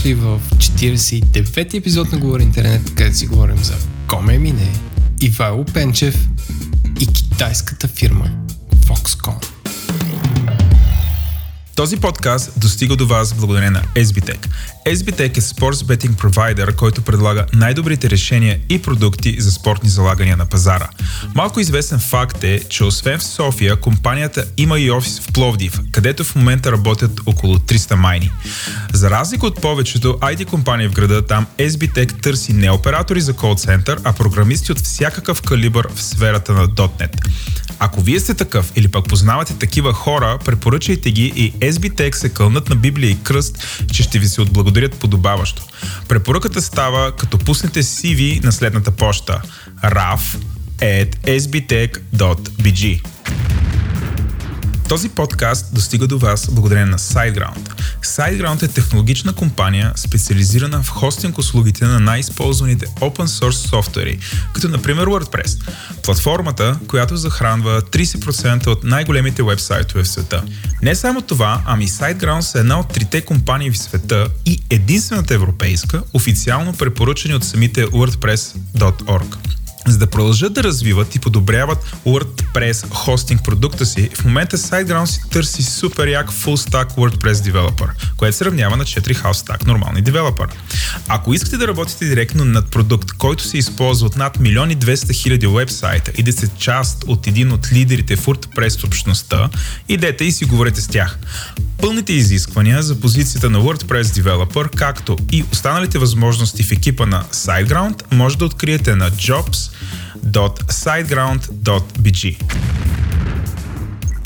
дошли в 49-ти епизод на Говори Интернет, където си говорим за Коме Мине, Ивайло Пенчев и китайската фирма Foxconn. Този подкаст достига до вас благодарение на SBTech. SBTech е спортс бетинг провайдер, който предлага най-добрите решения и продукти за спортни залагания на пазара. Малко известен факт е, че освен в София, компанията има и офис в Пловдив, където в момента работят около 300 майни. За разлика от повечето IT компании в града, там SBTech търси не оператори за кол център, а програмисти от всякакъв калибър в сферата на .NET. Ако вие сте такъв или пък познавате такива хора, препоръчайте ги и SBTech се кълнат на Библия и кръст, че ще ви се отблагодарят подобаващо. Препоръката става като пуснете CV на следната поща raf at sbtech.bg този подкаст достига до вас благодарение на SiteGround. SiteGround е технологична компания, специализирана в хостинг услугите на най-използваните open source софтуери, като например WordPress. Платформата, която захранва 30% от най-големите вебсайтове в света. Не само това, ами SiteGround са една от трите компании в света и единствената европейска, официално препоръчани от самите WordPress.org. За да продължат да развиват и подобряват WordPress хостинг продукта си, в момента SiteGround си търси супер як full stack WordPress developer, което се равнява на 4 half stack нормални девелопър. Ако искате да работите директно над продукт, който се използва от над милиони 200 хиляди вебсайта и да сте част от един от лидерите в WordPress общността, идете и си говорете с тях. Пълните изисквания за позицията на WordPress Developer, както и останалите възможности в екипа на SiteGround, може да откриете на www.siteground.bg.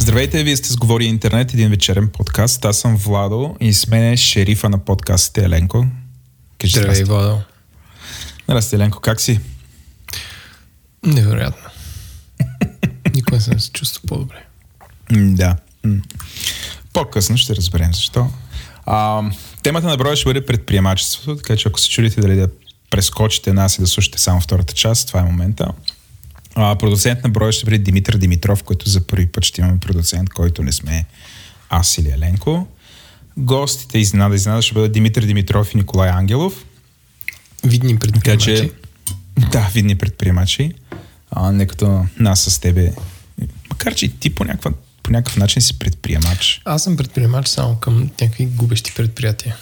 Здравейте, вие сте с Говори Интернет, един вечерен подкаст. Аз съм Владо и с мен е шерифа на подкастите Еленко. Кажи Здравей, Владо. Здрасти, Еленко, как си? Невероятно. Никой не съм се чувства по-добре. Да. По-късно ще разберем защо. А, темата на броя ще бъде предприемачеството, така че ако се чудите дали да прескочите нас и да слушате само втората част, това е момента. А, продуцент на броя ще бъде Димитър Димитров, който за първи път ще имаме продуцент, който не сме аз или Еленко. Гостите изненада, изненада ще бъдат Димитър Димитров и Николай Ангелов. Видни предприемачи. Така, че, да, видни предприемачи. А, не като нас с тебе. Макар, че ти по, някаква, по някакъв начин си предприемач. Аз съм предприемач само към някакви губещи предприятия.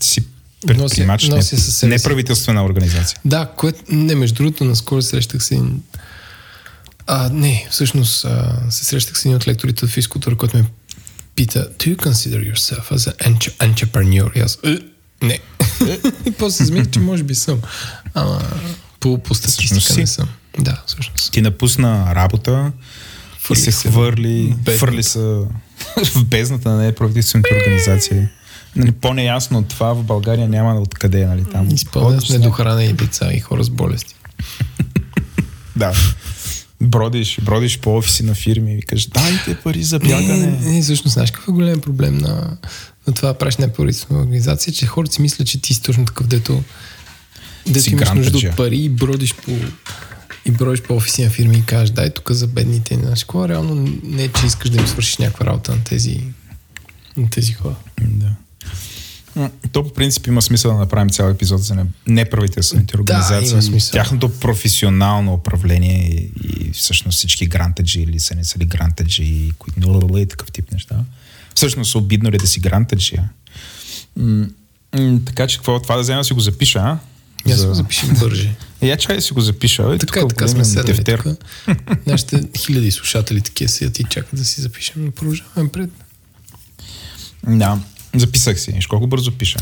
Си предприемач, носи, носи не, неправителствена организация. Да, което, не, между другото, наскоро срещах се а, не, всъщност а, се срещах с един от лекторите от физкултура, който ме пита, do you consider yourself as an entrepreneur? И аз, «Е, не. и после се че може би съм. Ама по, по статистика не съм. Да, всъщност. Ти напусна работа фърли и се хвърли, хвърли се в бездната на неправителствените организации. Нали, по-неясно от това в България няма откъде, нали там. Изпълнят с недохранени деца и хора с болести. да. Бродиш, бродиш по офиси на фирми и викаш, дайте пари за бягане. Не, не, всъщност, знаеш какъв е голям проблем на, на това правиш неправителствена организация, че хората си мислят, че ти си точно такъв, дето, дето имаш нужда от пари и бродиш по и броиш по офиси на фирми и кажеш, дай тук за бедните. Знаеш, какво реално не е, че искаш да им свършиш някаква работа на тези, на тези хора. Да. То по принцип има смисъл да направим цял епизод за неправителствените организации. Да, има Тяхното професионално управление и, и всъщност всички грантаджи или са не са ли грантаджи които и такъв тип неща. Всъщност обидно ли да си грантаджи? М- м- така че какво? Това да взема си го запиша, а? Я за... си го запишем бърже. Я чай си го запиша. Така, така сме седнали тук. Нашите хиляди слушатели такива седят и чакат да си запишем. Продължаваме пред. Да. Записах си. Виж колко бързо пиша.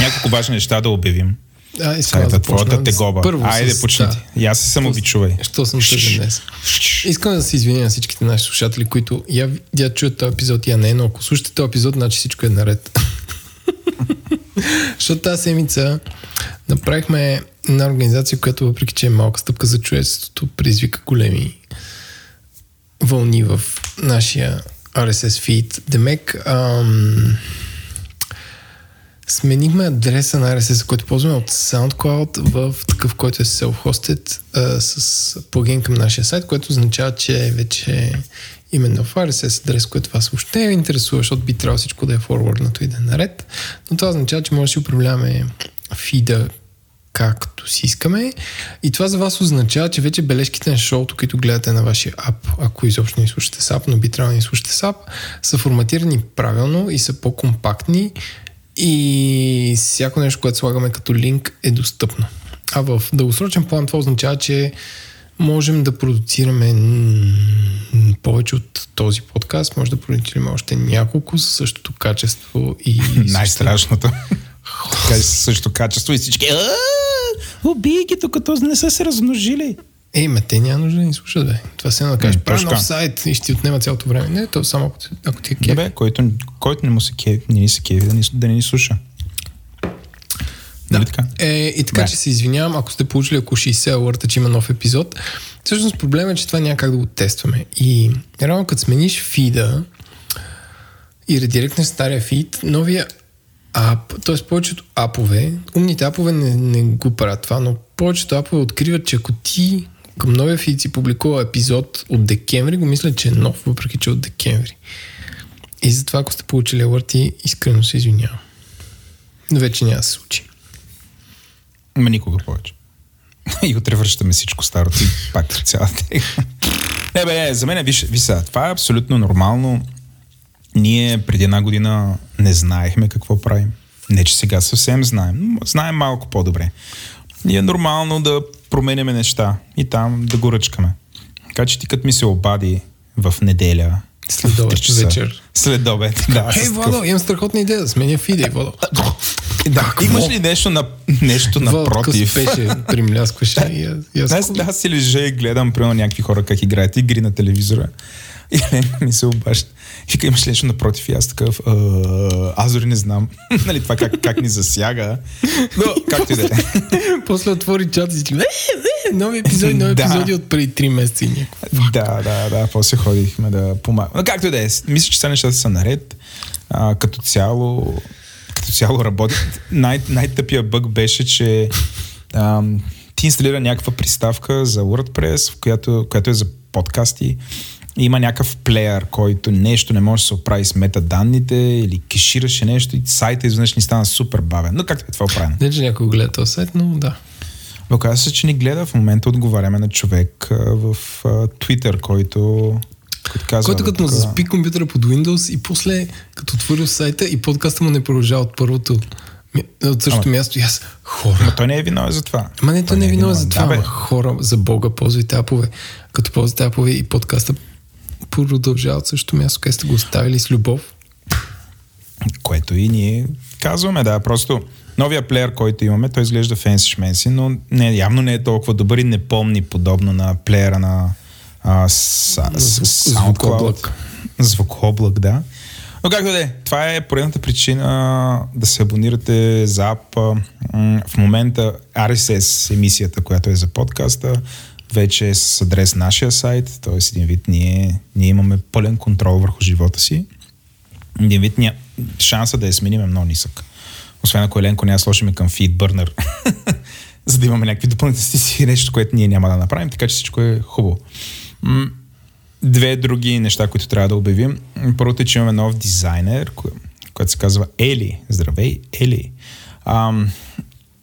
Няколко важни неща да обявим. А, искам Сайта, да започна. твоята тегоба. Първо Айде, с- почни да. ти. И аз се самовичувай. Що съм тъжен днес? Искам да се извиня на всичките наши слушатели, които я, я чуят този епизод, я не, но ако слушате този епизод, значи всичко е наред. Защото тази седмица направихме една организация, която въпреки, че е малка стъпка за човечеството, предизвика големи вълни в нашия RSS feed. Демек, ам, сменихме адреса на RSS, който ползваме от SoundCloud в такъв, който е self-hosted а, с плагин към нашия сайт, което означава, че вече именно в RSS адрес, който вас въобще не интересува, защото би трябвало всичко да е форварднато и да е наред. Но това означава, че може да си управляваме фида както си искаме. И това за вас означава, че вече бележките на шоуто, които гледате на вашия ап, ако изобщо не слушате ап, но би трябвало да ни слушате ап, са форматирани правилно и са по-компактни и всяко нещо, което слагаме като линк е достъпно. А в дългосрочен план това означава, че можем да продуцираме повече от този подкаст, може да продуцираме още няколко със същото качество и Най-страшното. Същото качество и всички. «А, Убий ги, докато не са се размножили. Ей, ме, те няма нужда да ни слушат, бе. Това се едно да кажеш, правя нов сайт и ще ти отнема цялото време. Не, то само ако, ти- ако ти е кеф. Добре, който, който не му се кеви, не ни се кеви, да ни, да не ни слуша. Нали така? Е, и така, Да. че се извинявам, ако сте получили около 60 алърта, че има нов епизод. Всъщност проблема е, че това няма как да го тестваме. И реално като смениш фида и редиректнеш стария фид, новия ап, т.е. повечето апове, умните апове не, не го правят това, но повечето апове откриват, че ако ти към новия фид си публикува епизод от декември, го мисля, че е нов, въпреки че е от декември. И затова, ако сте получили алърти, искрено се извинявам. Но вече няма да се случи. Ма никога повече. И утре връщаме всичко старото и пак цялата. Не, бе, за мен, виж, виж сега, това е абсолютно нормално. Ние преди една година не знаехме какво правим. Не, че сега съвсем знаем, но знаем малко по-добре. И е нормално да променяме неща и там да го ръчкаме. Така че ти като ми се обади в неделя, След обед, вечер. След обед, да. Хей, такъв- Владо, имам страхотна идея да сменя фида и Владо. Да, имаш ли нещо, на, нещо напротив? спеше, примляскваше и. Аз, аз си лежа и гледам, примерно, някакви хора как играят игри на телевизора. И Ленка ми се обаща. Вика, имаш ли нещо напротив? И аз такъв, «А, аз дори не знам. нали, това как, как ни засяга. Но, както и да е. После отвори чат и си е, е, нови епизоди, нови Да. епизоди от преди 3 месеца и някакво. да, да, да. После ходихме да помагаме. Но както и да е. Мисля, че сега нещата са наред. А, като цяло, като цяло работи. Най- най-тъпия бък беше, че ам, ти инсталира някаква приставка за WordPress, в която, която е за подкасти. Има някакъв плеер, който нещо не може да се оправи с метаданните или кешираше нещо и сайта изведнъж ни стана супер бавен. Но както е това оправено. Не, че някой го гледа този сайт, но да. Оказва се, че ни гледа. В момента отговаряме на човек в Twitter, който, който казва... Който като му заспи компютъра под Windows и после като отворил сайта и подкаста му не продължава от първото от същото Ама- място и аз хора. Ма той не е виновен за това. Ама не, той не е виновен за това. Да, бе. хора, за Бога, ползвайте апове. Като ползвате апове и подкаста продължава от същото място, където сте го оставили с любов. Което и ние казваме, да, просто новия плеер, който имаме, той изглежда фенси шменси, но не, явно не е толкова добър и не помни подобно на плеера на а, с, с, с, Звукоблак. Звукоблак, да. Но както да е, това е поредната причина да се абонирате за ап. В момента RSS емисията, която е за подкаста, вече е с адрес нашия сайт, т.е. един вид ние, ние имаме пълен контрол върху живота си. Един вид ня... шанса да я сменим е много нисък. Освен ако Еленко няма сложим към FeedBurner, за да имаме някакви допълнителни си нещо, което ние няма да направим, така че всичко е хубаво. Две други неща, които трябва да обявим. Първото е, че имаме нов дизайнер, ко- който се казва Ели. Здравей, Ели. Ам,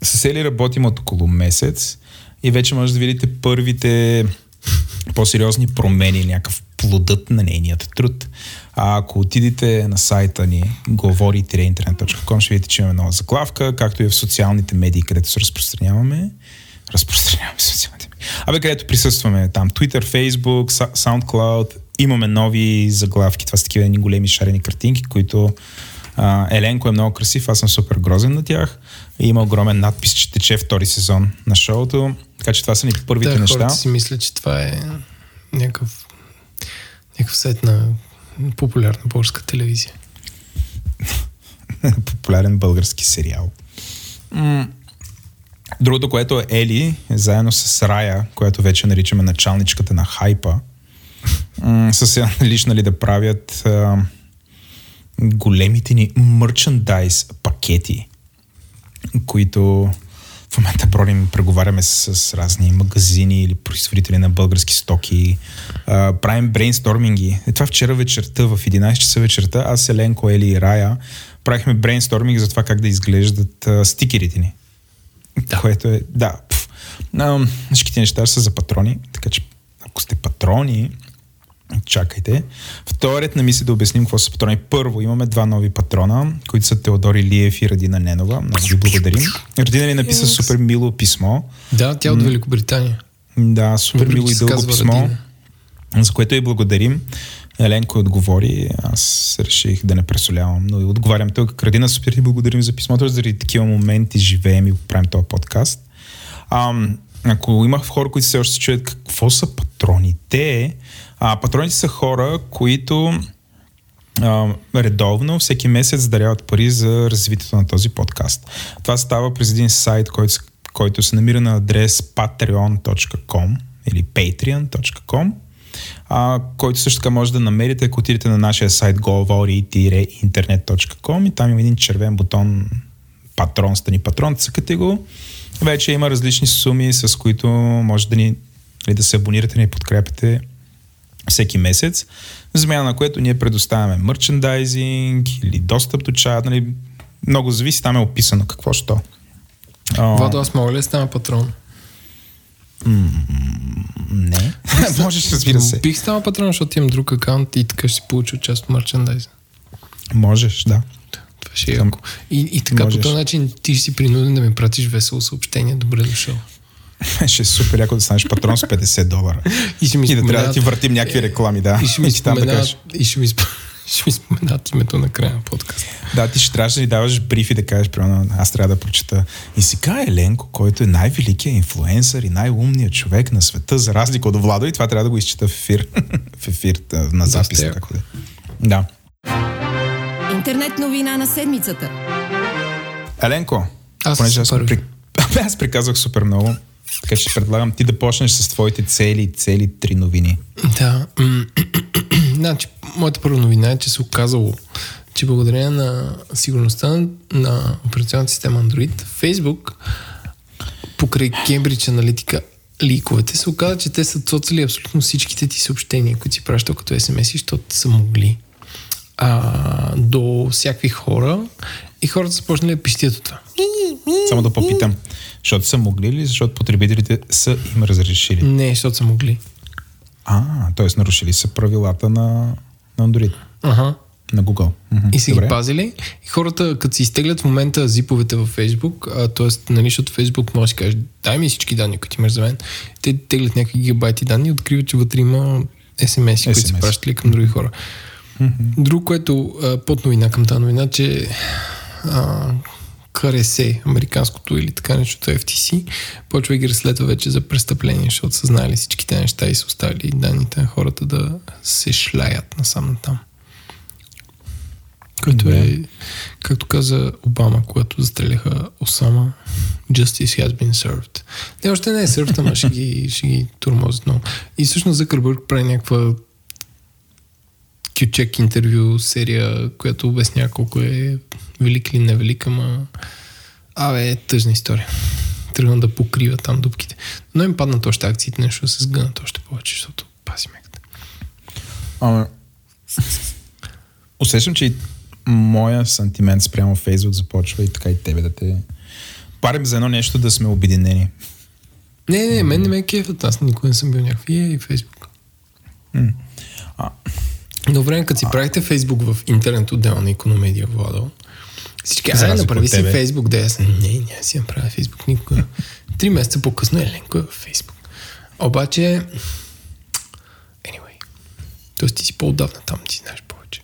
с Ели работим от около месец и вече може да видите първите по-сериозни промени, някакъв плодът на нейният труд. А ако отидете на сайта ни говори-интернет.com ще видите, че имаме нова заглавка, както и в социалните медии, където се разпространяваме. Разпространяваме социалните медии. Абе, където присъстваме там Twitter, Facebook, SoundCloud, имаме нови заглавки. Това са такива едни големи шарени картинки, които А, Еленко е много красив, аз съм супер грозен на тях. И има огромен надпис, че тече втори сезон на шоуто. Така че това са ни първите да, неща. Хората си мисля, че това е някакъв, някакъв сет на популярна българска телевизия. Популярен български сериал. Другото, което е Ели, заедно с Рая, която вече наричаме началничката на хайпа, са се личнали да правят големите ни мерчендайз пакети, които в момента бродим, преговаряме с, с разни магазини или производители на български стоки. А, правим брейнсторминги. Е, това вчера вечерта, в 11 часа вечерта, аз, Еленко, Ели и Рая правихме брейнсторминг за това как да изглеждат а, стикерите ни. Да. Което е, да. Пф. А, всичките неща са за патрони, така че ако сте патрони, чакайте. Вторият на мисли да обясним какво са патрони. Първо, имаме два нови патрона, които са Теодори Лиев и Радина Ненова. Много ви благодарим. Радина ни написа Yes. супер мило писмо. Да, тя е от Великобритания. Да, супер мило и се дълго писмо, Радина. за което и благодарим. Еленко отговори, аз реших да не пресолявам, но и отговарям тук. Радина, супер ти благодарим за писмото, заради такива моменти живеем и правим този подкаст. Ам, ако имах хора, които все още се чуят какво са патроните, а, патроните са хора, които а, редовно всеки месец даряват пари за развитието на този подкаст. Това става през един сайт, който, който се намира на адрес patreon.com или patreon.com а, който също така може да намерите, ако отидете на нашия сайт govori-internet.com и там има един червен бутон патрон, стани патрон, цъкате го. Вече има различни суми, с които може да ни или да се абонирате и ни подкрепите всеки месец, в замяна на което ние предоставяме мерчендайзинг или достъп до чат, нали, много зависи, там е описано какво що. Владо, аз мога ли да стана патрон? не, можеш, разбира се. Бих станал патрон, защото имам друг акаунт и така ще си получа част от мерчендайза. Можеш, да. Това ще е яко. И, и така можеш. по този начин ти ще си принуден да ми пратиш весело съобщение. Добре дошъл. Ще е супер яко да станеш патрон с 50 долара. И ще ми И да трябва да ти въртим някакви реклами, да. И ще ми ти там да кажеш. и ще ми, сп- ще ми споменат името на края на подкаста. Да, ти ще трябваше да ни даваш бриф и да кажеш, примерно, аз трябва да прочета. И сега Еленко, който е най-великият инфлуенсър и най-умният човек на света, за разлика от Владо, и това трябва да го изчета в ефир. в ефир, да, на запис. Както да. е. да. Интернет новина на седмицата. Еленко, Аз понеже аз, при... аз приказвах супер много, така че предлагам ти да почнеш с твоите цели, цели три новини. Да. значи, моята първа новина е, че се оказало, че благодарение на сигурността на операционната система Android, Facebook покрай Cambridge Analytica ликовете се оказа, че те са цоцали абсолютно всичките ти съобщения, които си пращал като SMS, защото са могли а, до всякакви хора и хората са почнали да пищят от това. Само да попитам, защото са могли ли, защото потребителите са им разрешили? Не, защото са могли. А, т.е. нарушили са правилата на, на Android, Ага. на Google. Мгм, И са добре. ги пазили. И хората, като си изтеглят в момента зиповете във Facebook, т.е. нали, защото Facebook може да си каже, дай ми всички данни, които имаш за мен, те теглят някакви гигабайти данни и откриват, че вътре има SMS, които са SMS. пращали към други хора. Друго, което а, под новина към тази новина, че а, КРС, американското или така нещото FTC, почва и ги разследва вече за престъпление, защото са знали всичките неща и са оставили данните на хората да се шляят насам натам. Което е, както каза Обама, когато застреляха Осама, Justice has been served. Не, още не е served, ама ще ги, ще ги турмозят много. И всъщност Закърбърг прави някаква кючек интервю серия, която обяснява колко е велик или невелик, ама абе, е тъжна история. Тръгна да покрива там дупките. Но им паднат още акциите, нещо да се сгънат още повече, защото паси меката. Ама, усещам, че моя сантимент спрямо Фейсбук започва и така и тебе да те парим за едно нещо да сме обединени. Не, не, мен не ме е кефът. Аз никога не съм бил някакви и Фейсбук. А. Време, като си правите Фейсбук в интернет отдел на Икономедия, Владо, всички, ай, направи си. Фейсбук, да аз не, няма си направя Фейсбук никога. Три месеца по-късно Еленко е в Фейсбук. Обаче, anyway, т.е. ти си по-отдавна там, ти знаеш повече.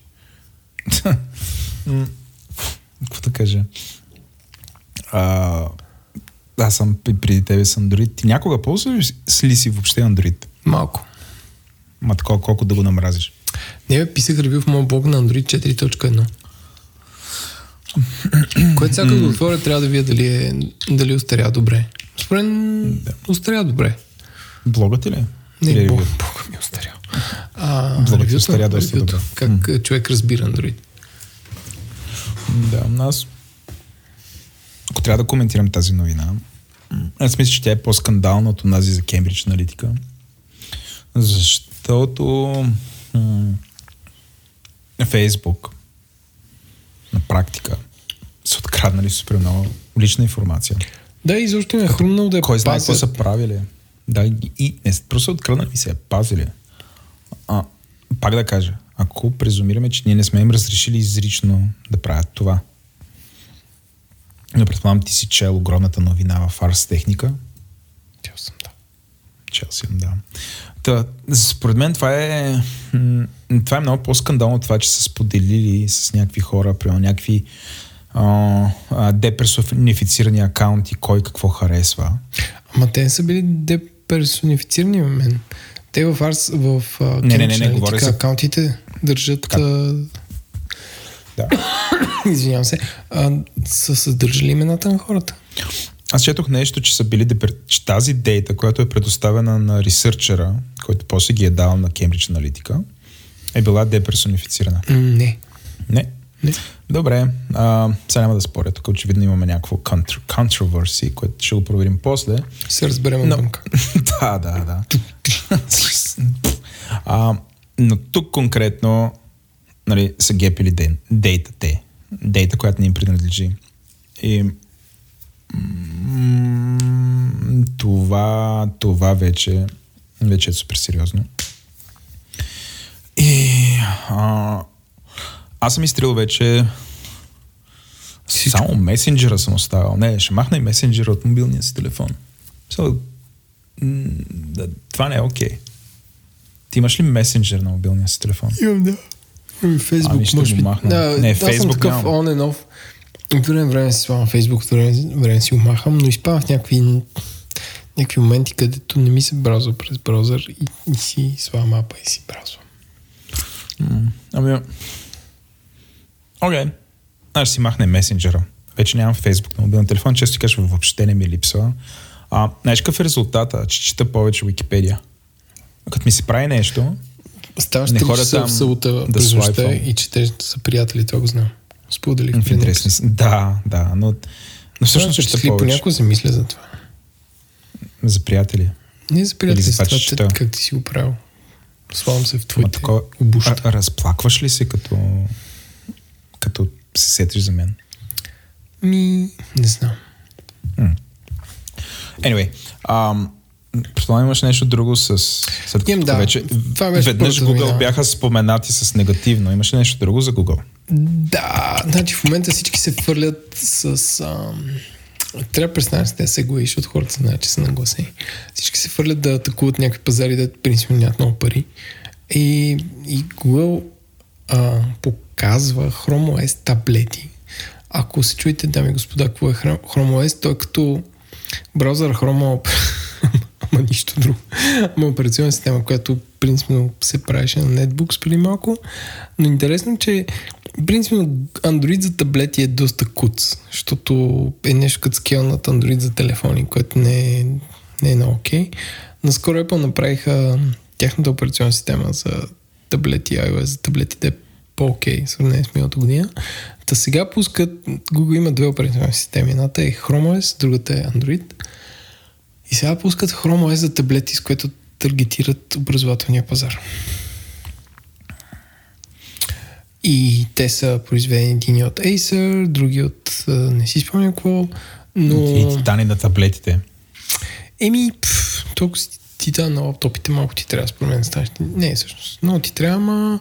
какво да кажа? А, аз съм преди тебе с Android. Ти някога ползваш ли си въобще Android? Малко. Ма такова, колко да го намразиш? Не, писах ревю в моят блог на Android 4.1. Което сега като го отворя, трябва да видя дали, е, дали устаря добре. Според мен устаря добре. Блогът ли? Не, Или ревю? Бог ми устаря. А, Блогът ревюто, устаря доста добре. Как м човек разбира Android. Да, аз... Ако трябва да коментирам тази новина, аз мисля, че тя е по-скандална от онази за Кембридж аналитика. Защото Фейсбук на практика са откраднали супер много лична информация. Да, и защо ми е хрумнал да я Кой знае какво са правили. Да, и, не, просто откраднали и се я пазили. А, пак да кажа, ако презумираме, че ние не сме им разрешили изрично да правят това. Не предполагам, ти си чел огромната новина в Арс Техника. Чел съм, да. Чел си, да. Та, според мен това е, това е много по-скандално това, че са споделили с някакви хора, примерно някакви а, деперсонифицирани акаунти, кой какво харесва. Ама те не са били деперсонифицирани в мен. Те в Арс, в а, Не, не, не, не, говоря за- акаунтите държат, а, Да. извинявам се, а, са съдържали имената на хората. Аз четох нещо, че са били депер... че тази дейта, която е предоставена на ресърчера, който после ги е дал на Cambridge Analytica, е била деперсонифицирана. Не. Не. Не. Добре, а, сега няма да споря. Тук очевидно имаме някакво controversy, което ще го проверим после. Се разберем Но- да, да, да. а, но тук конкретно нали, са гепили дейта те. Дейта, която не им принадлежи. И това, това вече, вече е супер сериозно. И а, аз съм изтрил вече Всичко. само месенджера съм оставил. Не, ще махна и месенджера от мобилния си телефон. So, да, това не е окей. Ти имаш ли месенджер на мобилния си телефон? Имам, да. Фейсбук, Ами ще може би. махна. Да, Не, съм Фейсбук такъв нямам. on and off. От време време си слагам Фейсбук, от време време си го махам, но изпадам в някакви, някакви моменти, където не ми се браузва през браузър и, и си слагам апа и си браузвам. М, Ами... Окей. Okay. Аз ще си махне месенджера. Вече нямам Фейсбук на мобилен телефон. Често ти кажа, въобще не ми липсва. А, знаеш какъв е резултата? Че чета повече Википедия. Като ми се прави нещо, Ставаш Не 3 ходя часа там в събота да слайпвам. и четеш са приятели, това го знам. Споделих в интересни... Да, да, но, но всъщност чета ще повече. понякога се мисля за това. За приятели. Не за приятели, за това, че това, чета. как ти си го правил. Слагам се в твоите такова... обуща. А, разплакваш ли се като... като се сетиш за мен? Ми, не знам. Anyway, ам, предполагам имаш нещо друго с... След като да. вече, Това беше веднъж Google новина. бяха споменати с негативно. Имаш ли нещо друго за Google? Да, значи в момента всички се фърлят с... Ам... Трябва да престанем с тези сегуи, защото хората знаят, че са нагласени. Всички се фърлят да атакуват някакви пазари, да принципно нямат много пари. И, и Google а, показва Chrome OS таблети. Ако се чуете, дами и господа, какво е Chrome OS, той е като браузър Chrome, ама нищо друго. Ама операционна система, която принципно се правеше на Netbooks преди малко. Но интересно, че принципно Android за таблети е доста куц, защото е нещо като скелнат Android за телефони, което не е, не е много окей. Наскоро Apple направиха тяхната операционна система за таблети, iOS за таблети да е по-окей, сравнение с миналата година. Та сега пускат, Google има две операционни системи. Едната е Chrome OS, другата е Android. И сега пускат Chrome OS за таблети, с което таргетират образователния пазар. И те са произведени един от Acer, други от не си спомням какво, но... И титани на таблетите. Еми, пф, толкова си титан на лаптопите малко ти трябва, според мен, да станеш. Не, всъщност, много ти трябва, ама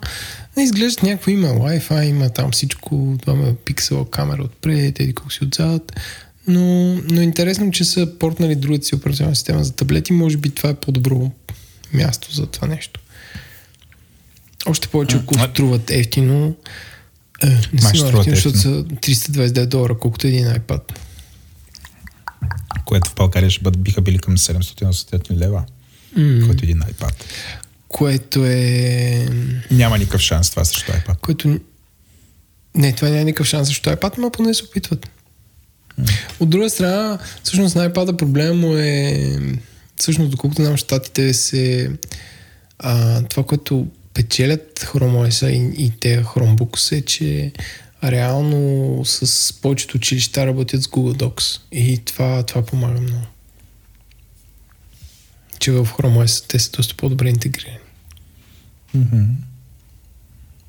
не изглеждат някакво има Wi-Fi, има там всичко, 2 пиксела камера отпред, еди колко си отзад. Но, но интересно, че са портнали другата си операционна система за таблети. Може би това е по-добро място за това нещо. Още повече, ако струват ефтино, Е, не Май защото са 329 долара, колкото един iPad. Което в България ще бъд, биха били към 780 лева. М, Който е един iPad. Което е... Няма никакъв шанс това срещу iPad. Което... Не, това няма никакъв шанс срещу iPad, но поне се опитват. От друга страна, всъщност на iPad проблема му е... Всъщност, доколкото знам, щатите се... А, това, което печелят OS и, и те Chromebooks е, че реално с повечето училища работят с Google Docs. И това, това помага много. Че в OS те са доста по-добре интегрирани.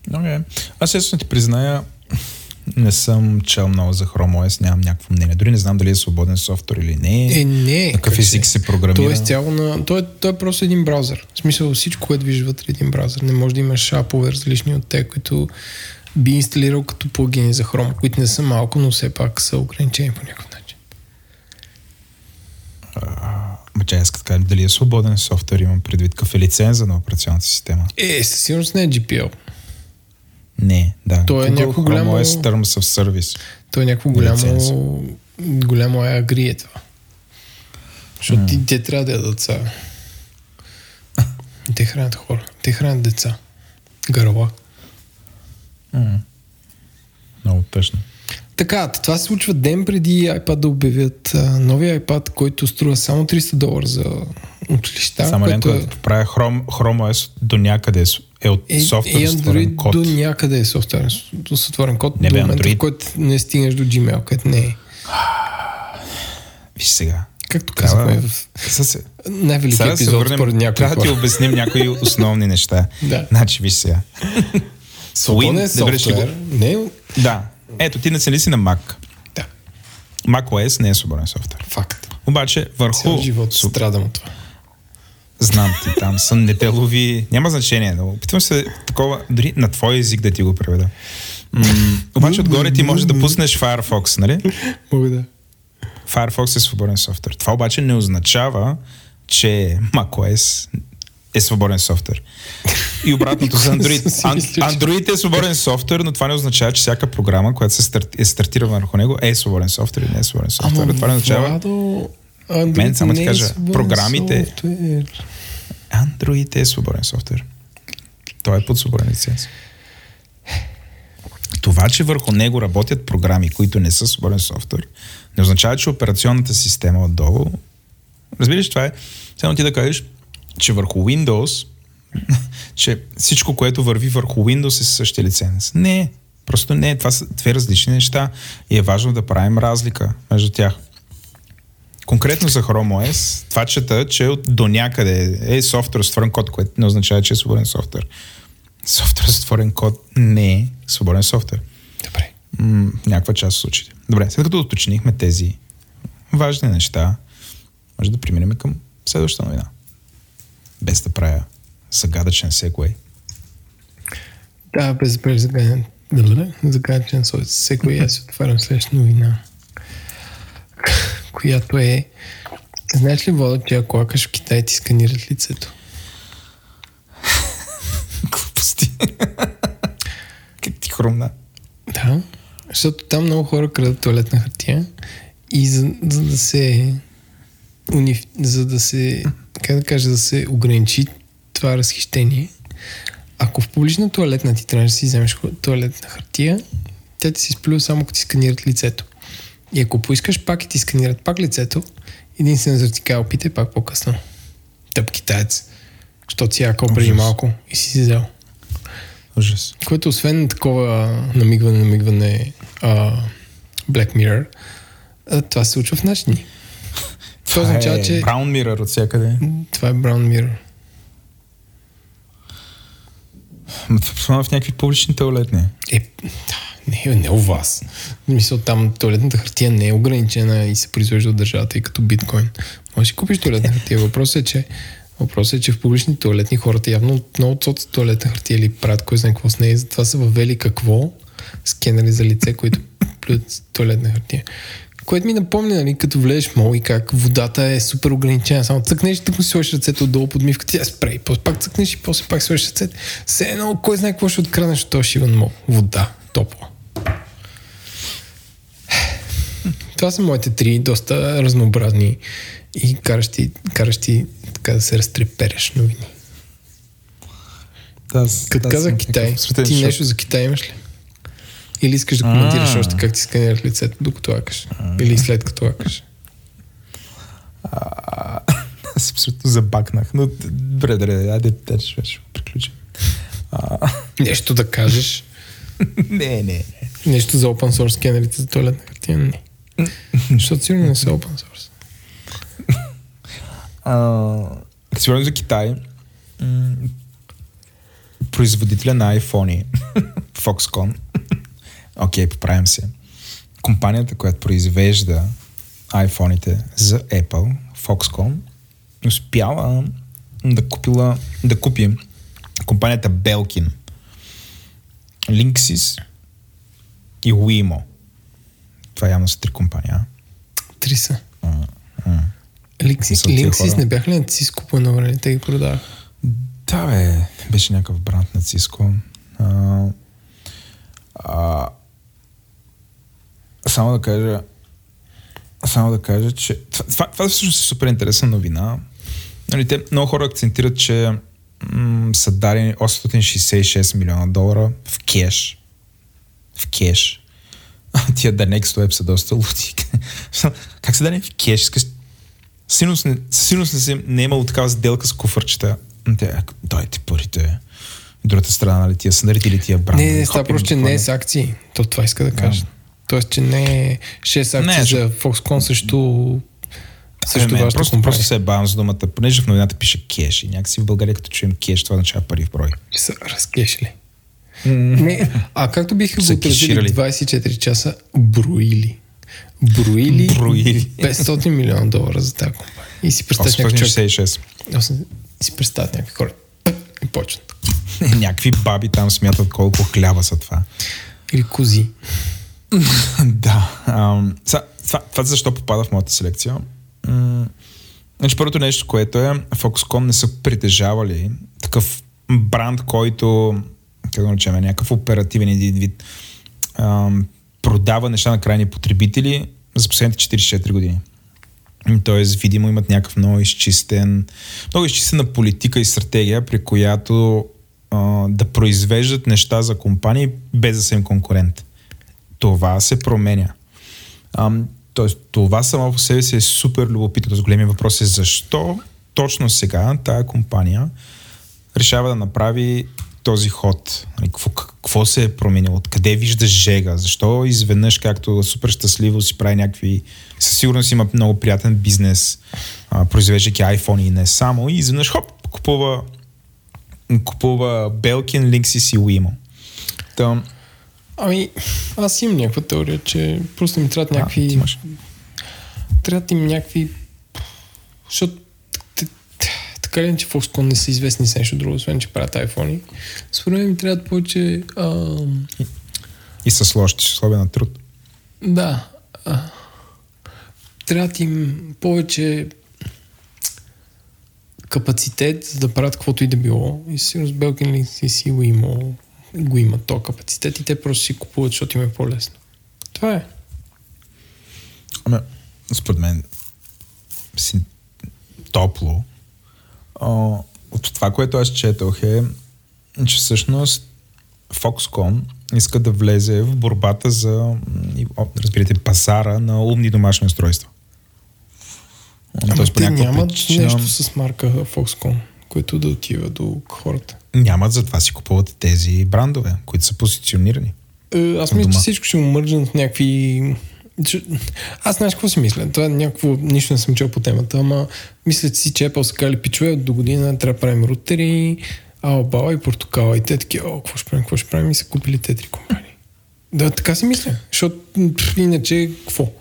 Okay. Аз честно ти призная, не съм чел много за Chrome OS, нямам някакво мнение. Дори не знам дали е свободен софтуер или не. Е, не. На какъв как език се програмира? Той е изцяло на... Той е, той е просто един браузър. В смисъл всичко, което виждаш вътре е един браузър. Не може да имаш апове различни от те, които би инсталирал като плагини за Chrome, които не са малко, но все пак са ограничени по някакъв начин. Ма че аз дали е свободен софтуер, имам предвид какъв е лиценза на операционната система. Е, със сигурност не е GPL. Не, да. То е Google някакво голямо- OS Terms of Service. То е някакво голямо... Лиценз. Голямо е агри е това. Защото ти, те трябва да ядат са. Те хранят хора. Те хранят деца. Гърла. Много тъжно. Така, това се случва ден преди iPad да обявят а, новия iPad, който струва само 300 долара за училища. Само което Ленко, да поправя Chrome, Chrome OS до някъде е е от е, софтуер е Android код. до някъде е софтуерен с- с отворен код. Не, до момента, Android. в който не стигнеш до Gmail, където не е. Виж сега. Както казахме в се, най-велики сега да се епизод върнем, според някои трябва да ти обясним някои основни неща. Да. Значи, виж сега. Свободен Win- добре, ще софтуер. Не, Да. Ето, ти нацели си на Mac. да, Mac OS не е свободен софтуер. факт. Обаче, върху... Цял живот страдам от това. Знам ти там, сън не те лови. Няма значение. Но опитвам се такова, дори на твой език да ти го преведа. М- обаче отгоре ти можеш да пуснеш Firefox, нали? Мога да. Firefox е свободен софтуер. Това обаче не означава, че macOS е свободен софтуер. И обратното за Android. Android е свободен софтуер, но това не означава, че всяка програма, която се старт, е стартира върху него, е свободен софтуер или не е свободен софтуер. това не означава... Владо, Android Мен само ти е кажа, свободен програмите- софтуер. Android е свободен софтуер. Той е под свободен лиценз. Това, че върху него работят програми, които не са свободен софтуер, не означава, че операционната система отдолу... Разбираш, това е... Само ти да кажеш, че върху Windows, че всичко, което върви върху Windows е същия лиценз. Не, просто не. Това са две различни неща и е важно да правим разлика между тях. Конкретно за Chrome OS, това чета, че до някъде е софтуер с отворен код, което не означава, че е свободен софтуер. Софтуер с отворен код не е свободен софтуер. Добре. М, в някаква част от случаите. Добре, след като уточнихме тези важни неща, може да преминем към следващата новина. Без да правя загадъчен сегвей. Да, без без загаден. Добре, загаден секвей, аз отварям следващата новина. Която е... Знаеш ли, Вода, че ако лакаш в Китай, ти сканират лицето? Глупости. как ти хрумна? Да, защото там много хора крадат туалетна хартия и за, за да се униф... за да се как да кажа, да се ограничи това разхищение, ако в публична туалетна ти трябваше да си вземеш туалетна хартия, тя ти се изплюва само като ти сканират лицето. И ако поискаш пак и ти сканират пак лицето, един сензор ти опитай пак по-късно. Тъп китаец. Защото си якал преди малко и си си взел. Ужас. Което освен такова намигване, намигване а, Black Mirror, а, това се случва в наши дни. Това означава, е че Brown Mirror от всякъде. това е Brown Mirror. Ма това в някакви публични туалетни. Е, не, не у вас. В Мисъл, там туалетната хартия не е ограничена и се произвежда от държавата и като биткоин. Може да си купиш туалетна хартия. Въпросът е, че Въпросът е, че в публични туалетни хората явно много цоцат туалетна хартия или правят кой знае какво с нея. Затова са въвели какво? Скенери за лице, които плюят туалетна хартия. Което ми напомня, нали, като влезеш мол и как водата е супер ограничена. Само цъкнеш и тъкмо си сложиш ръцете отдолу под мивката, тя спрей. После пак цъкнеш и после пак сложиш ръцете. Все едно, кой знае какво ще откраднеш от този шиван мол. Вода. топло. Това са моите три доста разнообразни и каращи, каращи така да се разтрепереш новини. Да, Като аз каза Китай, ти шок. нещо за Китай имаш ли? Или искаш да коментираш А. още как ти сканираш лицето докато лакаш? Или след като лакаш? Аз абсолютно забакнах. Но добре, добре, айде, те ще, приключим. Нещо да кажеш? не, не, не. Нещо за open source скенерите за туалетна хартия? Не. Защото сигурно не са open source. А, като си говорим за Китай, производителя на iPhone, Foxconn, окей, поправям се, компанията, която произвежда iPhone-ите за Apple, Foxconn, успяла да, купила, да купи компанията Belkin, Linksys и Wemo. Това явно са три компании, а? Три са. Линксис, не бяха ли на Cisco по едно време? Те ги продаваха. Да, бе, беше някакъв бранд на Cisco. А, а, само да кажа, само да кажа, че това, това, всъщност е супер интересна новина. Нали, те, много хора акцентират, че м- са дадени 866 милиона долара в кеш. В кеш. Тия The Next Web са доста лути. как са дадени в кеш? Сигурност не, сигурност не, си, не е имало такава сделка с куфърчета. Те, «А, дайте парите. Другата страна, нали, тия са наредили тия брандове. Не, не, става просто, че не е с акции. То това иска да кажа. Тоест, че не е 6 акции Не, за Foxconn също също вашата просто, компания. просто се бавам с думата, понеже в новината пише кеш и някакси в България като чуем кеш, това означава пари в брой. Са разкешили. Не, а както биха го отразили кеширали. 24 часа, броили. Броили, Броили. 500 милиона долара за тази компания. И си представяш някакъв човек. 866. Осем- си представят някакви хора. И почват. Някакви баби там смятат колко хляба са това. Или кози. да. Ам, това, това защо попада в моята селекция? М, значи първото нещо, което е, Foxconn не са притежавали такъв бранд, който, как го наречем, някакъв оперативен един вид, ам, продава неща на крайни потребители за последните 44 години. Тоест, видимо, имат някакъв много изчистен, много изчистена политика и стратегия, при която а, да произвеждат неща за компании без да са им конкурент. Това се променя. Ам, тоест, това само по себе си е супер любопитно. Тоест, големия въпрос е защо точно сега тая компания решава да направи този ход. Нали, Какво, какво се е променило? Откъде вижда жега? Защо изведнъж, както супер щастливо си прави някакви... Със сигурност има много приятен бизнес, а, произвеждайки iPhone и не само. И изведнъж, хоп, купува, купува Belkin, Linksys и Wemo. Та, Ами, аз имам някаква теория, че просто ми трябват а, някакви... имаш. трябват им някакви... Защото така ли, иначе Foxconn не са известни с нещо друго, освен че правят iPhone. Според мен им трябват повече... Ам, И с лоши условия на труд. да. А, трябват им повече капацитет, за да правят каквото и да било. И със сигурност Belkin Linksys и Wimo го имат то капацитет и те просто си купуват, защото им е по-лесно. Това е. Ами, според мен си топло. От това, което аз четох е, че всъщност Foxconn иска да влезе в борбата за, разбирате, пазара на умни домашни устройства. Ама Тоест, те нямат причина нещо с марка Foxconn, което да отива до хората. Нямат, затова си купуват тези брандове, които са позиционирани. Е, аз мисля, че всичко ще му мържат в някакви... Аз знаеш какво си мисля? Това е някакво... Нищо не съм чел по темата, ама мисля си, че Apple са казали, пичове, до година трябва да правим рутери, Албала и Портокала. И те таки, о, какво ще правим, какво ще правим? И са купили те три компании. Да, така си мисля. Защото иначе, какво?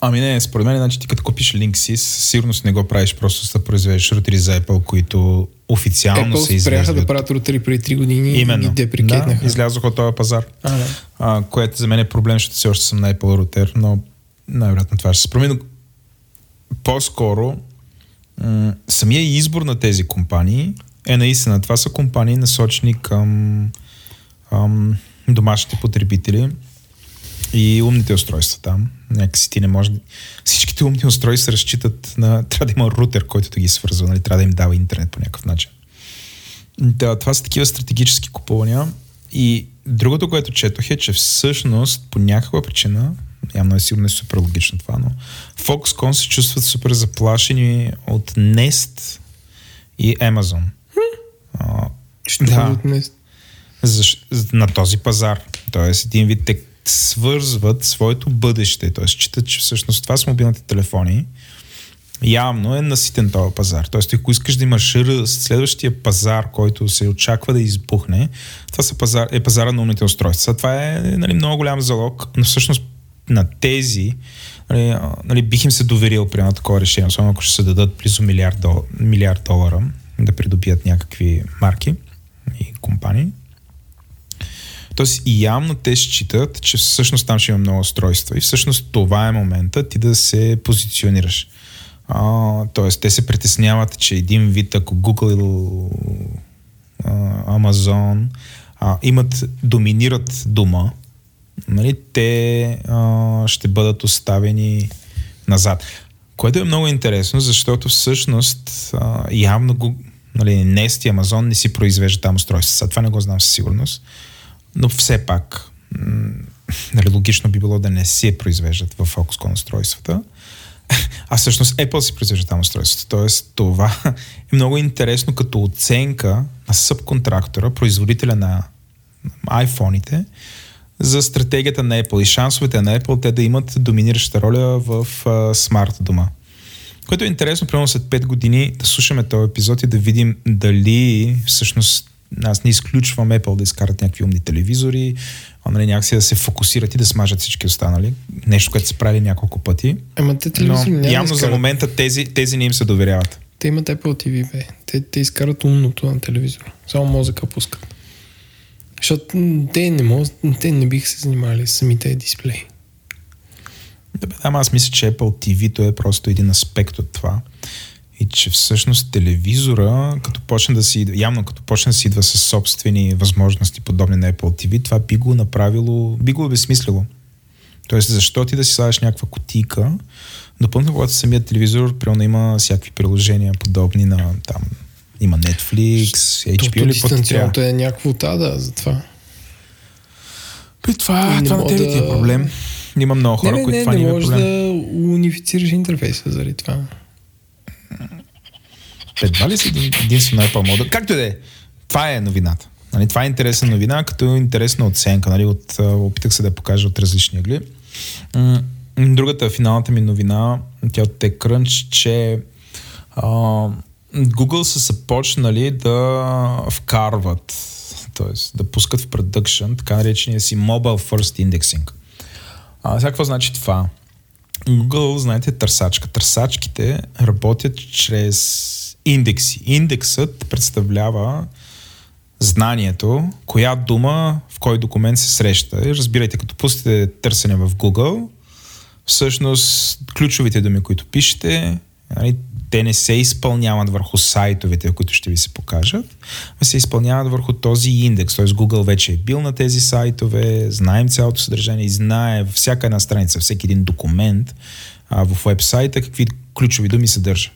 Ами не, според мен, значи ти като купиш Linksys, със сигурност не го правиш просто за да произведеш рутери за Apple, които официално Apple спряха излезли. да от- правят рутери преди 3 години и Именно. ги деприкетнаха. Да, излязоха от този пазар. А, да. А, което за мен е проблем, защото все още съм на Apple рутер, но най-вероятно това ще се промени. По-скоро м- самия избор на тези компании е наистина. Това са компании насочени към ам, домашните потребители и умните устройства там. Някакси ти не може... Всичките умни устройства разчитат на... Трябва да има рутер, който да ги свързва, нали? Трябва да им дава интернет по някакъв начин. Да, това са такива стратегически купувания. И другото, което четох е, че всъщност по някаква причина, явно е сигурно е супер логично това, но Foxconn се чувстват супер заплашени от Nest и Amazon. Що Да. да. днес? за, на този пазар. Тоест, един вид те свързват своето бъдеще. Тоест, считат, че всъщност това с мобилните телефони явно е наситен този пазар. Тоест, ако искаш да имаш ръст, следващия пазар, който се очаква да избухне, това са пазар, е пазара на умните устройства. Това е нали, много голям залог, но всъщност на тези нали, нали, бих им се доверил при едно такова решение, особено ако ще се дадат близо милиард, дол, милиард долара да придобият някакви марки и компании. Тоест явно те считат, че всъщност там ще има много устройства и всъщност това е момента ти да се позиционираш. А, тоест те се притесняват, че един вид, ако Google, а, Amazon а, имат, доминират дума, нали, те а, ще бъдат оставени назад. Което е много интересно, защото всъщност а, явно го, нали, Nest и Amazon не си произвеждат там устройства. Това не го знам със сигурност. Но все пак, нали, логично би било да не се произвеждат в Foxconn устройствата. А всъщност Apple си произвежда там устройството. Тоест това е много интересно като оценка на субконтрактора, производителя на iPhone-ите, за стратегията на Apple и шансовете на Apple те да имат доминираща роля в смарт дома. Което е интересно, примерно след 5 години да слушаме този епизод и да видим дали всъщност аз не изключвам Apple да изкарат някакви умни телевизори, а нали, някакси да се фокусират и да смажат всички останали. Нещо, което са правили няколко пъти. Ема те Но телевизори няма да явно за момента тези, тези не им се доверяват. Те имат Apple TV, бе. Те, те изкарат умното на телевизора. Само мозъка пускат. Защото те не, мож, те не биха се занимали с самите дисплеи. Да, бе, ама аз мисля, че Apple TV-то е просто един аспект от това. И че всъщност телевизора, като почне да си, явно като почне да си идва с собствени възможности, подобни на Apple TV, това би го направило, би го обезмислило. Тоест, защо ти да си слагаш някаква кутийка, допълнително, когато самият телевизор, примерно има всякакви приложения, подобни на там, има Netflix, HBO или дистанционното е някакво да, затова. При това, това на тебе ти е проблем. Има много хора, не, не, които не, това не не е можеш проблем. да унифицираш интерфейса заради това. Едва ли си един, единствено Apple модел? Както и да е. Това е новината. Нали, това е интересна новина, като интересна оценка. Нали, от, опитах се да покажа от различни ъгли. М, Другата, финалната ми новина, тя от TechCrunch, че а, Google са започнали да вкарват, т.е. да пускат в продъкшн така наречения си Mobile First Indexing. А, сега какво значи това? Google, знаете, е търсачка. Търсачките работят чрез индекси. Индексът представлява знанието, коя дума в кой документ се среща. Разбирайте, като пустите търсене в Google, всъщност ключовите думи, които пишете, нали, те не се изпълняват върху сайтовете, които ще ви се покажат, а се изпълняват върху този индекс. Т.е. Google вече е бил на тези сайтове, знаем цялото съдържание и знае всяка една страница, всеки един документ а, в вебсайта какви ключови думи съдържа.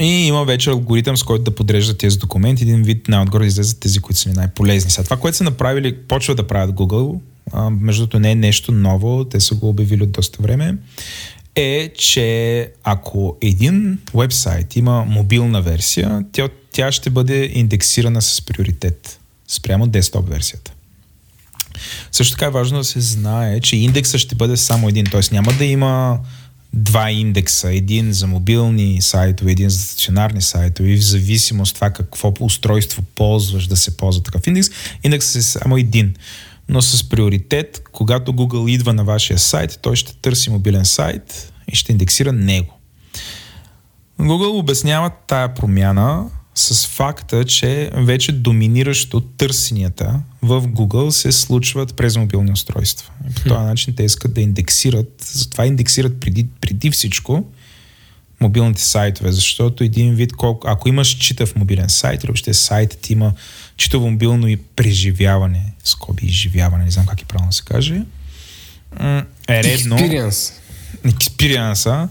И има вече алгоритъм, с който да подрежда тези документи. Един вид най-отгоре излезат тези, които са ни най-полезни. Сега това, което са направили, почва да правят Google, а, между другото не е нещо ново, те са го обявили от доста време, е, че ако един вебсайт има мобилна версия, тя, тя ще бъде индексирана с приоритет спрямо десктоп версията. Също така е важно да се знае, че индексът ще бъде само един, т.е. няма да има два индекса, един за мобилни сайтове, един за стационарни сайтове и в зависимост това какво устройство ползваш да се ползва такъв индекс, индексът е само един. Но с приоритет, когато Google идва на вашия сайт, той ще търси мобилен сайт и ще индексира него. Google обяснява тая промяна с факта, че вече доминиращо търсенията в Google се случват през мобилни устройства. По този начин те искат да индексират, затова индексират преди, преди всичко мобилните сайтове, защото един вид, колко, ако имаш читав мобилен сайт, или въобще сайтът има читаво мобилно и преживяване, скоби изживяване, не знам как е правилно се каже, е редно... Experience. Експириенса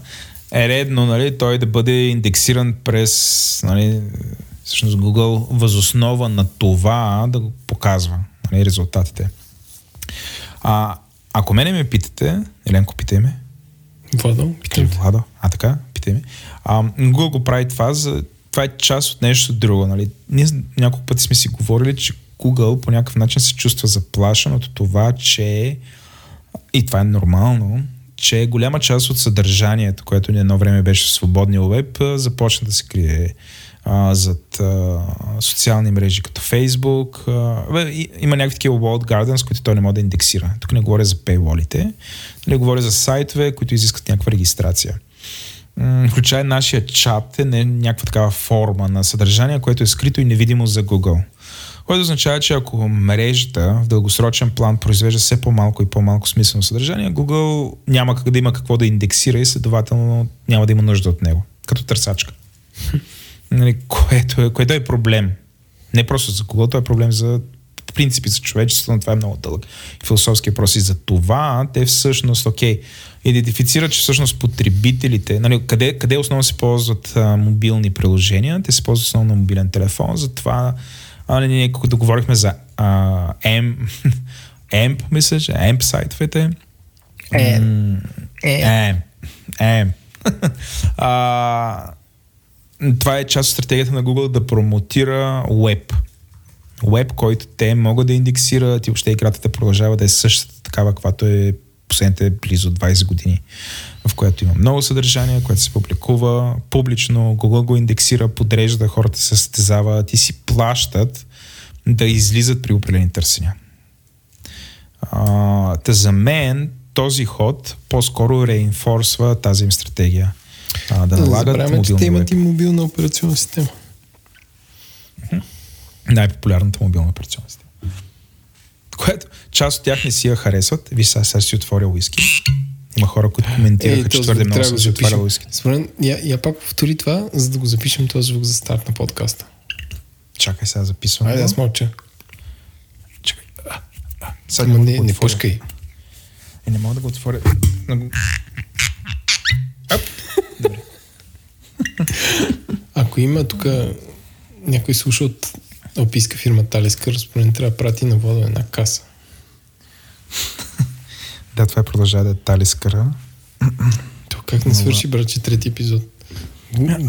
е редно нали, той да бъде индексиран през нали, всъщност Google възоснова на това да го показва нали, резултатите. А, ако мене ме питате, Еленко, питай ме. Владо, Питай Владо. А, така, питай ме. А, Google го прави това, за, това е част от нещо друго. Нали. Ние няколко пъти сме си говорили, че Google по някакъв начин се чувства заплашен от това, че и това е нормално, че голяма част от съдържанието, което ни едно време беше в свободния веб, започна да се крие а, зад а, социални мрежи като Facebook. А, и, има някакви такива walled gardens, които той не може да индексира. Тук не говоря за paywall-ите, нали, говоря за сайтове, които изискват някаква регистрация. Включая нашия чат е не, някаква такава форма на съдържание, което е скрито и невидимо за Google. Което означава, че ако мрежата в дългосрочен план произвежда все по-малко и по-малко смислено съдържание, Google няма как да има какво да индексира и следователно няма да има нужда от него, като търсачка. Нали, което, е, което е проблем. Не просто за Google, то е проблем за принципи за човечеството, но това е много дълъг философски въпрос. И за това те всъщност, окей, идентифицират, че всъщност потребителите, нали, къде, къде основно се ползват а, мобилни приложения, те се ползват основно на мобилен телефон, затова а, нали, ние когато говорихме за а, M, AMP, мисля, че AMP сайтовете. Е. М, AMP. AMP. а, това е част от стратегията на Google да промотира веб. Веб, който те могат да индексират и въобще играта да продължава да е същата такава, каквато е последните близо 20 години, в която има много съдържание, което се публикува публично, Google го индексира, подрежда, хората се състезават и си плащат да излизат при определени търсения. А, та за мен този ход по-скоро реинфорсва тази им стратегия. А, да Да, налагат забравяме, че те имат и мобилна операционна система. най-популярната мобилна операционна система. Което част от тях не си я харесват. Сега, сега си отворя уиски. Има хора, които коментираха, Ей, че твърде много трябва съм да си го отварял запишем. уиски. Според я, я пак повтори това, за да го запишем този звук за старт на подкаста. Чакай сега записвам. Айде, аз мълча. Чакай. А, а, Сега да не, не отворя. пускай. Е, не мога да го отворя. Много- Ако има тук някой слуша от описка фирма Талискър, според трябва да прати на вода една каса. Да, това е продължава да е талискара. То как не свърши, брат, че трети епизод?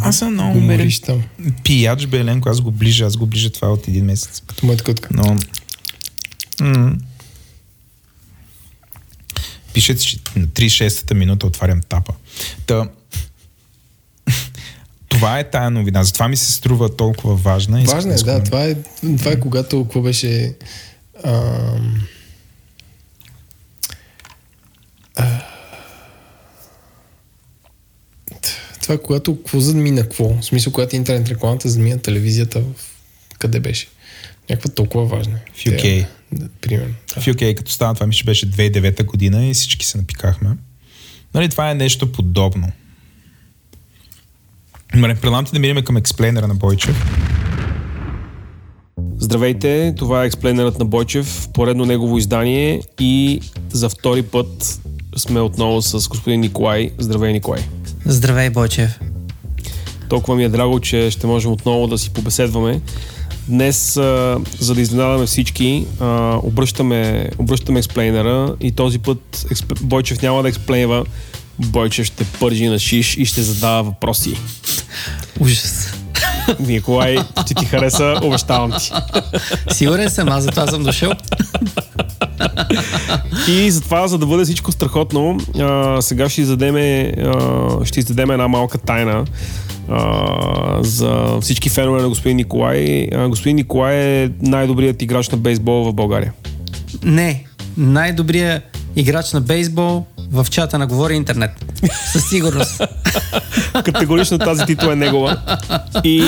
Аз съм много го умерен. Пияч бе, Еленко, аз го ближа, аз го ближа това от един месец. Като моята котка. Но... Пише, че на 36-та минута отварям тапа. Та... Това е тая новина, затова ми се струва толкова важна. Важно е, да. Това е, това е когато, какво беше... Ам, а, това е когато какво задмина какво. В смисъл, когато интернет рекламата задмина телевизията в... Къде беше? Някаква толкова важна. В UK. Да, примерно. Да. В UK, като стана това, мисля, беше 2009 година и всички се напикахме. Нали, това е нещо подобно. Добре, предлагам ти да минем към експлейнера на Бойчев. Здравейте, това е експлейнерът на Бойчев, поредно негово издание и за втори път сме отново с господин Николай. Здравей, Николай. Здравей, Бойчев. Толкова ми е драго, че ще можем отново да си побеседваме. Днес, за да изненадаме всички, обръщаме, обръщаме експлейнера и този път експ... Бойчев няма да експлейнва, Бойчев ще пържи на шиш и ще задава въпроси. Ужас. Николай, ще ти хареса, обещавам ти. Сигурен съм, аз затова съм дошъл. И затова, за да бъде всичко страхотно, а, сега ще издадеме, а, ще издадеме една малка тайна а, за всички фенове на господин Николай. А, господин Николай е най-добрият играч на бейсбол в България. Не, най-добрият играч на бейсбол в чата на Говори Интернет. Със сигурност. Категорично тази титла е негова. И,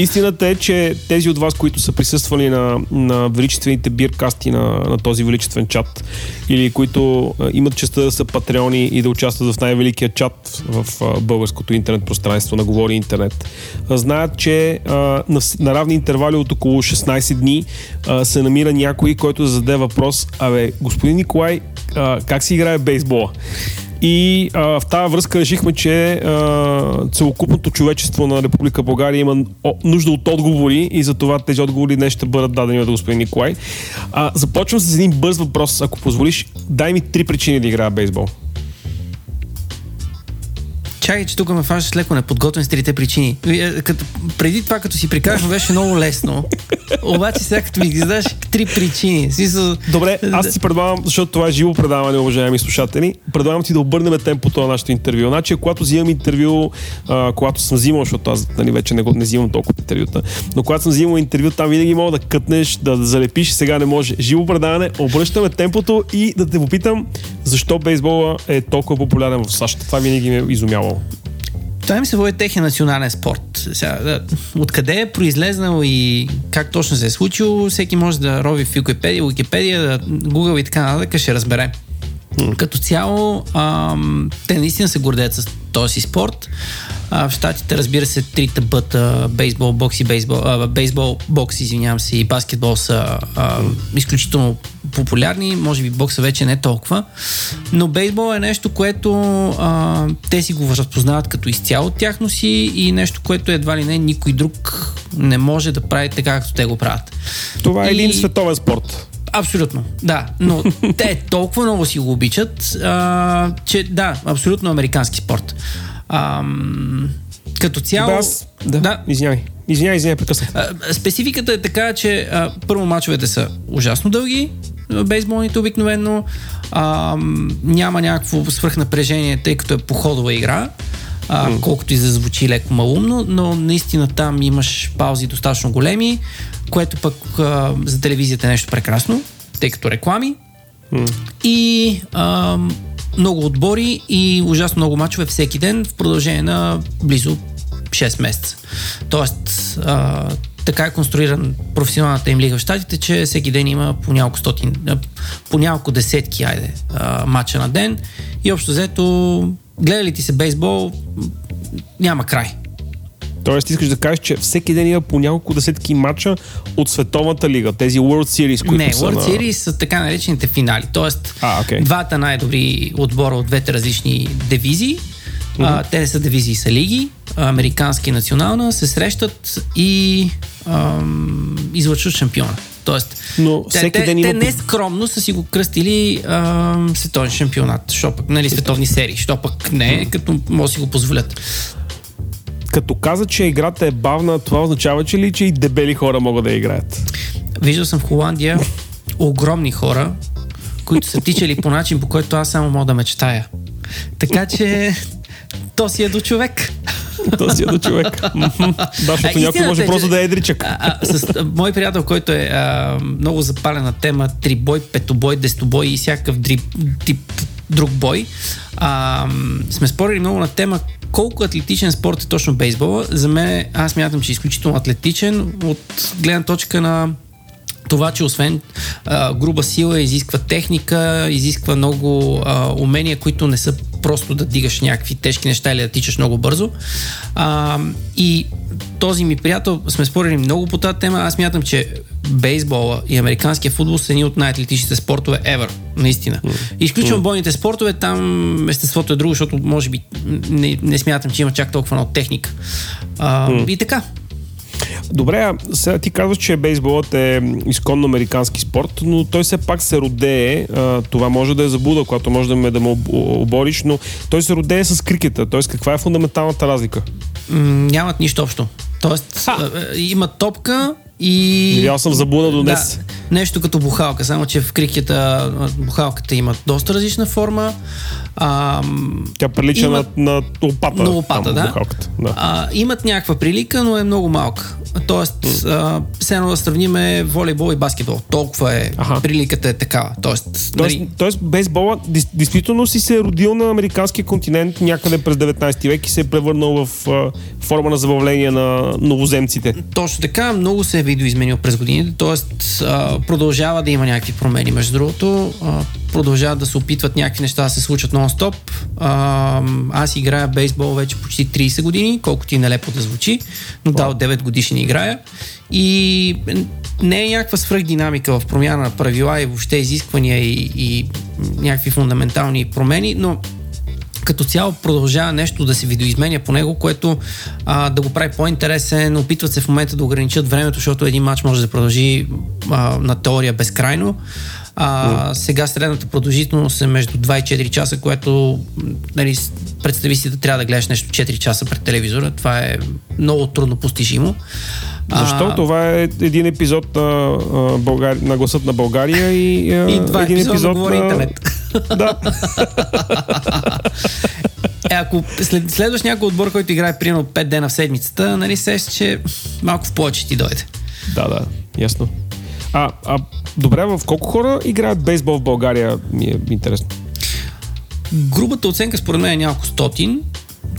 Истината е, че тези от вас, които са присъствали на, на величествените биркасти на, на този величествен чат или които а, имат честа да са патреони и да участват в най-великия чат в а, българското интернет пространство на Говори Интернет, а, знаят, че а, на, на равни интервали от около 16 дни а, се намира някой, който да зададе въпрос, абе, господин Николай, а, как си играе бейсбола? И а, в тази връзка решихме, че а, целокупното човечество на Република България има нужда от отговори и за това тези отговори днес ще бъдат дадени от господин Николай. А, започвам с един бърз въпрос, ако позволиш. Дай ми три причини да играя бейсбол. Чакай, че тук ме фащаш леко неподготвен с трите причини. Вие, Като, преди това, като си приказвам, беше много лесно. Обаче сега като ми ги задаш три причини. Смисъл, Добре, аз ти предлагам, защото това е живо предаване, уважаеми слушатели, предлагам ти да обърнем темпото на нашето интервю. Значи, когато взимам интервю, а, когато съм взимал, защото аз нали, вече не, го, не взимам толкова интервюта, но когато съм взимал интервю, там винаги мога да кътнеш, да, да залепиш, сега не може. Живо предаване, обръщаме темпото и да те попитам защо бейсбола е толкова популярен в САЩ. Това винаги ме е изумявало. Това ми се води техен национален спорт. Сега, да, откъде е произлезнал и как точно се е случило, всеки може да рови в Википедия, да, Google и така нататък, ще разбере. Като цяло, ам, те наистина се гордеят с този спорт. А, в Штатите, разбира се, трите бъта, бейсбол, бокс и бейсбол, а, бейсбол, бокс, извинявам се, и баскетбол са а, изключително популярни. Може би бокса вече не толкова. Но бейсбол е нещо, което а, те си го разпознават като изцяло тяхно си и нещо, което едва ли не никой друг не може да прави така, както те го правят. Това е И- един световен спорт. Абсолютно, да. Но те толкова много си го обичат, а, че да, абсолютно американски спорт. А, като цяло... Бе, аз... Да. да. Извинявай. Извинявай, извинявай, прекъснах. Спецификата е така, че а, първо мачовете са ужасно дълги, бейсболните обикновено, а, няма някакво свръхнапрежение, тъй като е походова игра, а, колкото и да звучи леко малумно, но наистина там имаш паузи достатъчно големи, което пък а, за телевизията е нещо прекрасно, тъй като реклами. И а, много отбори и ужасно много мачове всеки ден в продължение на близо 6 месеца. Тоест, а, така е конструиран професионалната им лига в Штатите, че всеки ден има по няколко стотин, по няколко десетки, айде, а, мача на ден и общо взето, гледа ли ти се бейсбол, няма край. Тоест, искаш да кажеш, че всеки ден има по няколко десетки матча от Световната лига, тези World Series, които Не, са World на... Series са така наречените финали. Тоест, А, окей. двата най-добри отбора от двете различни дивизии, а, те не са дивизии, са лиги, американски и национална, се срещат и ам, излъчват шампиона. Тоест, Но те, всеки те, ден те има- не скромно са си го кръстили ам, световен шампионат, що пък, нали, световни серии, що пък не, като може да си го позволят. Като каза, че играта е бавна, това означава, че ли, че и дебели хора могат да играят? Виждал съм в Холандия огромни хора, които са тичали по начин, по който аз само мога да мечтая. Така че то си е до човек. Този е до човек. Да, защото някой може е, просто че- да е едричък. А, а, с а, мой приятел, който е а, много запалена тема, трибой, петобой, десетобой и всякакъв дрип, тип друг бой, а, сме спорили много на тема колко атлетичен спорт е точно бейсбола. За мен, аз мятам, че е изключително атлетичен от гледна точка на това, че освен а, груба сила, изисква техника, изисква много а, умения, които не са просто да дигаш някакви тежки неща или да тичаш много бързо. А, и този ми приятел, сме спорили много по тази тема, аз мятам, че бейсбола и американския футбол са едни от най-атлетичните спортове ever, наистина. Изключвам бойните спортове, там естеството е друго, защото може би не, не смятам, че има чак толкова много техника. А, и така, Добре, сега ти казваш, че бейсболът е изконно американски спорт, но той все пак се родее. Това може да е забуда, когато може да ме да му об- обориш, но той се родее с крикета. Тоест, каква е фундаменталната разлика? нямат нищо общо. Тоест, а, а, има топка и... Видял съм заблуда до днес. Да, нещо като бухалка, само че в крикета бухалката има доста различна форма. А, Тя прилича Има- на, на лопата. на лопата, там, да. бухалката. да. А, имат някаква прилика, но е много малка. Тоест, а, все едно да сравним волейбол и баскетбол. Толкова е, Аха. приликата е такава. Тоест, Тоест, нали, тоест бейсбола, дис- действително си се е родил на американския континент някъде през 19 век и се е превърнал в а, форма на забавление на новоземците. Точно така, много се е видоизменил през годините, т.е. продължава да има някакви промени. Между другото, продължават да се опитват някакви неща да се случат нон-стоп. Аз играя бейсбол вече почти 30 години, колкото и нелепо да звучи, но да, от 9 годишни играя. И не е някаква свръхдинамика в промяна на правила и въобще изисквания и, и някакви фундаментални промени, но като цяло продължава нещо да се видоизменя по него, което а, да го прави по-интересен. Опитват се в момента да ограничат времето, защото един матч може да продължи а, на теория безкрайно. А, сега средната продължителност е между 2 и 4 часа, което нали, представи си да трябва да гледаш нещо 4 часа пред телевизора. Това е много трудно постижимо. Защо? А, Това е един епизод на, Българ... на гласът на България и, и два един епизода епизод говори на... Да. Е, ако след, следваш някой отбор, който играе примерно 5 дена в седмицата, нали сеш, че малко в повече ти дойде. да, да, ясно. А, а добре, в колко хора играят бейсбол в България? Ми е интересно. Грубата оценка според мен е няколко стотин,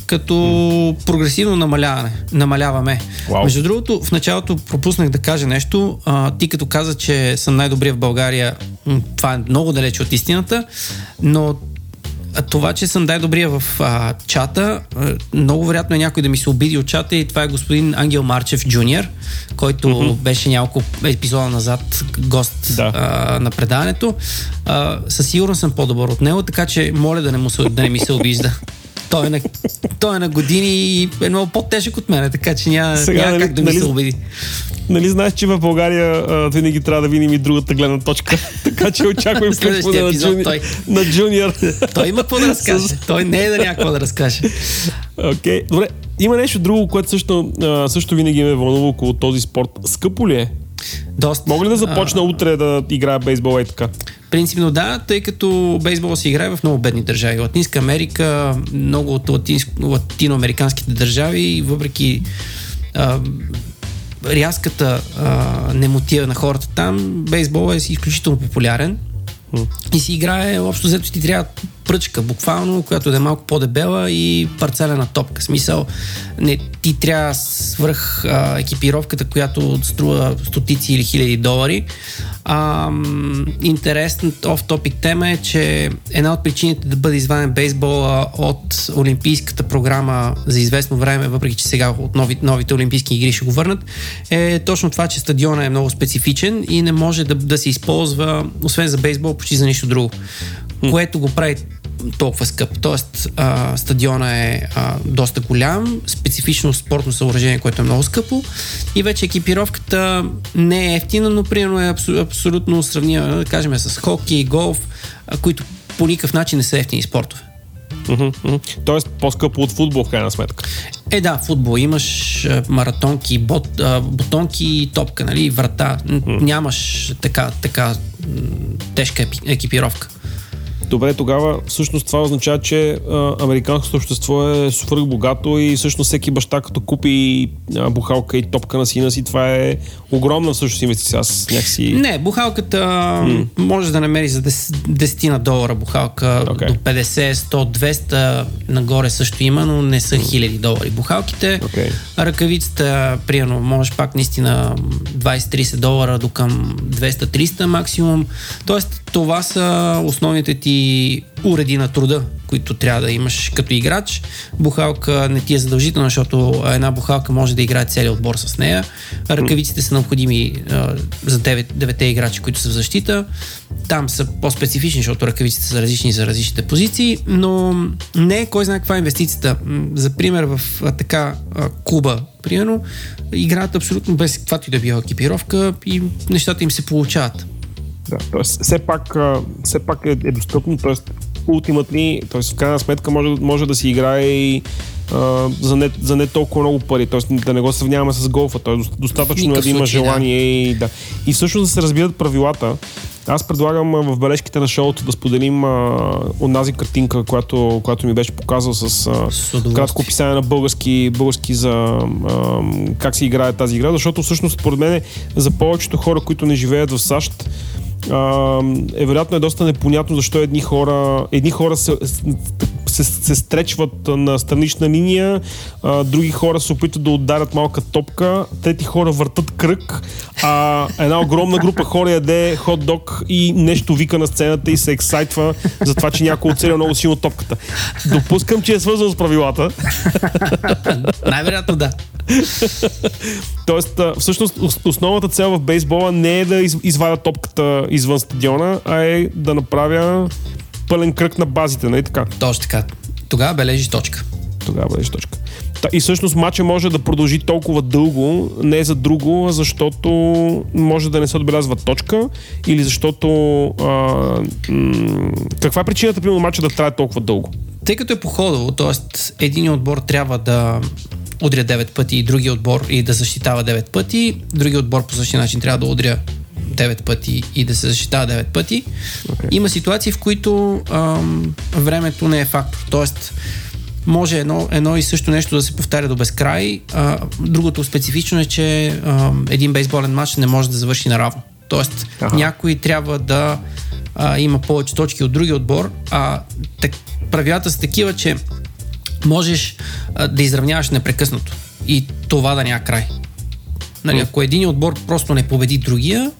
като прогресивно намаляване, намаляваме. Вау. Между другото, в началото пропуснах да кажа нещо. А, ти като каза, че съм най-добрия в България, това е много далече от истината, но а това, че съм най-добрия в а, чата, а, много вероятно е някой да ми се обиди от чата и това е господин Ангел Марчев Джуниор, който mm-hmm. беше няколко епизода назад гост Да. а, на предаването. А, със сигурност съм по-добър от него, така че моля да не, му се, да не ми се обижда. Той е, на, той е на години и е много по-тежък от мен, така че няма, Сега, няма нали- как да ми нали- се обиди. Нали знаеш, че в България а, винаги трябва да видим и другата гледна точка. така че Следващия включване на, епизод джуни... той. на Джуниор. Той има какво да разкаже. Той не е да няма какво да разкаже. Окей, добре. Има нещо друго, което също, а, също винаги ме вълнува около този спорт. Скъпо ли е? Доста. Мога ли да започна утре да играя бейсбол и така? Принципно да, тъй като бейсбол се играе в много бедни държави. Латинска Америка, много от латиноамериканските държави, въпреки а, рязката а, немотива на хората там, бейсбол е изключително популярен. И си играе, общо взето ти трябва пръчка, буквално, която да е малко по-дебела и парцелена топка. Смисъл, не, ти трябва свръх а, екипировката, която струва стотици или хиляди долари. А, интересна оф-топик тема е, че една от причините да бъде изваден бейсбола от Олимпийската програма за известно време, въпреки че сега от нови, новите Олимпийски игри ще го върнат, е точно това, че стадиона е много специфичен и не може да, да се използва, освен за бейсбол, почти за нищо друго. Което го прави толкова скъп. Тоест, а, стадиона е а, доста голям, специфично спортно съоръжение, което е много скъпо и вече екипировката не е ефтина, но примерно е абсо, абсолютно сравнима, да кажем, с хокей, голф, а, които по никакъв начин не са ефтини спортове. Тоест по-скъпо от футбол, в крайна сметка. Е, да, футбол. Имаш маратонки, бот, бутонки и топка, нали, врата. Нямаш така, така тежка екипировка. Добре, тогава всъщност това означава, че а, американското общество е свърх богато и всъщност всеки баща като купи а, бухалка и топка на сина си, това е огромна всъщност инвестиция. Аз някакси... Не, бухалката mm. може да намери за 10, 10 на долара бухалка Окей. до 50, 100, 200 нагоре също има, но не са хиляди долари. Бухалките, Окей. ръкавицата, примерно, можеш пак наистина 20-30 долара до към 200-300 максимум. Тоест, това са основните ти уреди на труда, които трябва да имаш като играч. Бухалка не ти е задължителна, защото една бухалка може да играе целият отбор с нея. Ръкавиците са необходими а, за 9, 9 играчи, които са в защита. Там са по-специфични, защото ръкавиците са различни за различните позиции, но не е кой знае каква е инвестицията. За пример, в а, така а, Куба, примерно, играят абсолютно без каквато и да била екипировка и нещата им се получават. Да, тоест, все пак, все пак е, е достъпно, т.е. ултиматни, т.е. в крайна сметка може, може да си играе и а, за, не, за не толкова много пари, т.е. да не го сравняваме с голфа, т.е. достатъчно е да има случай, да. желание и да. И всъщност да се разбират правилата Аз предлагам в бележките на шоуто да споделим а, онази картинка, която, която ми беше показал с, а, С кратко описание на български, български за а, как се играе тази игра, защото всъщност според мен за повечето хора, които не живеят в САЩ, а, е вероятно е доста непонятно защо едни хора, едни хора се, се, се стречват на странична линия, а, други хора се опитват да ударят малка топка, трети хора въртат кръг, а една огромна група хора яде хот-дог и нещо вика на сцената и се ексайтва за това, че някой оцеля много силно топката. Допускам, че е свързано с правилата. Най-вероятно да. Тоест, всъщност, ос- основната цел в бейсбола не е да из, извадя топката извън стадиона, а е да направя пълен кръг на базите, нали така? Точно така. Тогава бележиш точка. Тогава беше точка. Та, и всъщност матча може да продължи толкова дълго, не за друго, защото може да не се отбелязва точка или защото... А, м- каква е причината, примерно, матча да трае толкова дълго? Тъй като е походово, т.е. един отбор трябва да удря 9 пъти и другия отбор и да защитава 9 пъти, другия отбор по същия начин трябва да удря 9 пъти и да се защитава 9 пъти. Окей. Има ситуации, в които ам, времето не е фактор. Тоест, може едно, едно и също нещо да се повтаря до безкрай. А, другото специфично е, че а, един бейсболен матч не може да завърши наравно. Тоест, ага. някой трябва да а, има повече точки от другия отбор, а так, правилата са такива, че можеш а, да изравняваш непрекъснато и това да няма край. Нали, ако един отбор просто не победи другия,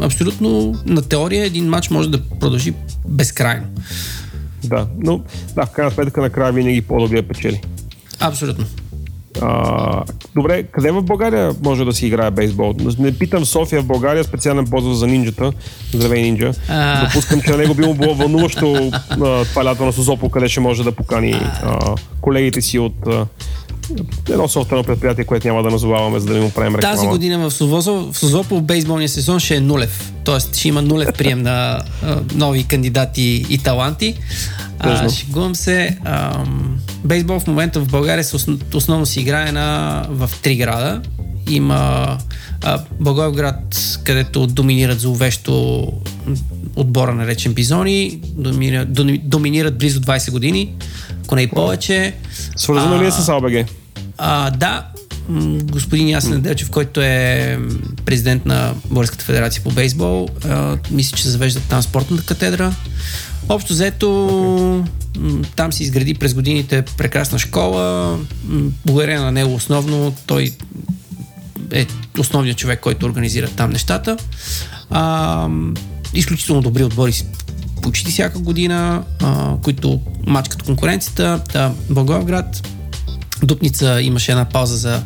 абсолютно на теория един матч може да продължи безкрайно. Да, но да, в крайна сметка накрая винаги по-добре печели. Абсолютно. А, добре, къде в България може да си играе бейсбол? Не питам София в България, специален поздрав за нинджата. Здравей, нинджа. А. Допускам, че на него би му било вълнуващо това лято на Созопо, къде ще може да покани а, колегите си от едно собствено предприятие, което няма да назоваваме, за да не му правим реклама. Тази година в Созопо, в Созопо бейсболния сезон ще е нулев. Тоест ще има нулев прием на а, нови кандидати и таланти. А, шегувам се. А, бейсбол в момента в България основ, основно се играе на, в три града. Има а, Благоевград, където доминират зловещо отбора наречен Бизони. Доминират, доми- доминират близо 20 години, не и повече. Свързано ли е с АБГ? а, да, господин Ясен Неделчев, който е президент на Българската федерация по бейсбол, а, мисля, че завежда там спортната катедра. Общо взето, там се изгради през годините прекрасна школа. Благодарение на него основно, той е основният човек, който организира там нещата. А, изключително добри отбори почти всяка година, а, които мачкат конкуренцията. Да, Благоевград, Дупница имаше една пауза за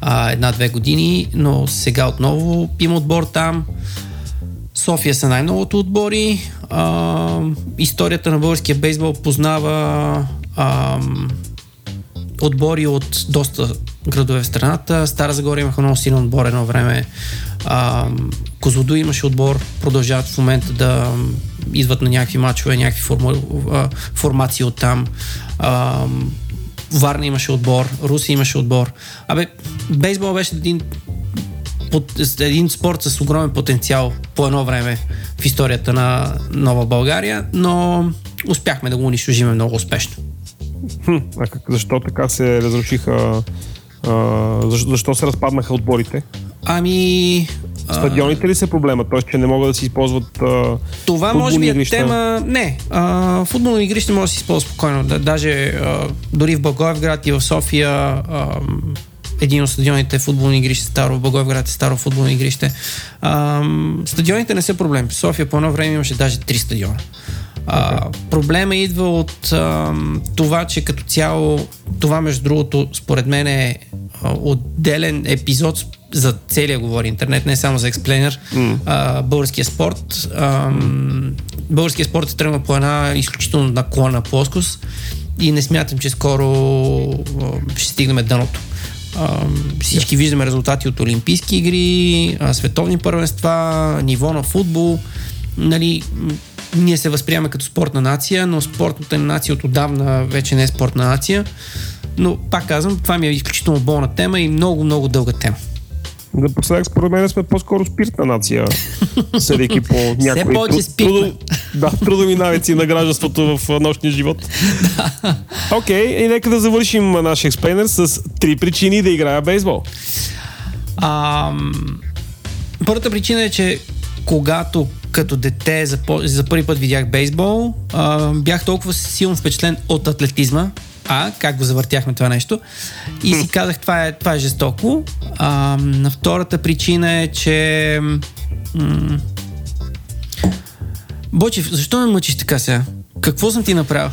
а, една-две години, но сега отново има отбор там. София са най-многото отбори. А, историята на българския бейсбол познава а, отбори от доста градове в страната. Стара Загора имаха много силен отбор едно време. А, Козлодуй имаше отбор, продължават в момента да идват на някакви матчове, някакви форму, а, формации от там. А, Варна имаше отбор, Руси имаше отбор. Абе, бейсбол беше един, под, един спорт с огромен потенциал по едно време в историята на Нова България, но успяхме да го унищожиме много успешно. Хм, а как, защо така се разрушиха? А, защо, защо се разпаднаха отборите? Ами... Стадионите ли са проблема? Тоест, че не могат да се използват а, Това футболни може би е игрища? тема... Не, а, футболно игрище може да се използва спокойно. Да, даже а, дори в Благоевград и в София а, един от стадионите е футболно игрище старо, в Благоевград е старо футболно игрище. А, стадионите не са проблем. В София по едно време имаше даже три стадиона. А, проблема идва от а, това, че като цяло, това между другото, според мен е отделен епизод за целия говори интернет, не само за експлейнер, mm. а, българския спорт. А, българския спорт е тръгнал по една изключително наклонна плоскост и не смятам, че скоро ще стигнем дъното. А, всички виждаме резултати от Олимпийски игри, а, световни първенства, ниво на футбол. Нали, ние се възприемаме като спортна нация, но спортната нация от отдавна вече не е спортна нация. Но пак казвам, това ми е изключително болна тема и много, много дълга тема. Напоследък, според мен, сме по-скоро спиртна нация, съдейки по някои повече труд- трудови- да, трудови навици на гражданството в а, нощния живот. Окей, и нека да завършим а, нашия експлейнер с три причини да играя бейсбол. Ам, първата причина е, че когато като дете за, за първи път видях бейсбол, а, бях толкова силно впечатлен от атлетизма, а, как го завъртяхме това нещо. И си казах, това е, това е жестоко. А, на втората причина е, че... М- Бочев, защо ме мъчиш така сега? Какво съм ти направил?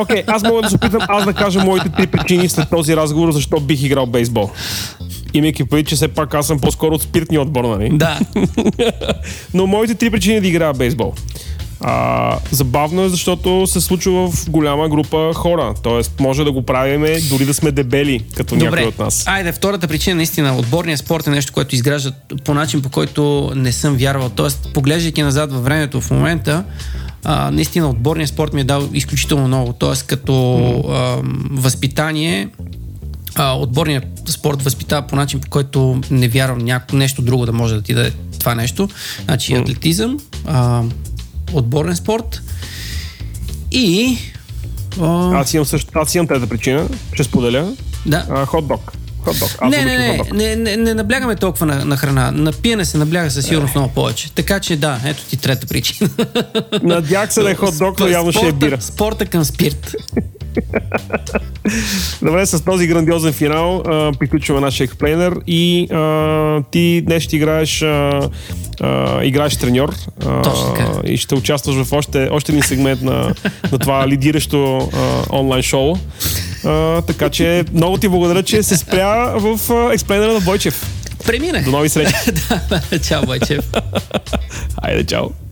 Окей, аз мога да се опитам аз да кажа моите три причини след този разговор, защо бих играл бейсбол. Имайки предвид, че все пак аз съм по-скоро от спиртния отбор, нали? да. Но моите три причини да играя бейсбол. А, забавно е, защото се случва в голяма група хора. Тоест, може да го правиме дори да сме дебели, като някой Добре, от нас. айде, втората причина, наистина, отборният спорт е нещо, което изгражда по начин, по който не съм вярвал. Тоест, поглеждайки назад във времето в момента, а, наистина отборният спорт ми е дал изключително много. Тоест, като а, възпитание, а, отборният спорт възпитава по начин, по който не вярвам няко, нещо друго да може да ти даде това нещо. Значи атлетизъм, а, отборен спорт и... А, Аз имам също, аз имам трета причина, ще споделя. да. А, хот-дог. Аз Не, не, не, не, не, не наблягаме толкова на, на храна. На пиене се набляга със сигурност много повече. Така че да, ето ти трета причина. Надях се да е хот-дог, но явно ще е бира. Спорта към спирт. Добре, с този грандиозен финал а, приключваме нашия експлейнер и а, ти днес ще играеш, а, а, играеш треньор а, Точно така. и ще участваш в още, още един сегмент на, на това лидиращо а, онлайн шоу. А, така че много ти благодаря, че се спря в експлейнера на Бойчев. Преминах. До нови срещи. да, чао, Бойчев. Айде, чао.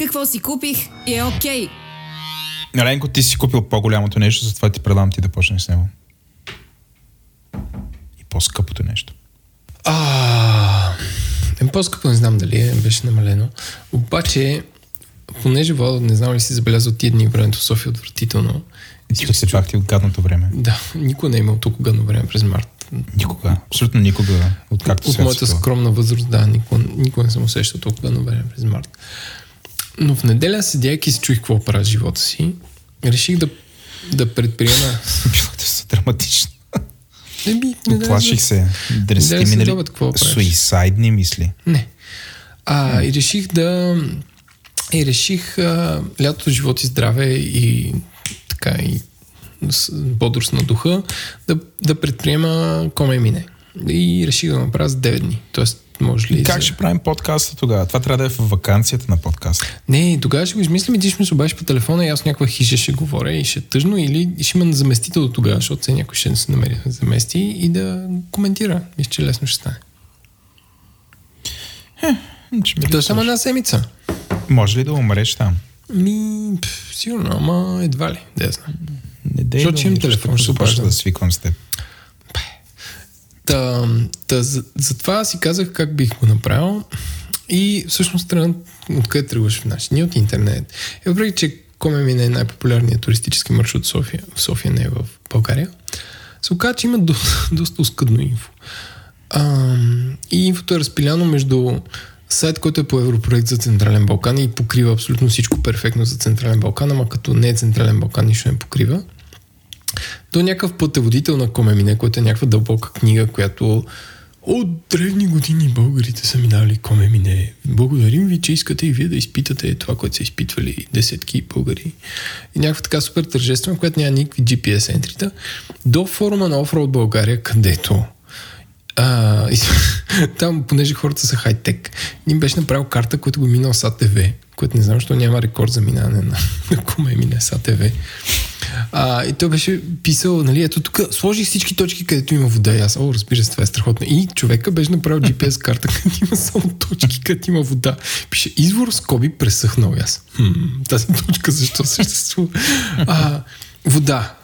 Какво си купих и е окей. Ленко, ти си купил по-голямото нещо, затова ти предлагам ти да почнеш с него. И по-скъпото нещо. А, е, по-скъпо не знам дали е, беше намалено. Обаче, понеже Владо, не знам ли си забелязал тия дни времето в София отвратително. И ти се пак ти от гадното време. Да, никой не е имал толкова гадно време през март. Никога. Абсолютно никога. Откакто От свят моята скромна възраст, да, никога, никога не съм усещал толкова гадно време през март. Но в неделя, седяйки си чуих какво правя живота си, реших да, да предприема... Било е са драматично. Еми, не да, Оплаших се. Дали след минали суисайдни мисли. Не. А, и реших да... И реших а, лятото живот и здраве и така и бодрост на духа да, да предприема коме мине. И реших да направя за 9 дни. Тоест, може ли... Как за... ще правим подкаста тогава? Това трябва да е в вакансията на подкаста. Не, тогава ще го измислим и ти ще ми се обадиш по телефона и аз някаква хижа ще говоря и ще е тъжно или ще има заместител до тогава, защото все някой ще се намери да замести и да коментира. Мисля, че лесно ще стане. Ще ми То е само една седмица. Може ли да умреш там? Ми, пф, сигурно, ама едва ли, да знам. Не дей Защото да имам телефон, ще да свиквам с теб. Та, та, за, затова си казах как бих го направил и всъщност тръгна, откъде тръгваш в наши? Ние от интернет. И въпреки, че Коме е най-популярният туристически маршрут в София, в София не е в България, се оказа, че има до, доста оскъдно инфо. А, и инфото е разпиляно между сайт, който е по Европроект за Централен Балкан и покрива абсолютно всичко перфектно за Централен Балкан, ама като не е Централен Балкан, нищо не покрива до някакъв пътеводител на Комемине, който е някаква дълбока книга, която от древни години българите са минали Комемине. Благодарим ви, че искате и вие да изпитате това, което са изпитвали десетки българи. И някаква така супер тържествена, която няма никакви GPS ентрита, до форума на Offroad България, където а, там, понеже хората са хай-тек, им беше направил карта, която го е минал с АТВ, което не знам, защо няма рекорд за минане на, на Комемине с АТВ. А, и той беше писал, нали, ето тук сложих всички точки, където има вода. И аз, о, разбира се, това е страхотно. И човека беше направил GPS карта, където има само точки, където има вода. Пише, извор скоби пресъхнал. Аз, хм, тази точка защо съществува? А, вода.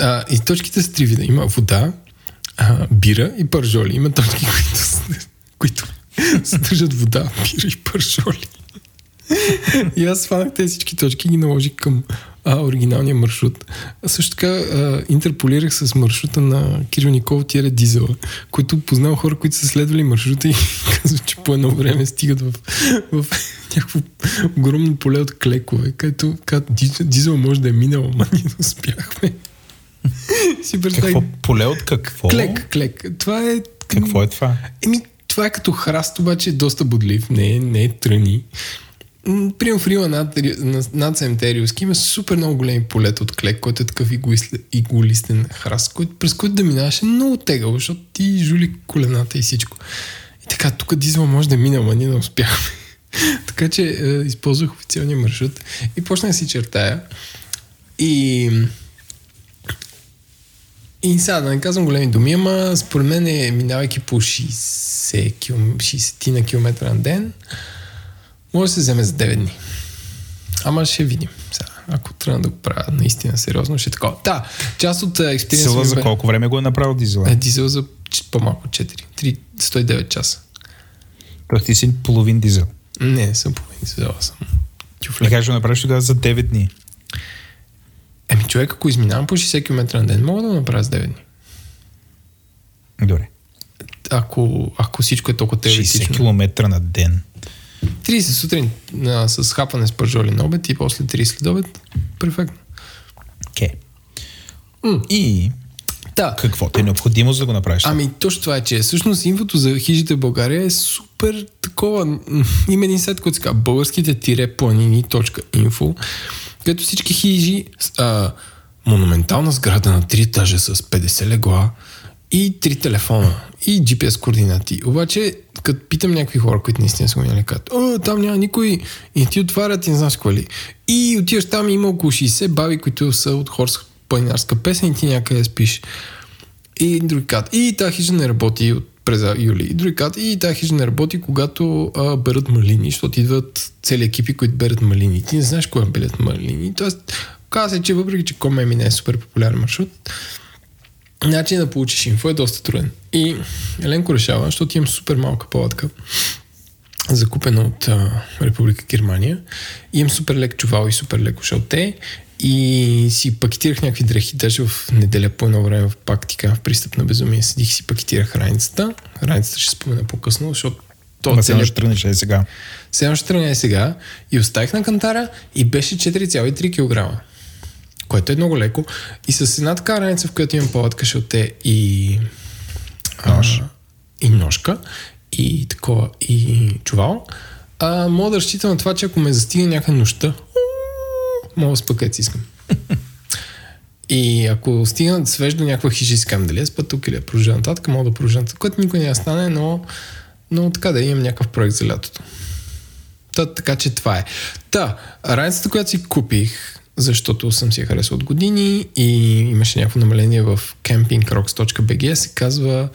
А, и точките са три вида. Има вода, а, бира и пържоли. Има точки, които, които съдържат вода, бира и пържоли. И аз сванах тези всички точки и ги наложих към а, оригиналния маршрут. А също така а, интерполирах с маршрута на Кирил Никол Тире Дизела, който познал хора, които са следвали маршрута и казват, че по едно време стигат в, в някакво огромно поле от клекове, където дизел може да е минал, ама ние не успяхме. си представих. Какво? Поле от какво? Клек, клек. Това е... Какво е това? Еми, това е като храст, обаче е доста бодлив, не е, не е тръни. Примерно в Рила над, над, над Семтериуски има супер много големи полета от клек, който е такъв иголистен, храст, който, през който да минаваш е много тегъл, защото ти жули колената и всичко. И така, тук дизела може да е минал, а ние не успяхме. така че е, използвах официалния маршрут и почнах да си чертая. И и сега да не казвам големи думи, ама според мен е, минавайки по 60, км, 60 на километра на ден, може да се вземе за 9 дни. Ама ще видим. Сега, ако трябва да го правя наистина сериозно, ще е такова. Да, част от експириенса Сила за колко време го е направил дизела? Е, дизел за по-малко от 4. 3, 109 часа. Тоест ти си половин дизел. Не, съм половин дизел, съм тюфлек. как ще направиш тогава за 9 дни? Еми, човек, ако изминавам по 60 км на ден, мога да го направя с 9 дни. Добре. Ако, ако всичко е толкова 60 теоретично. км на ден. 30 сутрин а, с хапане с пържоли на обед и после 30 след обед. Перфектно. Ке. М. И Да. какво ти е необходимо за да го направиш? Ами точно това е, че всъщност инфото за хижите в България е супер такова. Има един сайт, който се казва българските-планини.info, където всички хижи а, монументална сграда на 3 етажа с 50 легла и 3 телефона и GPS координати. Обаче, като питам някакви хора, които наистина са го минали, казват, О, там няма никой и ти отварят и не знаш какво ли. И отиваш там и има около 60 баби, които са от хорска планинарска песен и ти някъде спиш. И други кат. И тази хижа не работи от през юли. И други кат. И тази хижа не работи, когато а, берат малини, защото идват цели екипи, които берат малини. Ти не знаеш кога берат малини. Тоест, каза се, че въпреки, че Комеми не е супер популярен маршрут, начин да получиш инфо е доста труден. И Еленко решава, защото имам супер малка палатка, закупена от а, Република Германия. Имам супер лек чувал и супер леко шалте. И си пакетирах някакви дрехи, даже в неделя по едно време пак ти в пристъп на безумие седих си пакетирах раницата. Раницата ще спомена по-късно, защото то сега целият ще тръгнеш е сега. сега ще тръгна и сега и оставих на кантара и беше 4,3 кг. Което е много леко. И с една така раница, в която имам палатка шалте и Нож. А, и ножка и такова и чувал, а, мога да разчитам на това, че ако ме застигне някаква нощта, мога да спа където искам. И ако стигна да свеж до някаква хижа, искам дали е спа тук или да продължа нататък, мога да продължа нататък, което никой да стане, но, но така да имам някакъв проект за лятото. Та, така че това е. Та, раницата, която си купих, защото съм си я харесал от години и имаше някакво намаление в campingrocks.bg, се казва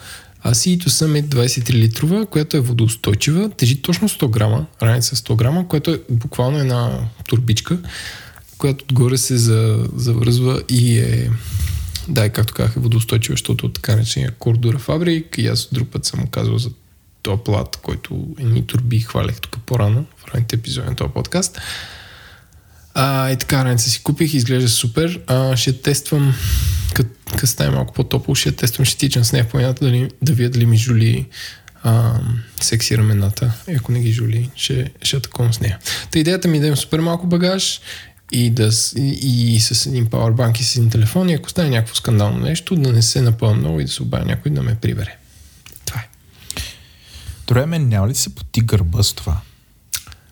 Asito Summit 23 литрова, която е водоустойчива, тежи точно 100 грама, раница 100 грама, което е буквално една турбичка, която отгоре се за, завързва и е да, както казах, е водоустойчива, защото от така наречения кордора фабрик и аз друг път съм казвал за този плат, който едни турби хвалех тук по-рано в ранните епизоди на този подкаст. А, и така, раница си купих, изглежда супер. А, ще тествам, като стане малко по-топло, ще тествам, ще тичам с нея в планината, дали, да видя дали ми жули а, секси рамената. И ако не ги жули, ще, ще атакувам с нея. Та идеята ми е да имам супер малко багаж и, да, и, и с един пауърбанк и с един телефон и ако стане някакво скандално нещо, да не се напълна много и да се обая някой да ме прибере. Това е. Добре, мен няма ли се поти гърба с това?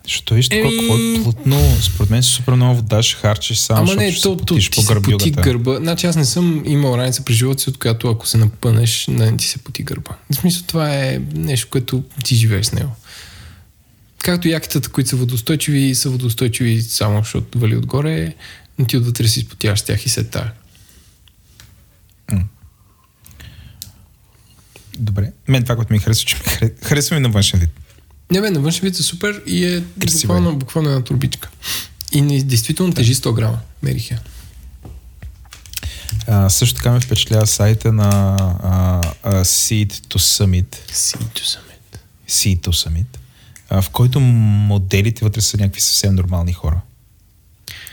Защото виж такова, какво е плътно, според мен супер много вода ще харчиш само, Ама не, то, се то ти по се поти гърбюгата. гърба. Значи аз не съм имал раница при живота си, от която ако се напънеш, не ти се поти гърба. В смисъл това е нещо, което ти живееш с него. Както якитата, които са водостойчиви, са водостойчиви само защото вали отгоре, но ти отвътре си изпотяваш с тях и се тая. Добре. Мен това, което ми харесва, че ми харесва, харесва ми на външен вид. Не бе, на външен вид е супер и е Красива буквално, буквално една турбичка. И не, действително тежи 100 грама. Мерих я. А, също така ме впечатлява сайта на а, а, Seed to Summit, Сито самет. Seed to Summit, а, в който моделите вътре са някакви съвсем нормални хора.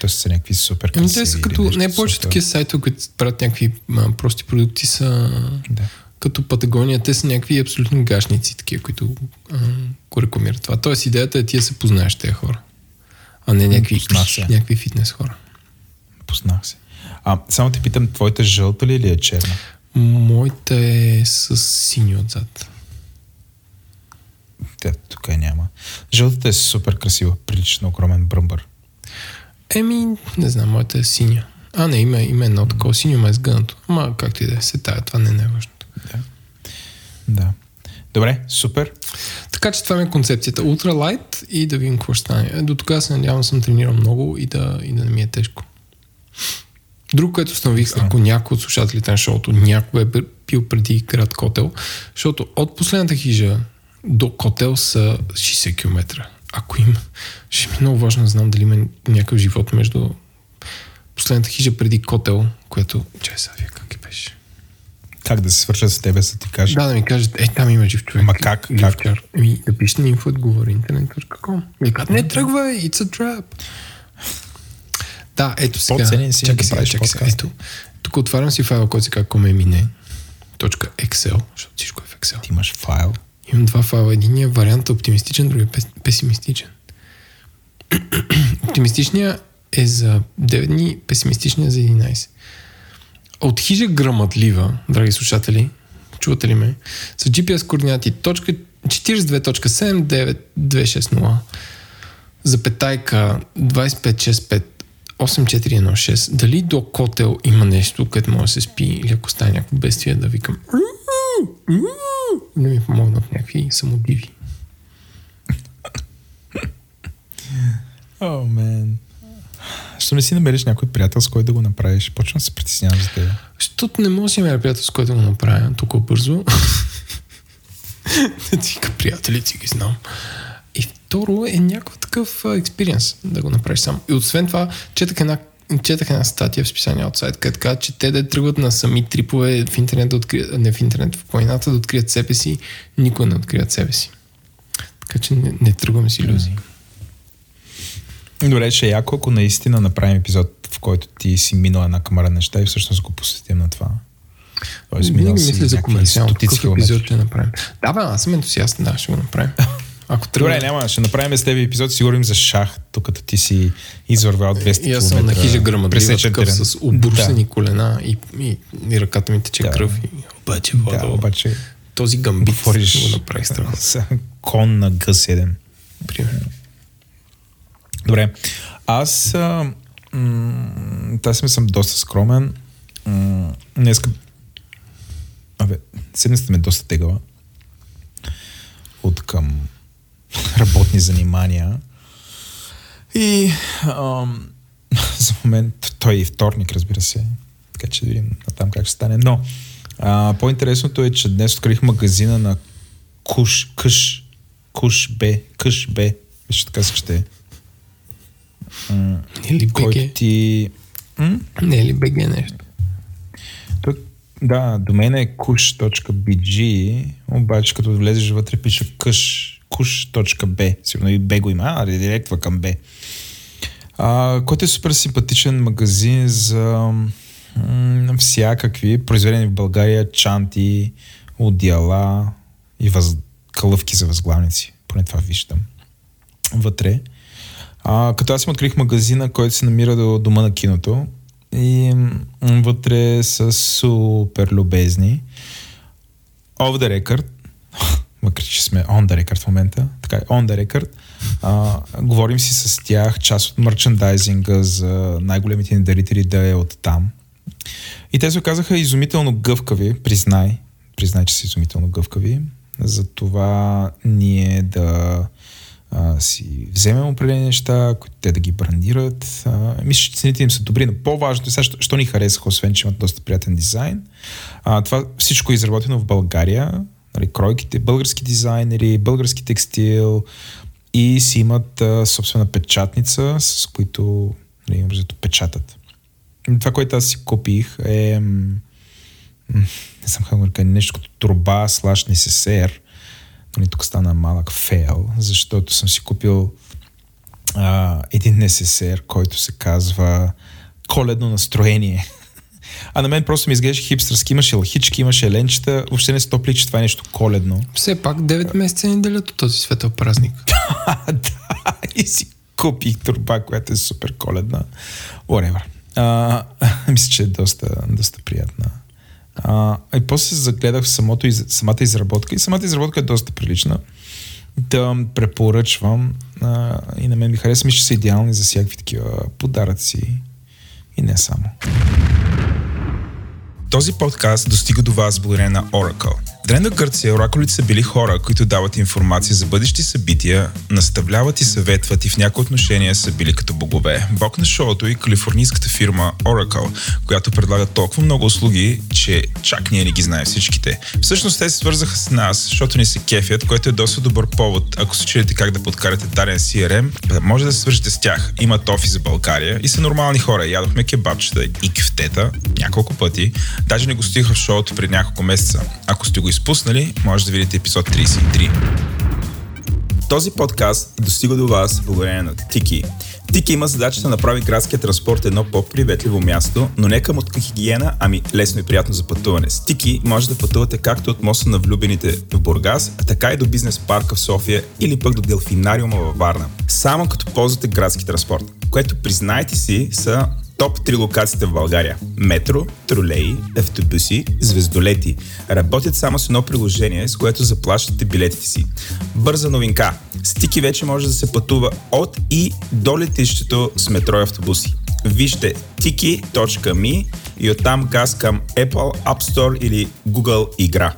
Тоест са някакви супер Ами красиви. те са като, не повече такива сайтове, които правят някакви а, прости продукти са Да. Като Патагония, те са някакви абсолютно гашници, такива, които а, го рекламират това. Тоест идеята е ти да се познаеш тези хора, а не някакви, някакви фитнес хора. Познах се. А, само те питам, твоята жълта ли или е черна? Моята е с синьо отзад. Те, тук я няма. Жълтата е супер красива, прилича на огромен бръмбър. Еми, не знам, моята е синя. А, не, има, има едно такова синьо, ма е сгънато. Ама както и да е, се тая, това не е най-важното. Да. Да. Добре, супер. Така че това ми е концепцията. Ултралайт и да видим какво ще стане. До тогава се надявам съм тренирал много и да, и да не ми е тежко. Друго, което установих, ако някой от слушателите на шоуто някой е пил преди град Котел, защото от последната хижа до Котел са 60 км. Ако има, ще ми е много важно да знам дали има някакъв живот между последната хижа преди Котел, което... Чай сега, беше? Как да се свърша с тебе, да ти кажа? Да, да ми кажат, е, там има жив човек. Ама как? Или Как? Еми, да пишете на info, отговори интернет.com. И казват, не тръгвай, it's a trap. Да, ето сега. По-ценен си чакай да правиш чакай сега. Ето, тук отварям си файла, който се казва comemine. Точка Excel, защото всичко е в Excel. Ти имаш файл. Имам два файла. Единият вариант е оптимистичен, другият е пес- песимистичен. Оптимистичният е за 9 дни, песимистичният за 11. От хижа грамадлива, драги слушатели, чувате ли ме, с GPS координати точка 42.79260 запетайка 2565 8416 дали до Котел има нещо, където може да се спи или ако стане някакво бедствие да викам да ми помогнат някакви самодиви. О, мен. Що не си намериш някой приятел, с който да го направиш? Почвам да се притеснявам за теб. Защото не мога да си намеря приятел, с който да го направя толкова бързо. да ти вика, приятели, ти ги знам. И второ е някакъв такъв експириенс да го направиш сам. И освен това, четах една, четах една статия в списание от сайт, където че те да тръгват на сами трипове в интернет, да открият, не в интернет, в планината да открият себе си, никога не открият себе си. Така че не, не тръгваме с иллюзии. Добре, ще е яко, ако наистина направим епизод, в който ти си минал една камара неща и всъщност го посветим на това. Тоест, минал Винаги мисля за комерциално. километри. епизод ще направим. Да, бе, аз съм ентусиаст, да, ще го направим. Ако тръгне. Добре, няма, ще направим с теб епизод, си говорим за шах, тук ти си извървял 200 И аз съм на хижа грамадлива, такъв с обрусени Да. колена и, и, и ръката ми тече Да. кръв. И, обаче, Да, обаче този гамбит говориш го направи страхотно. с кон на Г7. Примерно. Добре. Аз а, тази сме съм доста скромен. Днеска... Абе, седмицата ме е доста тегава. От към работни занимания. И ам, за момент той е и вторник, разбира се. Така че да видим там как ще стане. Но а, по-интересното е, че днес открих магазина на Куш, Къш, Куш Б, Къш Б. Виж така се чете. М, Не е ли който БГ? ти... М? Не е ли БГ нещо? Той, да, домена е kush.bg, обаче като влезеш вътре пише kush, kush.b, сигурно и B го има, а директва към B. А, който е супер симпатичен магазин за м- всякакви произведени в България чанти, одеяла и въз... кълъвки за възглавници. Поне това виждам вътре. А, като аз им открих магазина, който се намира до дома на киното и вътре са супер любезни. Off the record, макар че сме on the record в момента, така е, on the record, а, говорим си с тях, част от мерчендайзинга за най-големите ни дарители да е от там. И те се оказаха изумително гъвкави, признай, признай, че са изумително гъвкави, за това ние да а, си вземем определени неща, които те да ги брандират. А, мисля, че цените им са добри, но по-важното е сега, що, що ни харесаха, освен, че имат доста приятен дизайн. А, това всичко е изработено в България. Нали, кройките, български дизайнери, български текстил и си имат а, собствена печатница, с които нали, печатат. Това, което аз си купих е не съм как нещо като турба слаш несесер. Нали, тук стана малък фейл, защото съм си купил а, един НССР, който се казва Коледно настроение. А на мен просто ми изглеждаше хипстърски. Имаше лахички, имаше ленчета. Въобще не се топли, че това е нещо коледно. Все пак 9 месеца ни делят от този светъл празник. да, и си купих турба, която е супер коледна. Whatever. А, мисля, че е доста, доста приятна. А, и после се загледах в самото, самата изработка и самата изработка е доста прилична. Да препоръчвам а, и на мен ми харесва, че са идеални за всякакви такива подаръци и не само. Този подкаст достига до вас благодарение на Oracle. Древна Гърция оракулите са били хора, които дават информация за бъдещи събития, наставляват и съветват и в някои отношения са били като богове. Бог на шоуто и калифорнийската фирма Oracle, която предлага толкова много услуги, че чак ние не ги знаем всичките. Всъщност те се свързаха с нас, защото ни се кефят, което е доста добър повод. Ако се чуете как да подкарате даден CRM, може да се свържете с тях. Имат офис за България и са нормални хора. Ядохме кебабчета и кефтета няколко пъти. Даже не го стиха в шоуто преди няколко месеца. Ако сте го изпуснали, може да видите епизод 33. Този подкаст достига до вас благодарение на Тики. Тики има задача да направи градския транспорт едно по-приветливо място, но не към от хигиена, ами лесно и приятно за пътуване. С Тики може да пътувате както от моста на влюбените в Бургас, а така и до бизнес парка в София или пък до делфинариума във Варна. Само като ползвате градски транспорт, което признайте си са топ 3 локациите в България. Метро, тролеи, автобуси, звездолети. Работят само с едно приложение, с което заплащате билетите си. Бърза новинка. Стики вече може да се пътува от и до летището с метро и автобуси. Вижте tiki.me и оттам газ към Apple App Store или Google игра.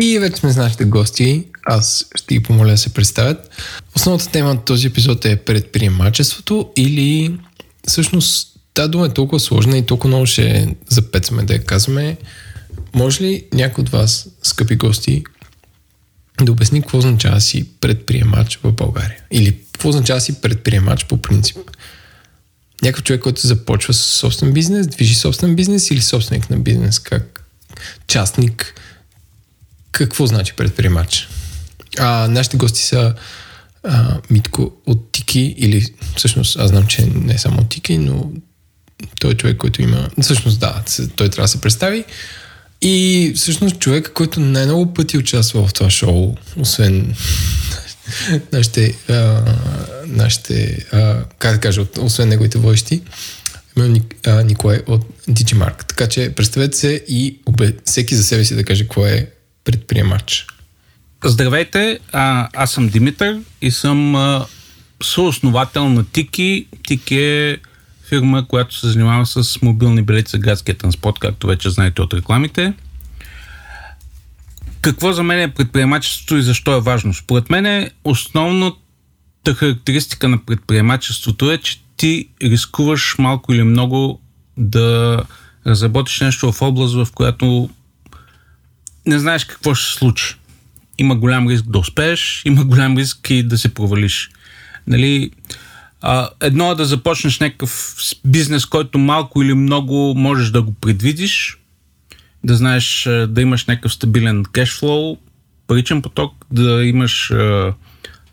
И вече сме с нашите гости. Аз ще ги помоля да се представят. Основната тема на този епизод е предприемачеството или всъщност тази дума е толкова сложна и толкова много ще запецаме да я казваме. Може ли някой от вас, скъпи гости, да обясни какво означава си предприемач в България? Или какво означава си предприемач по принцип? Някакъв човек, който започва с собствен бизнес, движи собствен бизнес или собственик на бизнес, как частник, какво значи предприемач? А, нашите гости са а, Митко от Тики, или всъщност аз знам, че не е само Тики, но той е човек, който има... Всъщност да, той трябва да се представи. И всъщност човек, който най-много пъти участва в това шоу, освен нашите, а, нашите а, как да кажа, освен неговите водещи, имам Николай от Digimark. Така че представете се и обе, всеки за себе си да каже какво е предприемач. Здравейте, а, аз съм Димитър и съм а, съосновател на Тики. Тики е фирма, която се занимава с мобилни билети за градския транспорт, както вече знаете от рекламите. Какво за мен е предприемачеството и защо е важно? Според мен е основната характеристика на предприемачеството е, че ти рискуваш малко или много да разработиш нещо в област, в която не знаеш какво ще се случи. Има голям риск да успееш, има голям риск и да се провалиш. Нали, а, едно е да започнеш някакъв бизнес, който малко или много можеш да го предвидиш, да знаеш, да имаш някакъв стабилен кешфлоу, паричен поток, да имаш а,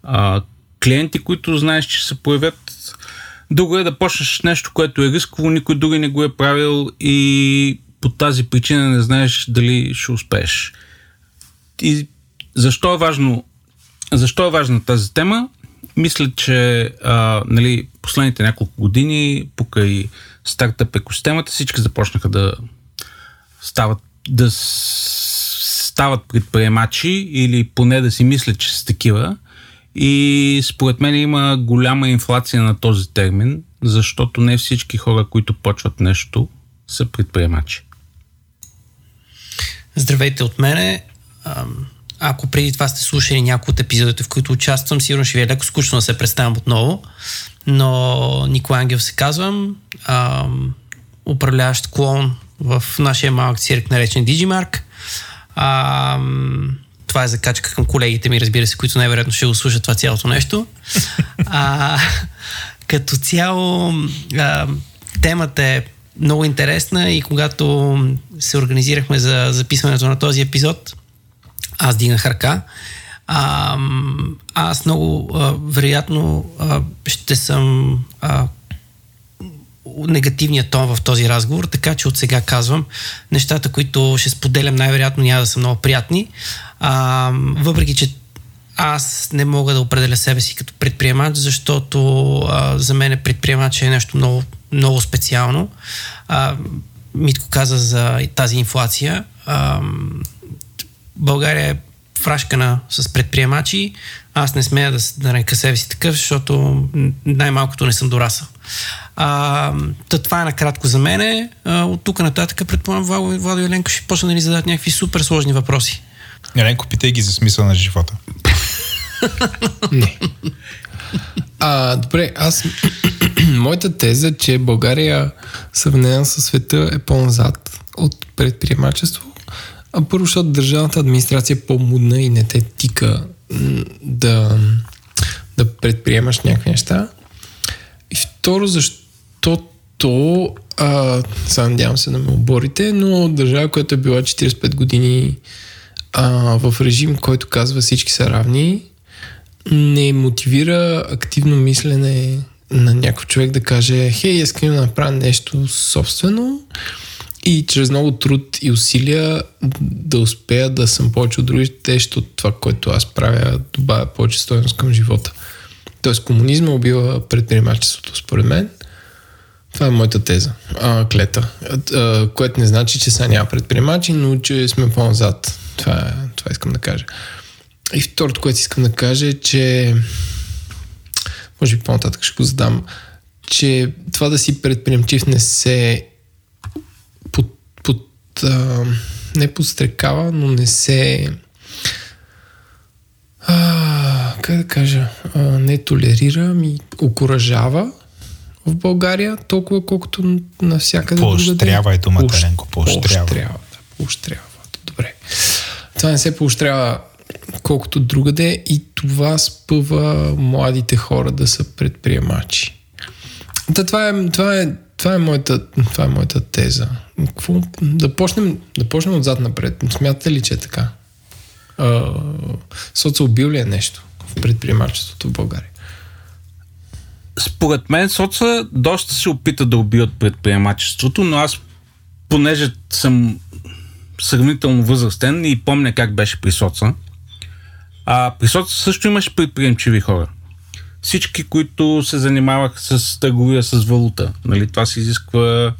а, клиенти, които знаеш, че се появят. Друго е да почнеш нещо, което е рисково, никой други не го е правил и по тази причина не знаеш дали ще успееш. И защо е важно защо е важна тази тема? Мисля, че а, нали, последните няколко години, покрай стартъп екосистемата, всички започнаха да стават, да стават предприемачи или поне да си мислят, че са такива. И според мен има голяма инфлация на този термин, защото не всички хора, които почват нещо, са предприемачи. Здравейте от мене. Ако преди това сте слушали някои от епизодите, в които участвам, сигурно ще ви е леко скучно да се представям отново. Но Николай Ангел се казвам, ам, управляващ клон в нашия малък цирк, наречен Digimark. Това е закачка към колегите ми, разбира се, които най-вероятно ще го слушат това цялото нещо. А, като цяло, а, темата е много интересна и когато се организирахме за записването на този епизод, аз дигнах ръка. А, аз много а, вероятно а, ще съм а, негативния тон в този разговор, така че от сега казвам нещата, които ще споделям най-вероятно няма да са много приятни. А, въпреки, че аз не мога да определя себе си като предприемач, защото а, за мен предприемач е нещо много, много специално. А, Митко каза за тази инфлация. А, България е фрашкана с предприемачи. Аз не смея да, да нарека себе си такъв, защото най-малкото не съм дорасъл. А, та, това е накратко за мене. А, от тук нататък предполагам Владо, Владо и Еленко ще почне да ни зададат някакви супер сложни въпроси. Еленко, питай ги за смисъл на живота. Не. А, добре, аз... Моята теза, че България сравнена със света е по-назад от предприемачество. А първо, защото държавната администрация е по-мудна и не те тика да, да предприемаш някакви неща. И второ, защото а, сега надявам се да ме оборите, но държава, която е била 45 години а, в режим, който казва всички са равни, не мотивира активно мислене на някой човек да каже, хей, искам да направя нещо собствено и чрез много труд и усилия да успея да съм повече от другите, защото това, което аз правя, добавя повече стоеност към живота. Тоест комунизма убива предприемачеството, според мен. Това е моята теза, а, клета. А, което не значи, че сега няма предприемачи, но че сме по-назад. Това, е, това искам да кажа. И второто, което искам да кажа е, че може би по-нататък ще го задам, че това да си предприемчив не се под, под, а, не подстрекава, но не се а, как да кажа, а, не толерира, ми окоръжава в България, толкова колкото навсякъде Поощрява е думата, Еленко, поощрява. Поощрява, да, поощрява. Добре. Това не се поощрява колкото другаде и това спъва младите хора да са предприемачи. Да, това е, това е, това е, моята, това е моята теза. Какво? Да, почнем, да почнем отзад напред. Смятате ли, че е така? А, социалбил ли е нещо в предприемачеството в България? Според мен соца доста се опита да убият предприемачеството, но аз, понеже съм сравнително възрастен и помня как беше при соца, а при соца също имаше предприемчиви хора. Всички, които се занимаваха с търговия с валута. Нали? Това се изисква,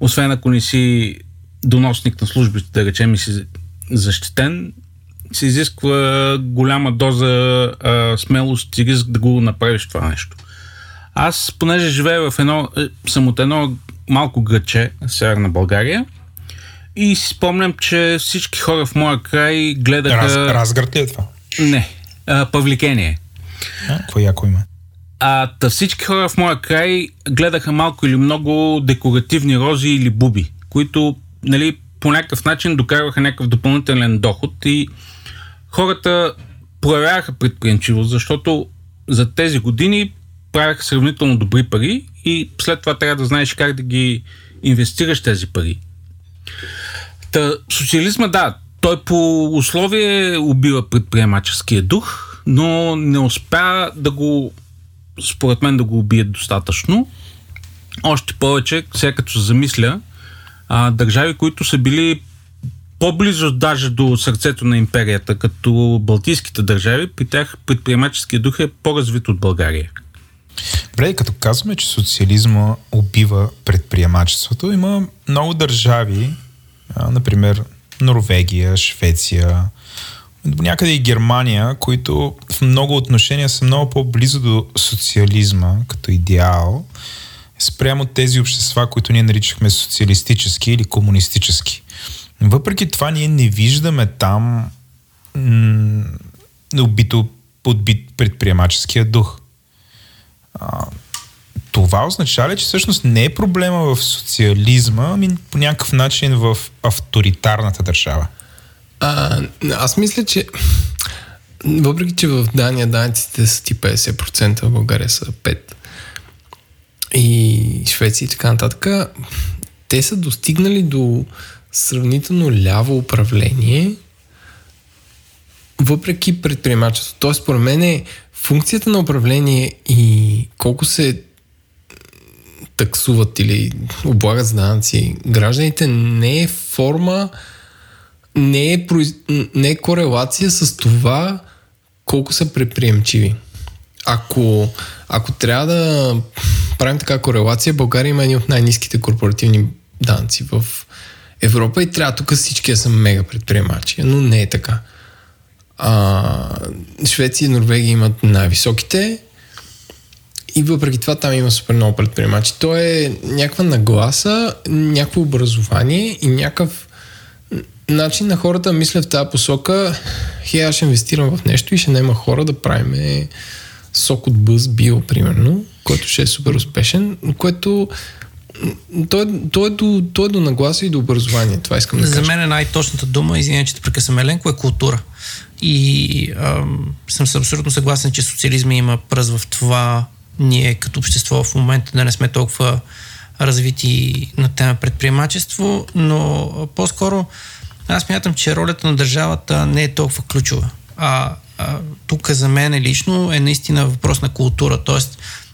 освен ако не си доносник на службите, да речем и си защитен, се изисква голяма доза а, смелост и риск да го направиш това нещо. Аз, понеже живея в едно, е, съм от едно малко граче, северна България, и си спомням, че всички хора в моя край гледаха... Раз, разград ли е това? Не, а, Павликение. А, какво яко има? А та всички хора в моя край гледаха малко или много декоративни рози или буби, които нали, по някакъв начин докарваха някакъв допълнителен доход и хората проявяваха предприемчивост, защото за тези години правяха сравнително добри пари и след това трябва да знаеш как да ги инвестираш тези пари. Та, социализма, да, той по условие убива предприемаческия дух, но не успя да го, според мен, да го убие достатъчно. Още повече, сега като се замисля, а, държави, които са били по-близо даже до сърцето на империята, като Балтийските държави, при тях предприемаческия дух е по-развит от България. Добре, като казваме, че социализма убива предприемачеството, има много държави, например Норвегия, Швеция, до някъде и Германия, които в много отношения са много по-близо до социализма като идеал, спрямо тези общества, които ние наричахме социалистически или комунистически. Въпреки това, ние не виждаме там м- убито, подбит предприемаческия дух. Това означава ли, че всъщност не е проблема в социализма, ами по някакъв начин в авторитарната държава? А, аз мисля, че въпреки, че в Дания данците са ти 50%, в България са 5%, и Швеция и така нататък, те са достигнали до сравнително ляво управление, въпреки предприемачеството. Тоест, според мен е функцията на управление и колко се таксуват или облагат с данъци гражданите не е форма, не е, произ... не е корелация с това колко са предприемчиви. Ако, ако трябва да правим така корелация, България има едни от най-низките корпоративни данци в Европа и трябва тук всички да са мега предприемачи, но не е така. А, Швеция и Норвегия имат най-високите и въпреки това там има супер много предприемачи. То е някаква нагласа, някакво образование и някакъв начин на хората да мислят в тази посока, хе, аз ще инвестирам в нещо и ще няма хора да правим сок от бъз био, примерно, който ще е супер успешен, което то е, то, е до, то е до нагласа и до образование. Това искам да За кажа. мен е най-точната дума, извиня, че те прекъсвам Еленко, е култура. И ам, съм абсолютно съгласен, че социализма има пръз в това ние като общество в момента да не сме толкова развити на тема предприемачество, но по-скоро аз мятам, че ролята на държавата не е толкова ключова. А, а тук за мен лично е наистина въпрос на култура, т.е.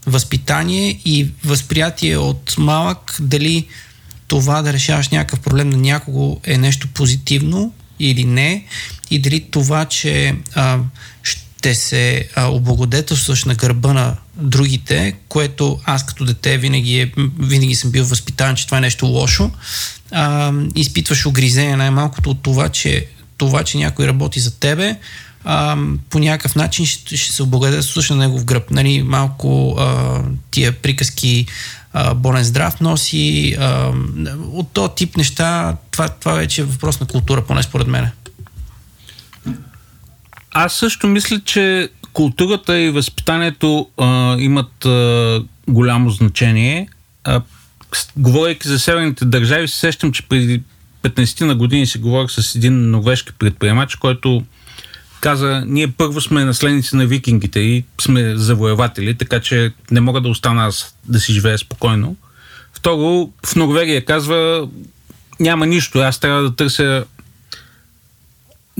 възпитание и възприятие от малък дали това да решаваш някакъв проблем на някого е нещо позитивно или не и дали това, че а, ще се а, облагодетелстваш на гърба на другите, което аз като дете винаги, е, винаги съм бил възпитан, че това е нещо лошо, а, изпитваш огризение най-малкото от това, че това, че някой работи за тебе, а, по някакъв начин ще, ще се облагодетелстваш на негов гръб. Нали, малко а, тия приказки а, болен здрав носи, а, от този тип неща, това, това вече е въпрос на култура, поне според мен. Аз също мисля, че културата и възпитанието а, имат а, голямо значение. А, говорейки за северните държави, се сещам, че преди 15 на години си говорих с един норвежки предприемач, който каза, ние първо сме наследници на викингите и сме завоеватели, така че не мога да остана аз да си живея спокойно. Второ, в Норвегия казва, няма нищо, аз трябва да търся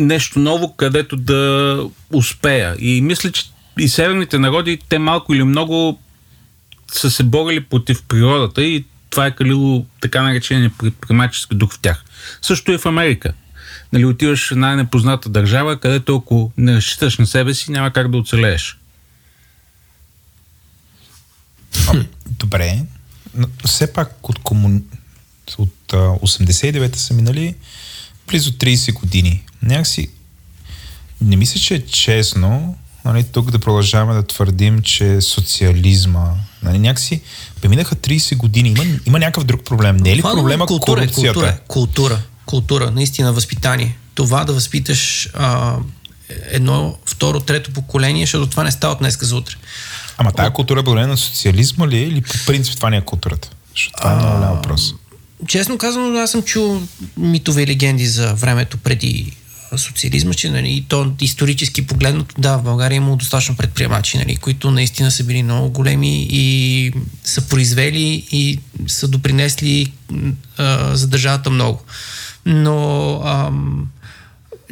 нещо ново, където да успея. И мисля, че и северните народи, те малко или много са се борили против природата и това е калило така наречения предприемачески дух в тях. Също и в Америка. Нали, отиваш в една непозната държава, където ако не разчиташ на себе си, няма как да оцелееш. Добре, но все пак от, комун... от а, 89-та са минали близо 30 години. Някакси не мисля, че е честно нали, тук да продължаваме да твърдим, че социализма нали, някакси преминаха 30 години. Има, има някакъв друг проблем. Не е ли Това проблема култура, е, корупцията? култура, е, култура, култура, наистина възпитание. Това да възпиташ а, едно, второ, трето поколение, защото това не става от днес за утре. Ама тая култура е благодарение на социализма ли е или по принцип това не е културата? Защото това е много голям въпрос. Честно казано, аз съм чул митове и легенди за времето преди социализма, че нали, и то исторически погледнато, да, в България има достатъчно предприемачи, нали, които наистина са били много големи и са произвели и са допринесли а, за държавата много. Но ам,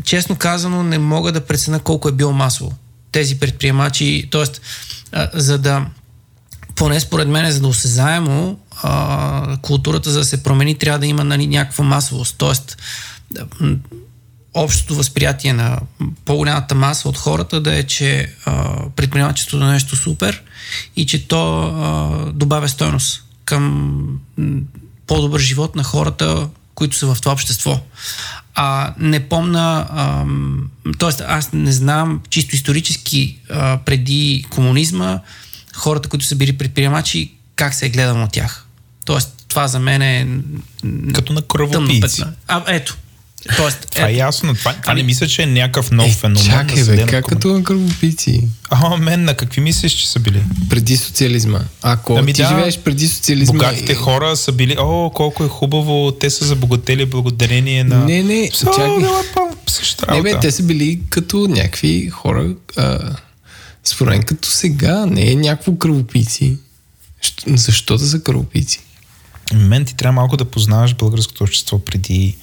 честно казано, не мога да преценя колко е било масово. Тези предприемачи, т.е. за да поне според мен, за да осезаемо а, културата, за да се промени, трябва да има нали, някаква масовост. Тоест, общото възприятие на по-голямата маса от хората да е, че а, предприемачеството е нещо супер и че то а, добавя стойност към по-добър живот на хората, които са в това общество. А, не помна, т.е. аз не знам чисто исторически а, преди комунизма хората, които са били предприемачи, как се е гледано от тях. Тоест, това за мен е Като на кръвопийци. А, ето. Тоест, Това е ето. ясно. Това, това Ами- не мисля, че е някакъв нов феномен. Чакай, бе, как като на кръвопийци? А, мен, на какви мислиш, че са били? Преди социализма. Ако Ами ти да, живееш преди социализма... Богатите и- хора са били, о, колко е хубаво, те са забогатели благодарение на... Не, не, О, чакай. па- същата Не, бе, те са били като някакви хора, а, според мен като сега, не е някакво кръвопийци. Що- Защо да са кръвопийци? Мен ти трябва малко да познаваш българското общество преди...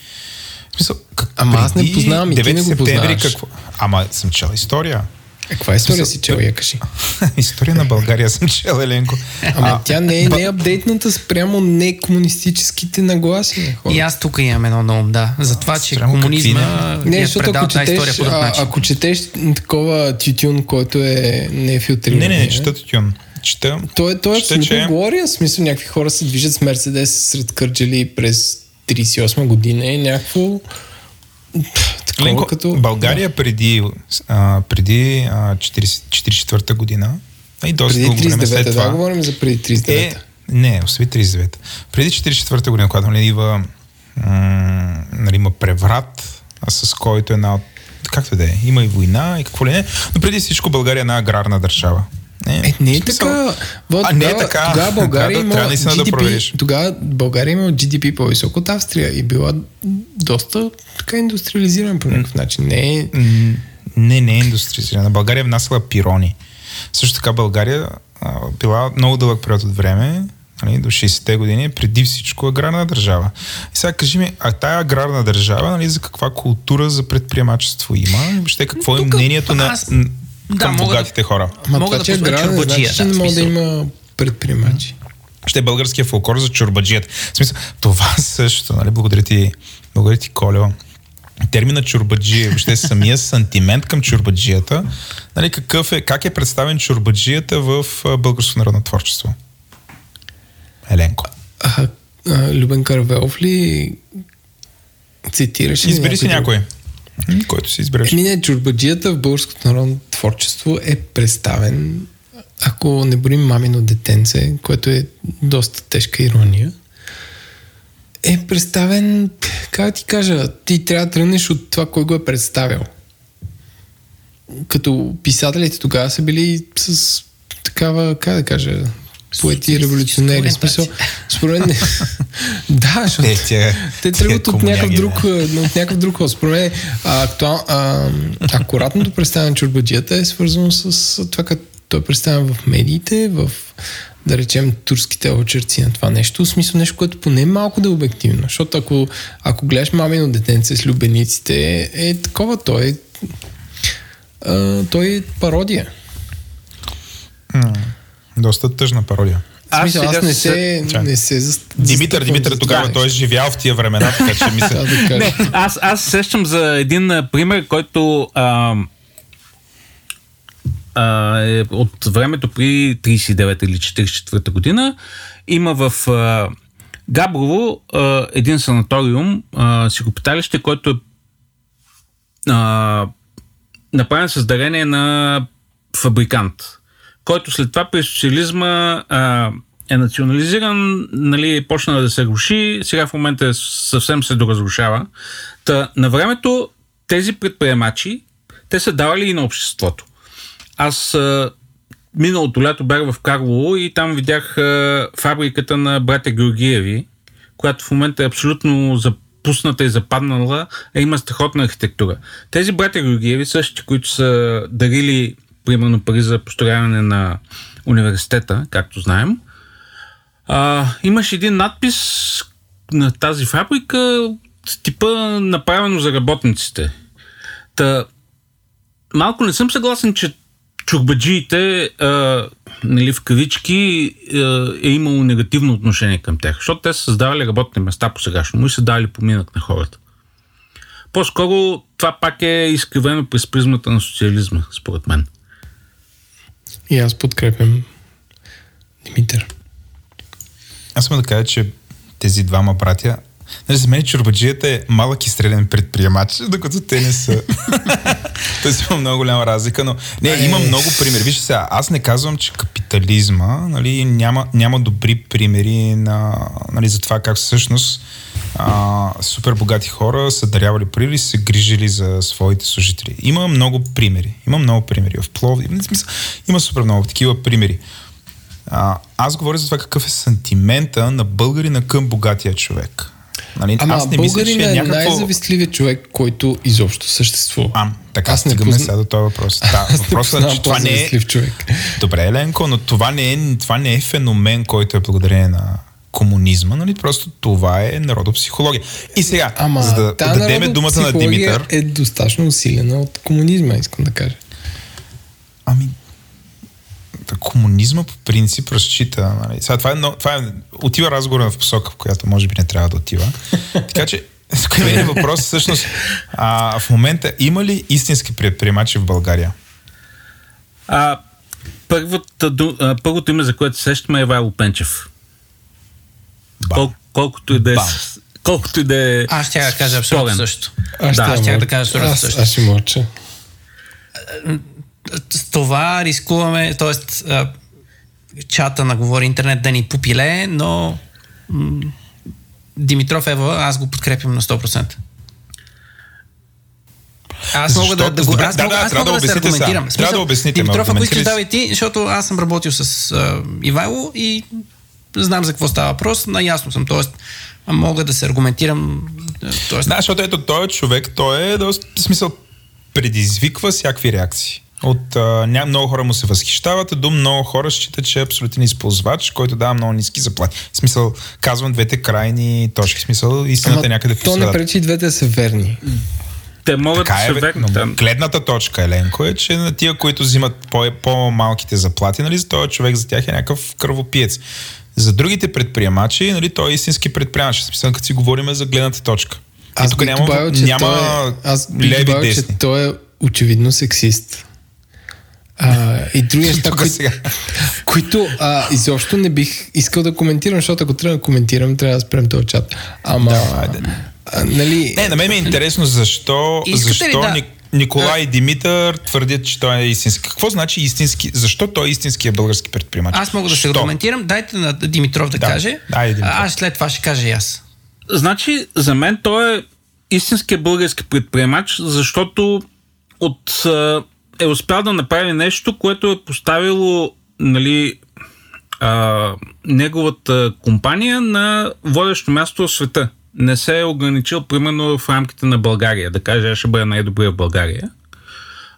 Смисъл, Ама аз не познавам и ти 9 не го познаваш. какво? Ама съм чел история. А каква история си чел, я кажи? история на България съм чел, Еленко. Ама тя не е, не е апдейтната спрямо не комунистическите нагласи на хората. И аз тук имам едно на ум, да. За това, че Спрямо комунизма Не, е защото предал ако тази история четеш, а, ако четеш такова тютюн, който е нефилтриран. Не, не, не, чета тютюн. Чета, Той, е- той е абсолютно че- глория. В смисъл, някакви хора се движат с Мерцедес сред кърджали през 38 година и някакво такова Ленко, като... България преди, а, преди а, 40 44-та година и доста Преди дълго време 39-та, след да, това. говорим за преди 39-та. е, не, освен 39-та. Преди 44-та година, когато нали, м- нали, има преврат, а с който една от както да е, има и война и какво ли не, но преди всичко България е една аграрна държава. Е, не е смисъл- така. Вот, А, не е така. Тогава България има трябва наистина да GDP, провериш. Тогава България има GDP по-високо от Австрия и била доста така индустриализирана по някакъв начин. Не е... Не, не е индустриализирана. България е внасяла пирони. Също така България а, била много дълъг период от време, нали, до 60-те години, преди всичко аграрна държава. И сега кажи ми, а тая аграрна държава, нали, за каква култура за предприемачество има? Въобще какво е Тук мнението на, аз- н- да, към мога да- богатите хора? Ама Мога това, да че е град, значи, че да, не може да има предприемачи. Ще е българския фолклор за чорбаджията. В смисъл, това също, нали, благодаря ти, благодаря ти Колео. Термина чурбаджия, въобще самия сантимент към чурбаджията, нали, какъв е, как е представен чурбаджията в българското народно творчество? Еленко. А, а, Любен Каравелов ли цитираше? ли Избери си някой, който си избереш. Еми не, чурбаджията в българското народно творчество е представен, ако не борим мамино детенце, което е доста тежка ирония, е представен, как ти кажа, ти трябва да тръгнеш от това, кой го е представил. Като писателите тогава са били с такава, как да кажа, поети и революционери. Смисъл, според мен... да, защото... Е, тя- Те тя тръгват от някакъв друг, а, от някакъв друг ход. Според мен, актуал, а, акуратното представяне на чурбаджията е свързано с това, като той е представен в медиите, в да речем турските очерци на това нещо, в смисъл нещо, което поне малко да е обективно. Защото ако, ако гледаш мамино детенце с любениците, е, е такова, той е, а, той е пародия. М, Доста тъжна пародия. Аз смисъл, аз не се- Чай. не се зас- Димитър, Димитър за тогава, това той е живял в тия времена, така че мисля... Да кажа. Не, аз, аз се сещам за един а, пример, който а, а, е от времето при 39 или 44 година. Има в а, Габрово а, един санаториум, а, сикопиталище, който е а, направен с дарение на фабрикант, който след това при социализма а, е национализиран, нали, почна да се руши, сега в момента съвсем се доразрушава. Та, на времето тези предприемачи, те са давали и на обществото. Аз а, миналото лято бях в Карлово и там видях а, фабриката на братя Георгиеви, която в момента е абсолютно запусната и западнала, а има страхотна архитектура. Тези братя Георгиеви, същите, които са дарили примерно пари за построяване на университета, както знаем, а, имаше един надпис на тази фабрика типа направено за работниците. Та, малко не съм съгласен, че чурбаджиите, а, нали, в кавички, а, е имало негативно отношение към тях, защото те са създавали работни места по сегашно и са дали поминък на хората. По-скоро това пак е изкривено през призмата на социализма, според мен. И аз подкрепям Димитър. Аз съм да кажа, че тези двама братя Нали, за мен чурбаджията е малък и среден предприемач, докато те не са. Тоест има много голяма разлика, но не, има много примери. Вижте сега, аз не казвам, че капитализма нали, няма, няма добри примери на, нали, за това как всъщност а, супер богати хора са дарявали пари се грижили за своите служители. Има много примери. Има много примери. В Пловдив, в смисъл, има супер много такива примери. А, аз говоря за това какъв е сантимента на българина към богатия човек. Нали? Ама Аз не мисля, че е някакво... най-завистливият човек, който изобщо съществува. А, така, Аз не стигаме позна- сега до този въпрос. Да, въпросът е, че това не е... човек. Добре, Еленко, но това не е, това не е феномен, който е благодарение на комунизма, нали? Просто това е народопсихология. И сега, Ама за да тази дадеме думата на Димитър... е достатъчно усилена от комунизма, искам да кажа. Ами, комунизма по принцип разчита. Нали? Сега, това, е, но, това е, отива разговора в посока, в която може би не трябва да отива. така че, тук е въпрос всъщност, а, в момента има ли истински предприемачи в България? А, а, първото име, за което се сещаме е Вайло Пенчев. Кол, колкото и да е... Колкото и да е... Аз ще да кажа абсолютно спорен. също. Аз да, ще аз мълча. да кажа абсолютно аз, също. Аз ще мълча. С това рискуваме, т.е. чата на Говори Интернет да ни попилее, но Димитров Ева, аз го подкрепям на 100%. Аз мога да, Защо? да, го, аз да, мога, да, аз мога да да, се обясните сега. аргументирам. В Трябва да обясните, Димитров, ако искаш, давай ти, защото аз съм работил с а, Ивайло и знам за какво става въпрос, наясно съм. Тоест, мога да се аргументирам. Тоест, Да, защото ето той е човек, той е, доста, в смисъл, предизвиква всякакви реакции. От а, ня, много хора му се възхищават, до много хора считат, че е абсолютен използвач, който дава много ниски заплати. В смисъл, казвам двете крайни точки. В смисъл, истината е някъде по то не пречи двете са верни. Те могат Така да е, вернат. но да. гледната точка, Еленко, е, че на тия, които взимат по- по-малките заплати, нали, за този човек за тях е някакъв кръвопиец. За другите предприемачи, нали, той е истински предприемач. Смисъл, като си говорим за гледната точка. Аз и тук няма, добавил, че няма той е, аз леви добавил, че десни. той е очевидно сексист. А, и други неща, Тук които, сега. които а, изобщо не бих искал да коментирам, защото ако трябва да коментирам, трябва да спрем този чат. Ама, айде. а, нали, Не, на мен ми е интересно защо, Искате ли защо да- Ник, Николай и Димитър твърдят, че той е истински. Какво значи истински? Защо той е истинския български предприемач? аз мога да се Що? аргументирам. Дайте на Димитров да, Да, каже. айде, Димитров. а аз след това ще кажа и аз. Значи, за мен той е истинският български предприемач, защото от, е успял да направи нещо, което е поставило нали, а, неговата компания на водещо място в света. Не се е ограничил, примерно, в рамките на България. Да каже, аз ще бъда най-добрия в България.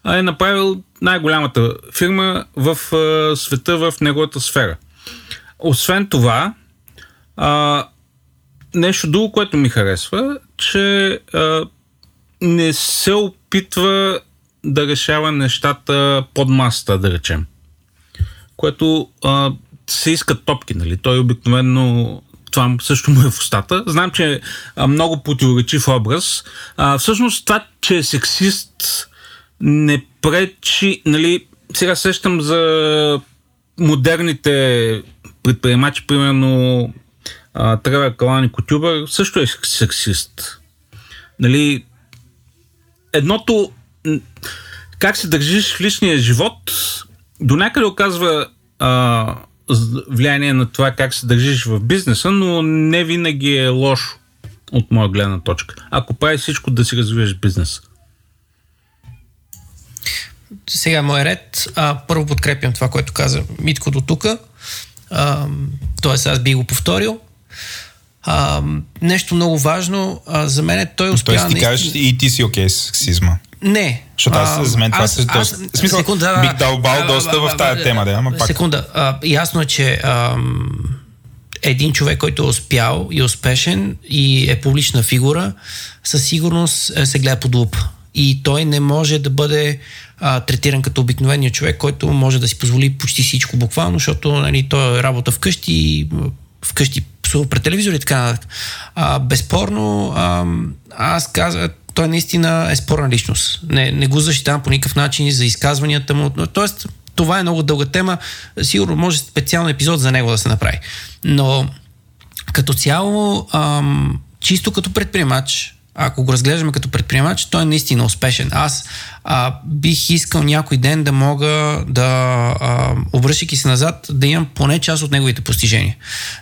А е направил най-голямата фирма в а, света в неговата сфера. Освен това, а, нещо друго, което ми харесва, че а, не се опитва да решава нещата под масата, да речем. Което а, се искат топки, нали? Той обикновено това също му е в устата. Знам, че е много противоречив образ. А, всъщност това, че е сексист, не пречи, нали, сега сещам за модерните предприемачи, примерно Тревер Калани Кутюбър, също е сексист. Нали, едното, как се държиш в личния живот, до някъде оказва а, влияние на това как се държиш в бизнеса, но не винаги е лошо от моя гледна точка. Ако правиш всичко да си развиваш бизнес. Сега мой ред. А, първо подкрепям това, което каза Митко до тук. Тоест аз би го повторил. А, нещо много важно. А, за мен той успява Тоест ти кажеш и ти си окей с сексизма. Не. Защото аз- за мен това се- доста- в смисъл, бих дал бал доста в тая тема, да, ама пак. Секунда. А, ясно е, че ам, един човек, който е успял и е успешен и е публична фигура, със сигурност е, се гледа под луп. И той не може да бъде а, третиран като обикновения човек, който може да си позволи почти всичко буквално, защото нали, той е работа вкъщи, вкъщи псува пред телевизор и така нататък. А, безспорно, аз казах, той наистина е спорна личност. Не, не го защитавам по никакъв начин за изказванията му. Тоест, това е много дълга тема. Сигурно може специален епизод за него да се направи. Но като цяло, ам, чисто като предприемач, ако го разглеждаме като предприемач, той е наистина успешен. Аз а, бих искал някой ден да мога да, а, обръщайки се назад, да имам поне част от неговите постижения.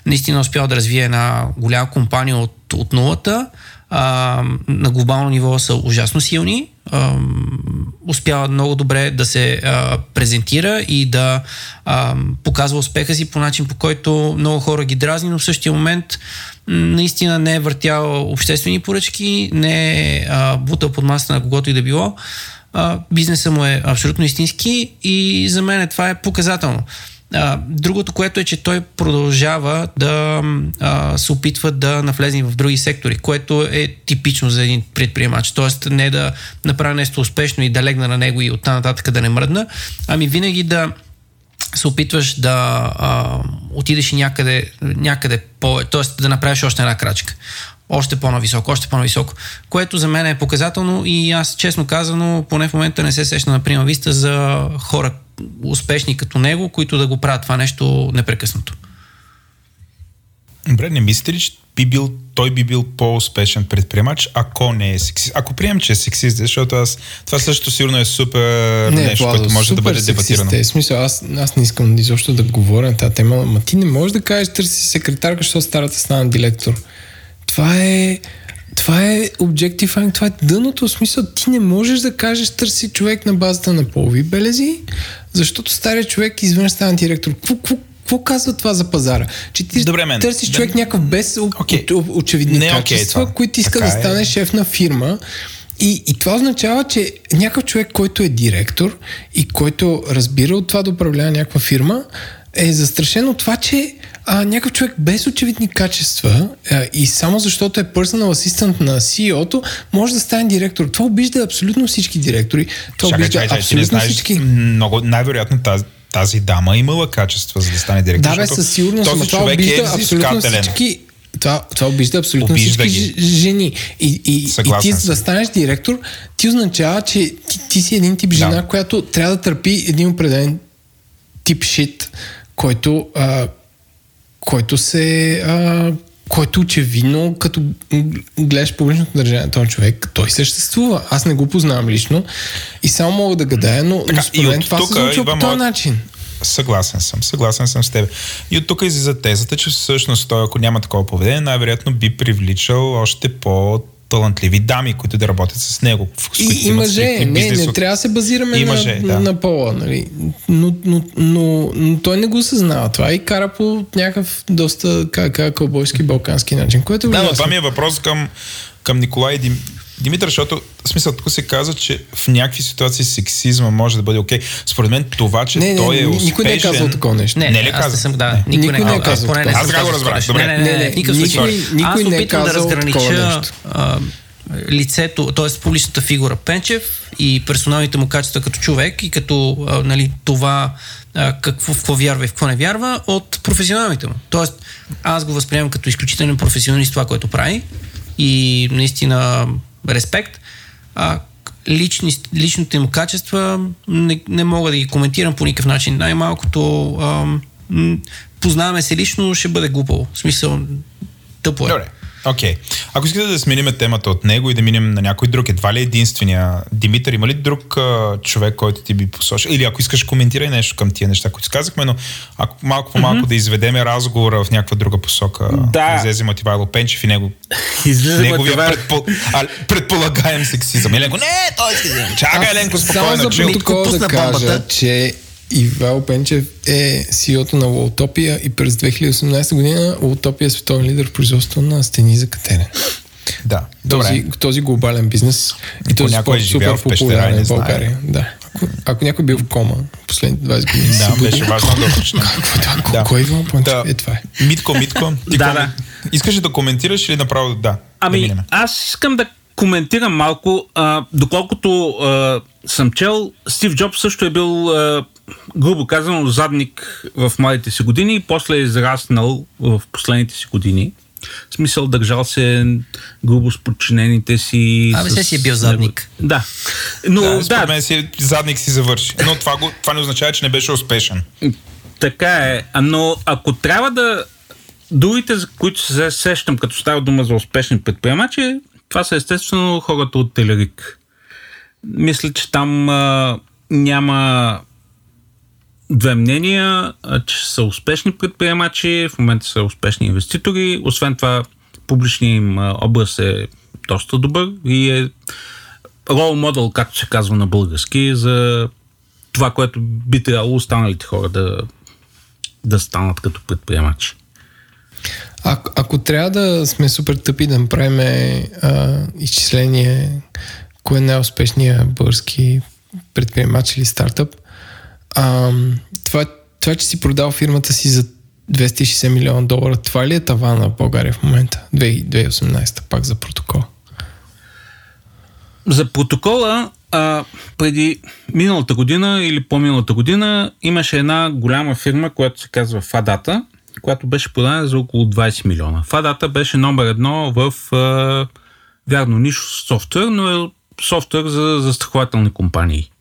Наистина успял да развие една голяма компания от, от нулата, а, на глобално ниво са ужасно силни, ам, успява много добре да се а, презентира и да ам, показва успеха си по начин, по който много хора ги дразни, но в същия момент наистина не е въртял обществени поръчки, не е а, бутал под масата на когото и да било. А, бизнесът му е абсолютно истински и за мен това е показателно. Другото, което е, че той продължава да а, се опитва да навлезе в други сектори, което е типично за един предприемач. Тоест не да направи нещо успешно и да легна на него и оттам нататък да не мръдна, ами винаги да се опитваш да а, отидеш някъде, някъде по... т.е. да направиш още една крачка. Още по-нависоко, още по-нависоко. Което за мен е показателно и аз честно казано, поне в момента не се сеща на прима виста за хора успешни като него, които да го правят това нещо непрекъснато. Добре, не мислите ли, че би бил, той би бил по-успешен предприемач, ако не е сексист? Ако приемем, че е сексист, защото аз, това също сигурно е супер Не, нещо, Владо, което може да бъде дебатирано. е. Смисъл, аз, аз не искам изобщо да говоря на тази тема, ма ти не можеш да кажеш търси си секретарка, защото старата стана директор. Това е това е objectifying, това е дъното, в смисъл ти не можеш да кажеш търси човек на базата на полови белези, защото стария човек извън стана директор. Какво, казва това за пазара? Че ти Добре, мен, търсиш да- човек някакъв без okay. очевидни Не е качества, това. които иска Така да е. стане шеф на фирма. И, и това означава, че някакъв човек, който е директор и който разбира от това да управлява някаква фирма, е застрашен от това, че а, някакъв човек без очевидни качества а, и само защото е personal assistant на CEO-то, може да стане директор. Това обижда абсолютно всички директори. Това Чакай, обижда не абсолютно знаеш, всички. много, най-вероятно тази, тази дама е имала качества, за да стане директор. Да, бе, със сигурност, Този това човек обижда е абсолютно всички. Това, това обижда абсолютно Обижда всички ги. жени. И, и, и ти, за да станеш директор, ти означава, че ти, ти си един тип жена, Да. която трябва да търпи един определен тип шит, който, а, който се. А, който очевидно, като гледаш публичното държание на този човек, той съществува. Аз не го познавам лично и само мога да гадая, но, но Така, и според мен това се тук случва идва по този начин. Съгласен съм, съгласен съм с теб. И от тук излиза тезата, че всъщност той, ако няма такова поведение, най-вероятно би привличал още по талантливи дами, които да работят с него. И, и мъже, не, бизнес не трябва да се базираме И на, мъже, да. на пола, нали? но, но, но, но той не го съзнава това и кара по някакъв доста как, как, кълбойски, балкански начин, което е Да, но това ми е въпрос към, към Николай Дим, Димитър, защото в смисъл тук се каза, че в някакви ситуации сексизма може да бъде окей. Според мен това, че Не, не, той е успешен... никой не е казал такова нещо. Не, Не ли аз не съм, да, Не. никой, Никой не е казал поне не такова. Аз така го разбрах, добре. Не, не, не, Не, не, никой- случай. никой Аз не е да разгранича а, лицето, т.е. публичната фигура Пенчев и персоналните му качества като човек и като а, нали, това а, какво, в какво вярва и в какво не вярва от професионалните му. Тоест, аз го възприемам като изключителен професионалист това, което прави и наистина респект. А, лични, личните му качества не, не мога да ги коментирам по никакъв начин. Най-малкото м, познаваме се лично, ще бъде глупаво. В смисъл, тъпо е. Добре. Окей. Ако искате да смениме темата от него и да минем на някой друг, едва ли единствения Димитър, има ли друг а, човек, който ти би посочил? Или ако искаш, коментирай нещо към тия неща, които казахме, но ако малко по малко mm-hmm. да изведеме разговора в някаква друга посока, Да. излезе от Ивайло Пенчев и него, Излиза неговия мотивация. предпо, а, предполагаем сексизъм. Еленко, не, той е сексизъм. Чакай, Еленко, Само спокойно, за чил. протокол да кажа, че Ивал Пенчев е CEO-то на Лоутопия и през 2018 година Лоутопия е световен лидер в производство на стени за катерен. Да, добре. Този, този глобален бизнес и Ако този е спорт живял супер популярен не в. България. Да. Ако, ако някой бил в кома последните 20 години, Да, беше важно да уточня. Какво е? Да. Кой е Иван Пенчев? Да. Е, това е. Митко, Митко, ти Да, да. Искаш ли да коментираш или направо да? да Ами, минем? аз искам да коментирам малко. А, доколкото а, съм чел, Стив Джобс също е бил, а, грубо казано, задник в младите си години и после е израснал в последните си години. В смисъл, държал се грубо с подчинените си. Абе, с- се си е бил задник. Да. Но, Да, да, според мен си, задник си завърши. Но това, го, това не означава, че не беше успешен. Така е. Но ако трябва да... Другите, за които се сещам, като става дума за успешни предприемачи, това са естествено хората от Телерик. Мисля, че там а, няма две мнения, че са успешни предприемачи, в момента са успешни инвеститори. Освен това, публичният им образ е доста добър и е role model, както се казва на български, за това, което би трябвало останалите хора да, да станат като предприемачи. А, ако трябва да сме супер тъпи да направим изчисление, кой е най-успешният български предприемач или стартъп, а, това, това, че си продал фирмата си за 260 милиона долара, това ли е тавана в България в момента? 2018, пак за протокол. За протокола, а, преди миналата година или по-миналата година имаше една голяма фирма, която се казва Fadata, която беше продадена за около 20 милиона. Fadata беше номер едно в а, вярно нищо софтуер, но е софтуер за застрахователни компании,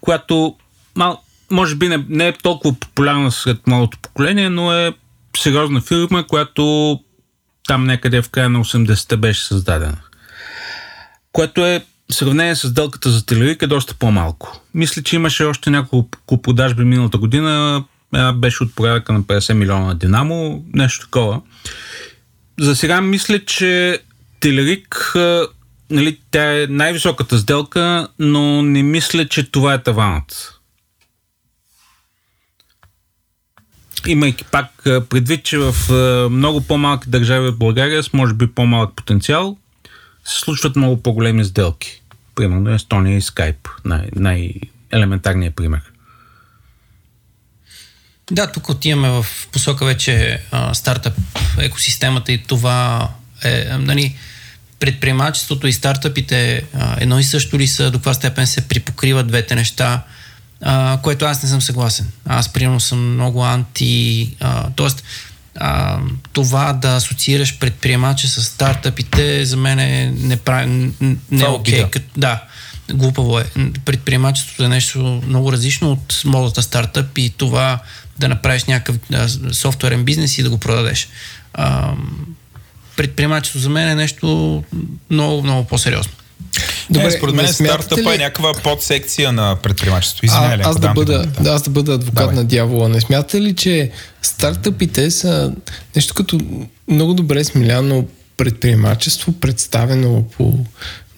която мал, може би не, не е толкова популярна сред малото поколение, но е сериозна фирма, която там някъде в края на 80-те беше създадена. Което е в сравнение с делката за Телерик е доста по-малко. Мисля, че имаше още няколко продажби миналата година. Една беше от порядъка на 50 милиона Динамо, нещо такова. За сега мисля, че Телерик, нали, тя е най-високата сделка, но не мисля, че това е таванът. Имайки пак предвид, че в много по-малки държави от България с може би по-малък потенциал се случват много по-големи сделки. Примерно Естония и Skype, най- най-елементарният пример. Да, тук отиваме в посока вече а, стартъп екосистемата и това е, нали, предприемачеството и стартъпите а, едно и също ли са, до каква степен се припокриват двете неща, а, което аз не съм съгласен. Аз примерно съм много анти, а, тоест а, това да асоциираш предприемача с стартъпите за мен е неправилно, не е окей. Okay. Да, глупаво е. Предприемачеството е нещо много различно от модата стартъп и това да направиш някакъв да, софтуерен бизнес и да го продадеш. А, предприемачеството за мен е нещо много, много по-сериозно. Добре, не, според мен стартъпа ли... е някаква подсекция на предприемачеството. Извинявай, аз, да бъда, да. аз да бъда адвокат Давай. на дявола. Не смятате ли, че стартъпите са нещо като много добре смиляно предприемачество, представено по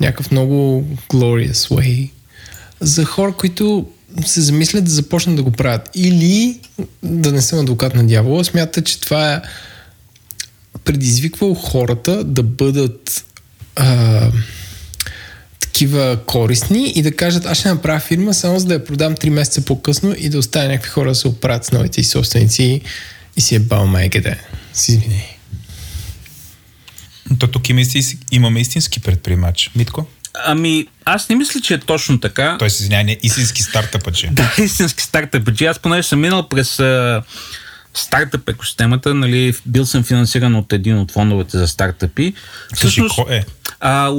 някакъв много glorious way за хора, които се замислят да започнат да го правят. Или, да не съм адвокат на дявола, смятате, че това е предизвиквало хората да бъдат а, такива корисни и да кажат, аз ще направя фирма само за да я продам 3 месеца по-късно и да оставя някакви хора да се оправят с новите си собственици и си е бал майката. Си извини. То тук има, имаме истински предприемач. Митко? Ами, аз не мисля, че е точно така. Той се извинява, не истински стартъпъче. да, истински стартъпъче. Аз понеже съм минал през а, стартъп екосистемата, нали, бил съм финансиран от един от фондовете за стартъпи. Кажи, кой е? А,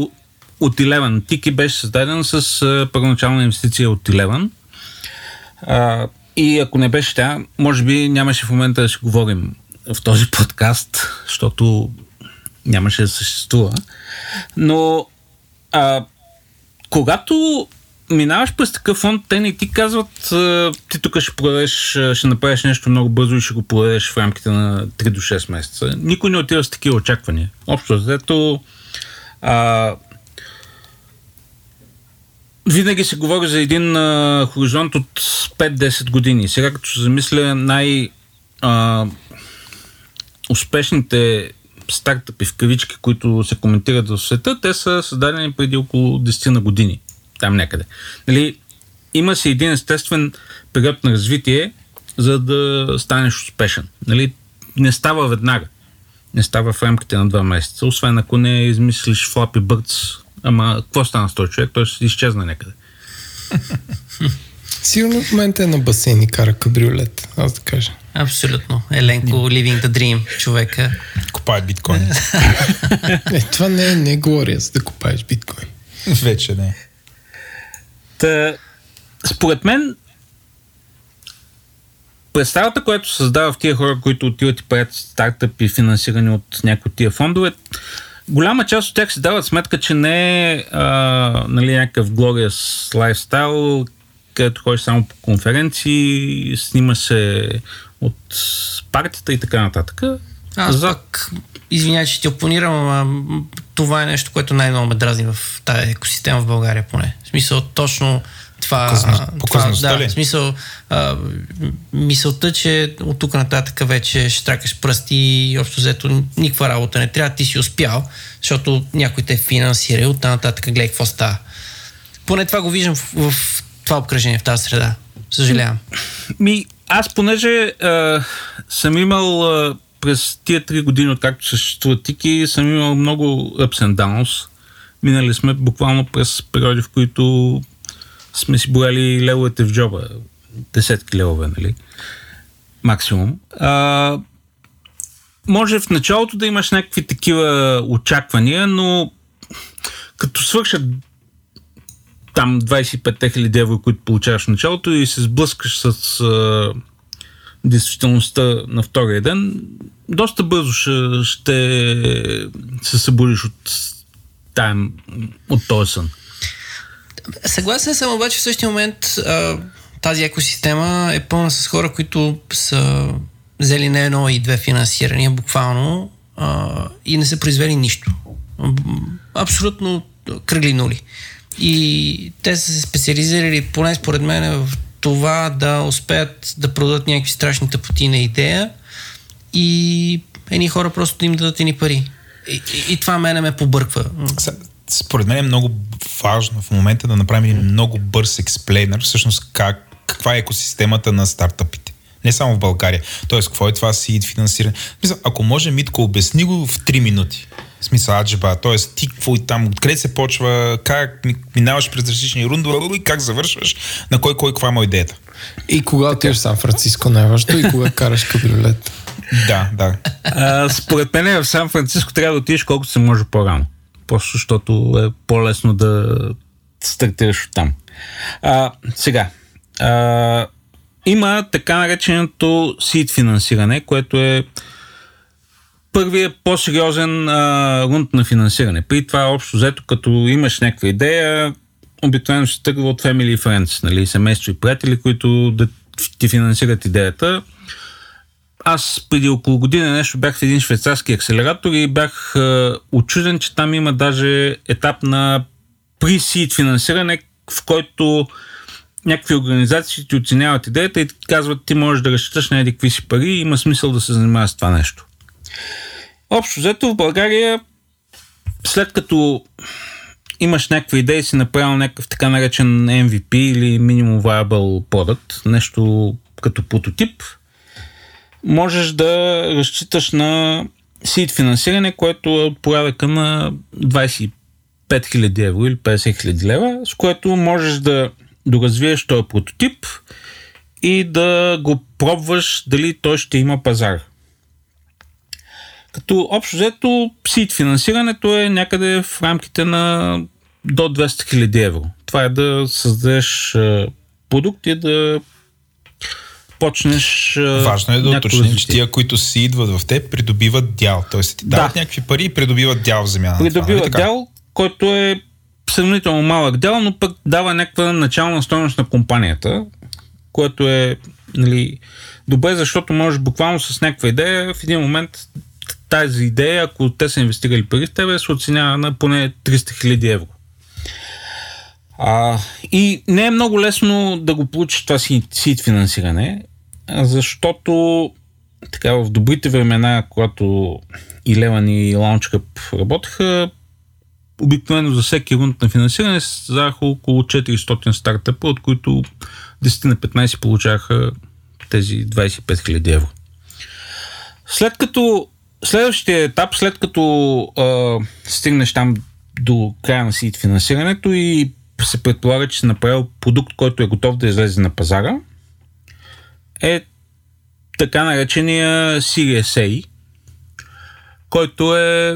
от Eleven. Тики беше създаден с а, първоначална инвестиция от. А, и ако не беше тя, може би нямаше в момента да ще говорим в този подкаст, защото нямаше да съществува. Но а, когато минаваш през такъв фонд, те не ти казват, ти тук ще продадеш, ще направиш нещо много бързо и ще го продадеш в рамките на 3 до 6 месеца. Никой не отива с такива очаквания. Общо взето, а, винаги се говори за един а, хоризонт от 5-10 години. Сега като се замисля най- а, успешните стартъпи в кавички, които се коментират в света, те са създадени преди около 10 на години. Там някъде. Нали, има си един естествен период на развитие, за да станеш успешен. Нали, не става веднага. Не става в рамките на два месеца, освен ако не измислиш Flappy Birds. Ама какво стана с този човек? Той се изчезна някъде. Сигурно в момента е на басейн и кара кабриолет, аз да кажа. Абсолютно. Еленко, living the dream, човека. Купае биткоин. е, това не е, не е глория, за да купаеш биткоин. Вече не. Та, според мен, представата, която създава в тия хора, които отиват и правят стартъпи, финансирани от някои от тия фондове, голяма част от тях си дават сметка, че не е а, нали, някакъв glorious лайфстайл, където ходиш само по конференции, снима се от партията и така нататък. Аз За... пак, извинявай, че ти опонирам, ама това е нещо, което най-много ме дразни в тази екосистема в България поне. В смисъл, точно това... Показно- това показността да, ли? в смисъл, а, мисълта, че от тук нататък вече ще тракаш пръсти и общо взето никаква работа не трябва, ти си успял, защото някой те финансира и оттам нататък гледай какво става. Поне това го виждам в, в това обкръжение, в тази среда. Съжалявам. Ми, аз понеже а, съм имал а, през тия три години, откакто съществува Тики, съм имал много ups and downs. Минали сме буквално през периоди, в които сме си бояли левовете в джоба. Десетки левове, нали? Максимум. А, може в началото да имаш някакви такива очаквания, но като свършат там 25 хиляди евро, които получаваш в началото и се сблъскаш с а, действителността на втория ден, доста бързо ще, ще се събудиш от, там, от този сън. Съгласен съм, обаче в същия момент а, тази екосистема е пълна с хора, които са взели не едно и две финансирания, буквално, а, и не са произвели нищо. Абсолютно кръгли нули. И те са се специализирали, поне според мен, в това да успеят да продадат някакви страшни тъпоти на идея и едни хора просто им дадат едни пари. И, и, и това мене ме побърква. Според мен е много важно в момента да направим един много бърз експлейнер, всъщност как, каква е екосистемата на стартъпите. Не само в България. Тоест, какво е това seed финансиране? Мисля, ако може, Митко, обясни го в 3 минути. В смисъл, аджеба, т.е. ти какво и там, откъде се почва, как ми- минаваш през различни рундове и как завършваш, на кой, кой, каква е моя идеята. И кога отиваш в Сан Франциско, най-важното, и кога караш кабриолет. Да, да. А, според мен в Сан Франциско трябва да отидеш колкото се може по-рано. Просто защото е по-лесно да стартираш от там. А, сега, а, има така нареченото seed финансиране, което е първият по-сериозен а, рунд на финансиране. При това общо взето, като имаш някаква идея, обикновено се тръгва от family friends, нали, семейство и приятели, които да ти финансират идеята. Аз преди около година нещо бях в един швейцарски акселератор и бях е, очуден, че там има даже етап на pre-seed финансиране, в който някакви организации ти оценяват идеята и ти казват, ти можеш да разчиташ на еди какви си пари и има смисъл да се занимаваш с това нещо. Общо взето в България, след като имаш някаква идея и си направил някакъв така наречен MVP или Minimum Viable Product, нещо като прототип, можеш да разчиташ на seed финансиране, което е от порядъка на 25 000 евро или 50 000 лева, с което можеш да доразвиеш този прототип и да го пробваш дали той ще има пазар. Като общо взето seed финансирането е някъде в рамките на до 200 000 евро. Това е да създадеш продукт и да почнеш... Важно е да уточним, че тия, които си идват в теб, придобиват дял. Тоест, ти Да. дават някакви пари и придобиват дял в земя. на това, придобива нали така? дял, който е сравнително малък дял, но пък дава някаква начална стойност на компанията, което е нали, добре, защото можеш буквално с някаква идея в един момент тази идея, ако те са инвестирали пари в тебе, се оценява на поне 300 000 евро. А, и не е много лесно да го получиш това си, сид финансиране, защото така в добрите времена, когато и Леван и Launchcup работеха, обикновено за всеки рунд на финансиране се създадаха около 400 стартъпа, от които 10 на 15 получаваха тези 25 000 евро. След като следващия етап, след като а, стигнеш там до края на сид финансирането и се предполага, че си направил продукт, който е готов да излезе на пазара, е така наречения Series A, който е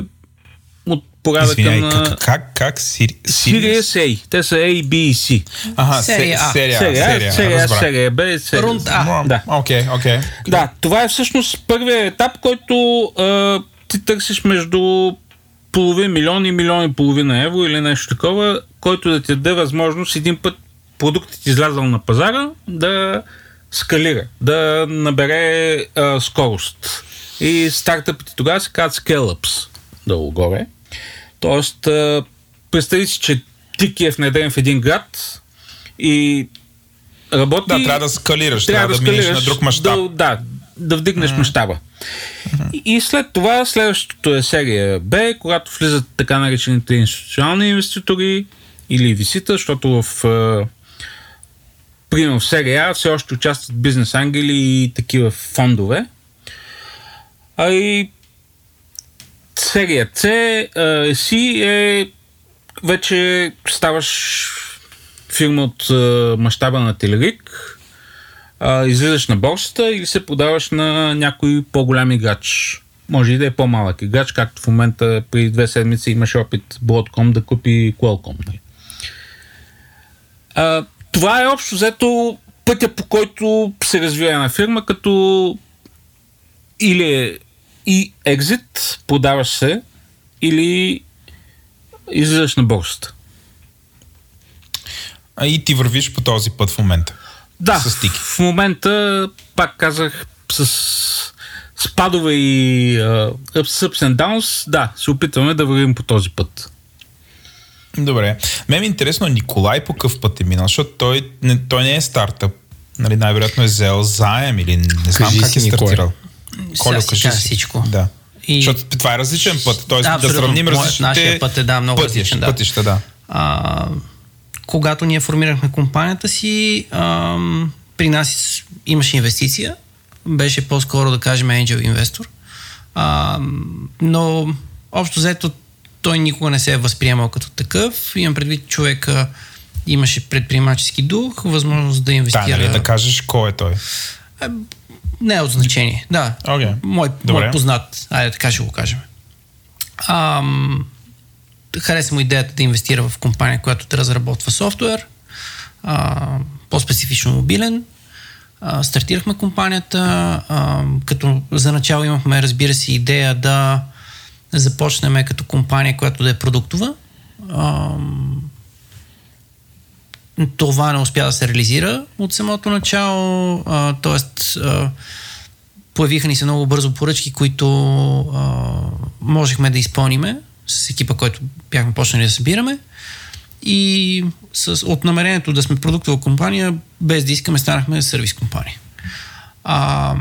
от порядъка Извиняй, на... как, как, как. Series A. Те са A, B и C. Ага, Серия А. Серия А. Серия, серия, Б, серия Рунд А. Да. Окей, окей. Да, това е всъщност първият етап, който а, ти търсиш между половин милион и милион и половина евро или нещо такова, който да ти даде възможност един път продуктът излязъл на пазара да скалира, да набере а, скорост. И стартъпите тогава се казват scale-ups долу-горе. Тоест, а, представи си, че Тики е внедрен в един град и работи... Да, трябва да скалираш, трябва, да, минеш на друг мащаб. Да, да, да вдигнеш mm-hmm. мащаба. И, и след това следващото е серия Б, когато влизат така наречените институционални инвеститори или висита, защото в примерно в серия А все още участват бизнес ангели и такива фондове. А и серия С си е вече ставаш фирма от мащаба на Телерик, а, излизаш на борсата или се продаваш на някой по-голям играч. Може и да е по-малък играч, както в момента при две седмици имаш опит Broadcom да купи Qualcomm. Нали? А, това е общо взето пътя по който се развива една фирма, като или е и екзит, продаваш се, или излизаш на борсата. А и ти вървиш по този път в момента. Да, с тики. в момента, пак казах, с спадове и uh, ups and downs, да, се опитваме да вървим по този път. Добре. Мен е интересно Николай по какъв път е минал, защото той не, той не е стартъп. Нали, най-вероятно е взел заем или не знам Кажи как си, е стартирал. Колю, кажи си. всичко. Да. И... Защото това е различен път. Тоест Да, да, сравним Моят- различните нашия път е, да, много пътища, различен, да. пътища, да. а, когато ние формирахме компанията си, ам, при нас имаше инвестиция, беше по-скоро да кажем angel инвестор, но общо взето той никога не се е възприемал като такъв. Имам предвид човека имаше предприемачески дух, възможност да Да, инвестира. нали, да кажеш кой е той. Не е от значение, да. Окей. Мой, Добре. мой познат, айде така ще го кажем. Ам, хареса му идеята да инвестира в компания, която да разработва софтуер, а, по-специфично мобилен. А, стартирахме компанията, а, като за начало имахме, разбира се, идея да започнем като компания, която да е продуктова. Ам, това не успя да се реализира от самото начало, а, т.е. а, появиха ни се много бързо поръчки, които а, можехме да изпълниме с екипа, който бяхме почнали да събираме. И с, от намерението да сме продуктова компания, без да искаме, станахме сервис компания. А,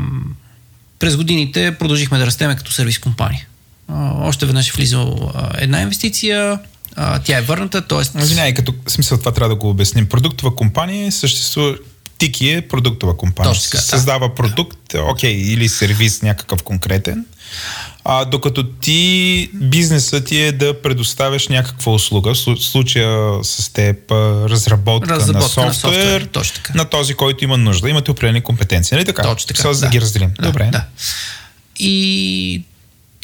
през годините продължихме да растеме като сервис компания. А, още веднъж е влизал а, една инвестиция, а, тя е върната, т.е. Извинявай, като смисъл това трябва да го обясним. Продуктова компания съществува Тики е продуктова компания. Точно така, да. Създава продукт, окей, или сервис някакъв конкретен. А, докато ти, бизнесът ти е да предоставяш някаква услуга, в слу- случая с теб разработка, Разработка на на софтуер, софтуер, точно така. на този, който има нужда. Имате определени компетенции, нали така? Точно така. Сега да ги разделим. Да, Добре. Да. И,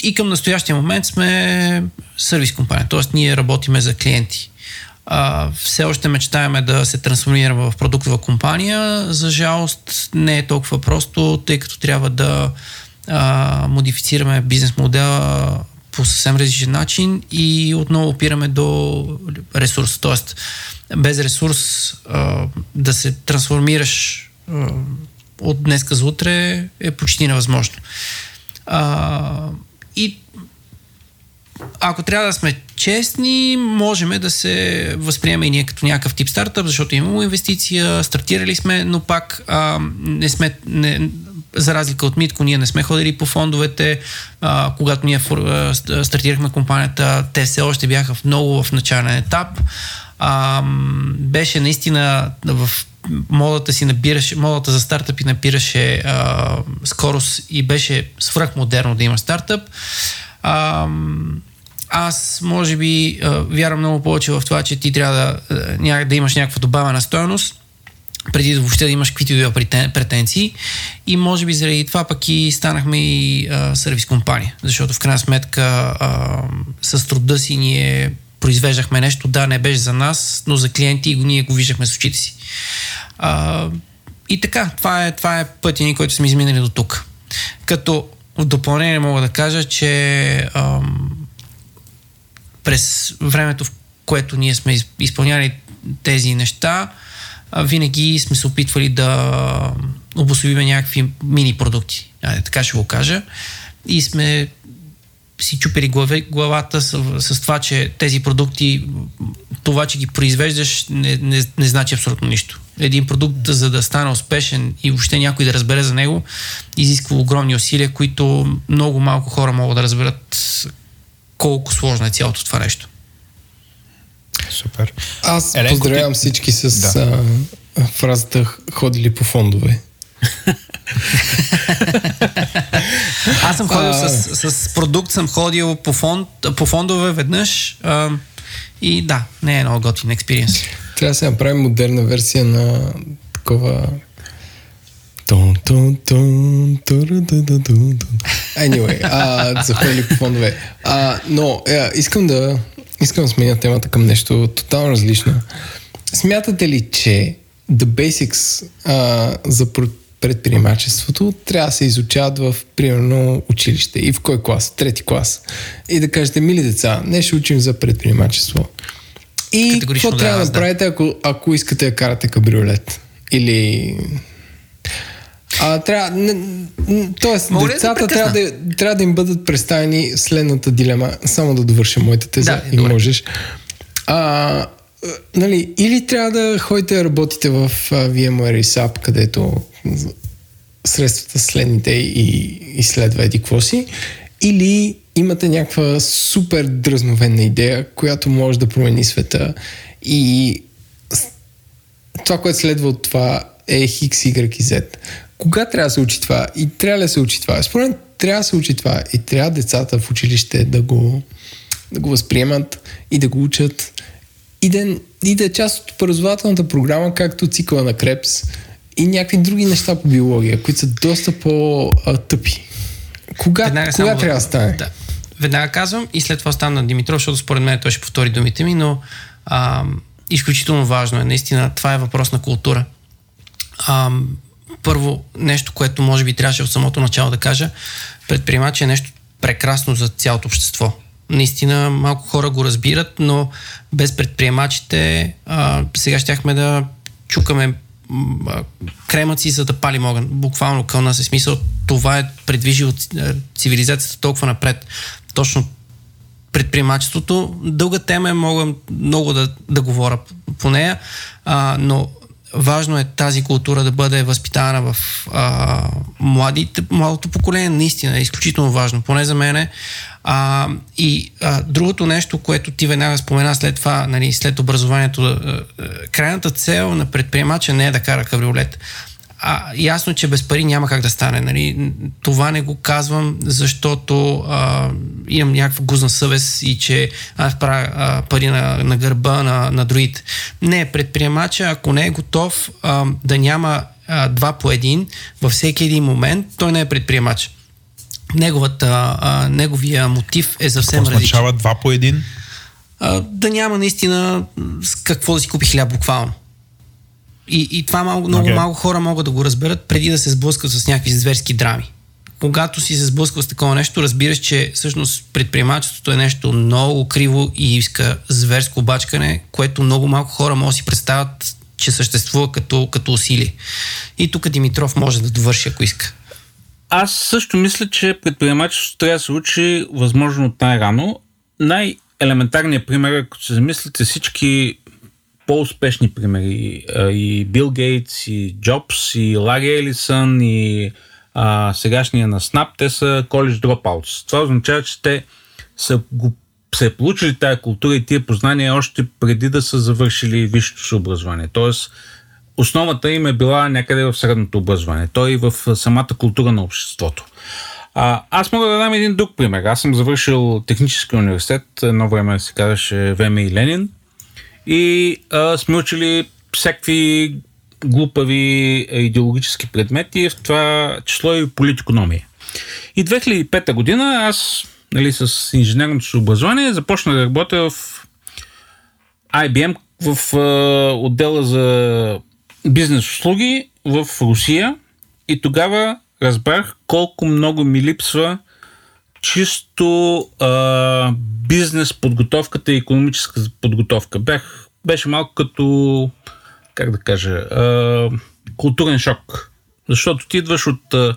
и към настоящия момент сме сервис компания, т.е. ние работиме за клиенти. А, все още мечтаеме да се трансформираме в продуктова компания. За жалост не е толкова просто, тъй като трябва да а, модифицираме бизнес модела по съвсем различен начин и отново опираме до ресурс. Тоест, без ресурс а, да се трансформираш а, от днеска за утре е почти невъзможно. А, и ако трябва да сме честни, можем да се възприеме и ние като някакъв тип стартъп, защото имamo инвестиция, стартирали сме, но пак а, не сме, не, за разлика от Митко, ние не сме ходили по фондовете. А, когато ние фор, а, ст- стартирахме компанията, те все още бяха в много в начален етап. А, беше наистина в модата си набираше, модата за стартъпи набираше а, скорост и беше свръхмодерно да има стартъп. А, аз, може би, а, вярвам много повече в това, че ти трябва да, да имаш някаква добавена стоеност, преди да въобще да имаш каквито и претен- претенции. И може би заради това пък и станахме и а, сервис компания. Защото в крайна сметка а, с труда си ние произвеждахме нещо, да, не беше за нас, но за клиенти и ние го виждахме с очите си. А, и така, това е, това е пътя ни, който сме изминали до тук. Като в допълнение мога да кажа, че ам, през времето, в което ние сме из- изпълняли тези неща, винаги сме се опитвали да обособиме някакви мини продукти. Айде, така ще го кажа. И сме си чупили глави, главата с, с това, че тези продукти, това, че ги произвеждаш, не, не, не значи абсолютно нищо. Един продукт, за да стане успешен и въобще някой да разбере за него, изисква огромни усилия, които много малко хора могат да разберат колко сложно е цялото това нещо. Супер. Аз Еленко, поздравявам ти- всички с Да. а, фразата ходили по фондове. Аз съм ходил А. с, с продукт, съм ходил по, фонд, по фондове веднъж а, и да, не е много готин експириенс. Трябва да се направи модерна версия на такова... Тун, тун, тун. Anyway, а, за по фондове. А, но е, искам да искам да сменя темата към нещо тотално различно. Смятате ли, че the basics а, за пр- предприемачеството трябва да се изучават в, примерно, училище. И в кой клас? Трети клас. И да кажете, мили деца, не ще учим за предприемачество. И какво да, трябва да да. направите, ако, ако искате да карате кабриолет? Или... А, трябва, не, н- тоест, Мога да децата те трябва да, трябва да им бъдат представени следната дилема. Само да довърша моята теза Да, и добре. можеш. А, нали, или трябва да ходите да работите в VMware и SAP, където средствата следните и изследва еди какво си, или имате някаква супер дръзновенна идея, която може да промени света и това, което следва от това е X, Y и Z. Кога трябва да се учи това и трябва ли да се учи това? Според мен трябва да се учи това и трябва децата в училище да го, да го възприемат и да го учат и да, и да е част от образователната програма, както цикъла на Крепс и някакви други неща по биология, които са доста по-тъпи. Кога, Веднага кога само трябва да стане? Да. Веднага казвам и след това стана на Димитров, защото според мен той ще повтори думите ми, но а, изключително важно е. Наистина, това е въпрос на култура. А, първо, нещо, което може би трябваше от самото начало да кажа, предприемач е нещо прекрасно за цялото общество. Наистина, малко хора го разбират, но без предприемачите а, сега щяхме да чукаме а, кремъци, за да палим огън. Буквално кълна се смисъл. Това е предвижило цивилизацията толкова напред. Точно предприемачеството. Дълга тема е, мога много да, да говоря по нея, а, но важно е тази култура да бъде възпитана в а, младите, младото поколение. Наистина е изключително важно, поне за мене. А, и а, другото нещо, което ти веднага спомена след това, нали, след образованието, а, а, крайната цел на предприемача не е да кара кабриолет. А, ясно, че без пари няма как да стане. Нали? Това не го казвам, защото а, имам някаква гузна съвест и че аз правя а, пари на, на гърба на, на другите. Не, предприемача, ако не е готов а, да няма а, два по един във всеки един момент, той не е предприемач. Неговата, а, неговия мотив е съвсем различен. означава два по един? А, да няма наистина с какво да си купи хляб буквално. И, и това малко, много Окей. малко хора могат да го разберат преди да се сблъскат с някакви зверски драми. Когато си се сблъскал с такова нещо, разбираш, че всъщност предприемачеството е нещо много криво и иска зверско бачкане, което много малко хора могат да си представят, че съществува като, като усилие. И тук Димитров може да довърши, ако иска. Аз също мисля, че предприемачеството трябва да се учи възможно от най-рано. Най-елементарният пример, ако се замислите всички по-успешни примери, и Бил Гейтс, и Джобс, и Лари Елисън, и а, сегашния на Snap, те са college dropouts. Това означава, че те са го са е получили тая култура и тия познания още преди да са завършили висшето си образование. Тоест, основата им е била някъде в средното образование. Той и в самата култура на обществото. А, аз мога да дам един друг пример. Аз съм завършил технически университет, едно време се казваше ВМ и Ленин и а, сме учили всякакви глупави идеологически предмети, в това число и политикономия. И 2005 година аз нали, с инженерното си образование започнах да работя в IBM в а, отдела за бизнес услуги в Русия и тогава разбрах колко много ми липсва чисто а, бизнес подготовката и економическа подготовка. Бях, беше малко като, как да кажа, а, културен шок. Защото ти идваш от а,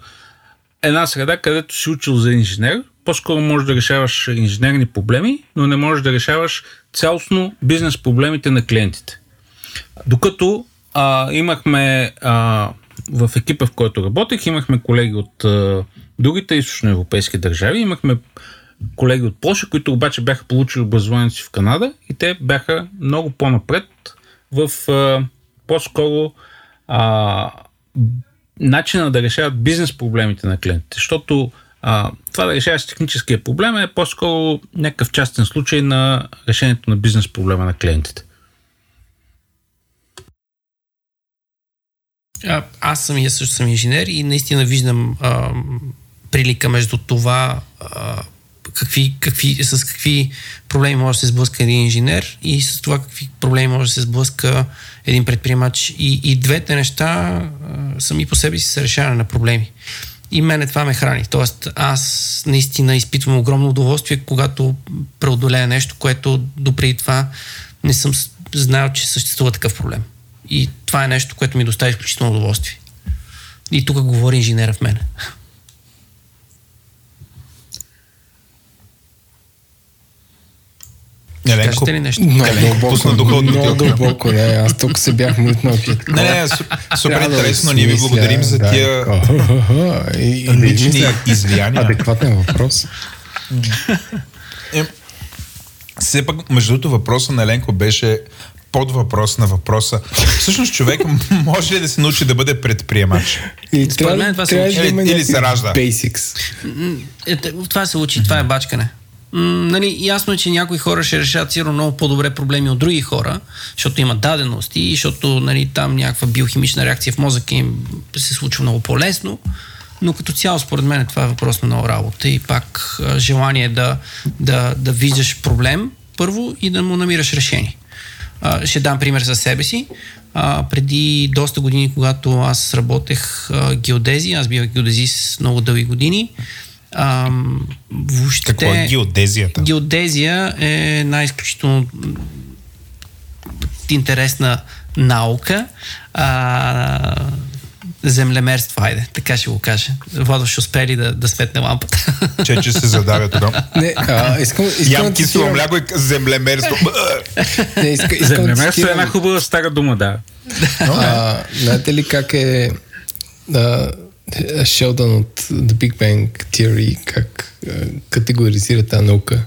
една среда, където си учил за инженер, по-скоро можеш да решаваш инженерни проблеми, но не можеш да решаваш цялостно бизнес проблемите на клиентите. Докато а, имахме а, в екипа, в който работех, имахме колеги от а, другите източноевропейски държави, имахме колеги от Польша, които обаче бяха получили образованието си в Канада и те бяха много по-напред в а, по-скоро а, начина да решават бизнес проблемите на клиентите. Защото а, това да решаваш техническия проблем е по-скоро някакъв частен случай на решението на бизнес проблема на клиентите. Аз самия също съм инженер и наистина виждам а, прилика между това а, какви, какви, с какви проблеми може да се сблъска един инженер и с това какви проблеми може да се сблъска един предприемач. И, и двете неща а, сами по себе си са решаване на проблеми. И мене това ме храни. Тоест, аз наистина изпитвам огромно удоволствие, когато преодолея нещо, което допреди това не съм знал, че съществува такъв проблем. И това е нещо, което ми достави изключително удоволствие. И тук говори инженера в мене. Еленко, Кажете ли нещо? Много Еленко, дълбоко, пусна духа от много дълбоко, не, аз тук се бях мутнал. Не, не, су- супер да интересно. Ние ви благодарим за да, тия да лични излияния. Адекватен въпрос. Е, все пак, между другото, въпроса на Еленко беше под въпрос на въпроса. Всъщност човек може ли да се научи да бъде предприемач? И Според мен това се учи. Или- или се ражда. Basics. Е, това се учи, това е бачкане. М, нали, ясно е, че някои хора ще решат сигурно много по-добре проблеми от други хора, защото имат дадености, защото нали, там някаква биохимична реакция в мозъка им се случва много по-лесно. Но като цяло, според мен, това е въпрос на много работа и пак желание да, да, да виждаш проблем първо и да му намираш решение. А, ще дам пример за себе си. А, преди доста години, когато аз работех а, геодезия, аз бях геодезист много дълги години, а, въобще... Какво е геодезията? Геодезия е една изключително м, интересна наука. А, землемерство, айде, така ще го кажа. Водо ще успели да, да светне лампата. Че, че се задавя тогава. Не, а, искам, искам Ям да кисело мляко и землемерство. Не, иска, искам да Землемерство е една хубава стара дума, да. а, знаете ли как е а, Шелдън от The Big Bang Theory, как а, категоризира тази наука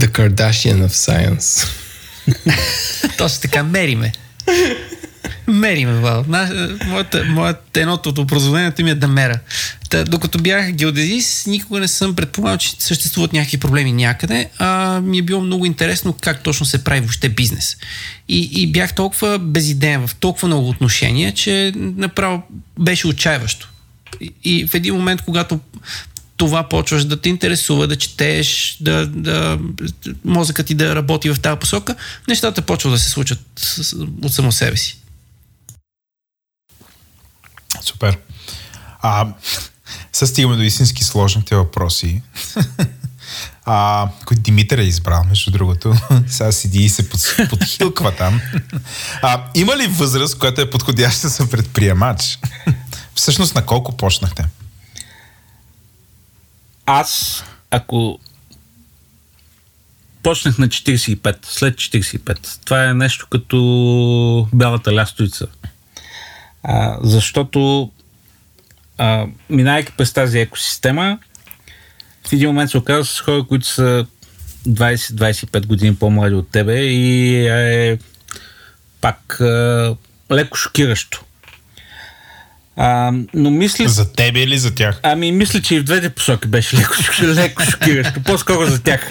The Kardashian of Science. Точно така, мериме. Мериме, Вал. На, моята, моята, едното от образованието ми е да мера. Та, докато бях геодезист, никога не съм предполагал, че съществуват някакви проблеми някъде, а ми е било много интересно как точно се прави въобще бизнес. И, и бях толкова безидеен в толкова много отношения, че направо беше отчаиващо. И, и в един момент, когато това почваш да те интересува, да четеш, да, да, мозъкът ти да работи в тази посока, нещата почват да се случат от само себе си. Супер. А, сега стигаме до истински сложните въпроси. А, които Димитър е избрал, между другото. Сега седи и се под, подхилква там. А, има ли възраст, която е подходяща за предприемач? Всъщност на колко почнахте? Аз, ако почнах на 45, след 45, това е нещо като бялата лястойца. А, защото а, минайки през тази екосистема, в един момент се оказва с хора, които са 20-25 години по-млади от тебе и е пак а, леко шокиращо. А, но мисля, За тебе или за тях? Ами, мисля, че и в двете посоки беше леко, леко шокиращо. По-скоро за тях.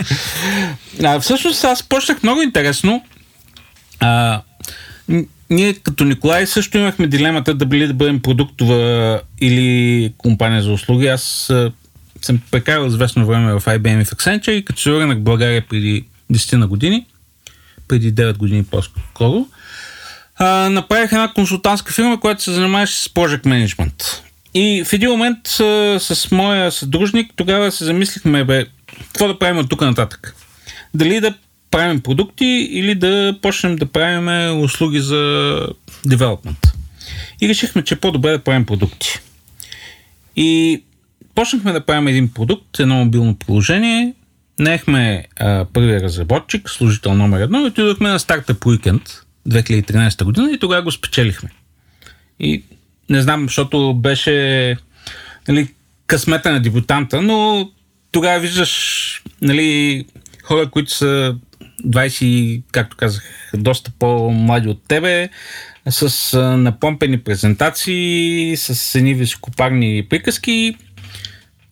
А, всъщност, аз почнах много интересно. А, ние като Николай също имахме дилемата да били да бъдем продуктова или компания за услуги. Аз съм прекарал известно време в IBM и в Accenture и като се върнах в България преди 10 на години, преди 9 години по-скоро, а, направих една консултантска фирма, която се занимаваше с Project Management. И в един момент а, с моя съдружник тогава се замислихме, бе, какво да правим от тук нататък? Дали да правим продукти или да почнем да правим услуги за development. И решихме, че е по-добре да правим продукти. И почнахме да правим един продукт, едно мобилно приложение. Наехме първия разработчик, служител номер едно и отидохме на стартъп уикенд 2013 година и тогава го спечелихме. И не знам, защото беше нали, късмета на дебютанта, но тогава виждаш нали, хора, които са 20, както казах, доста по-млади от тебе, с напомпени презентации, с едни високопарни приказки.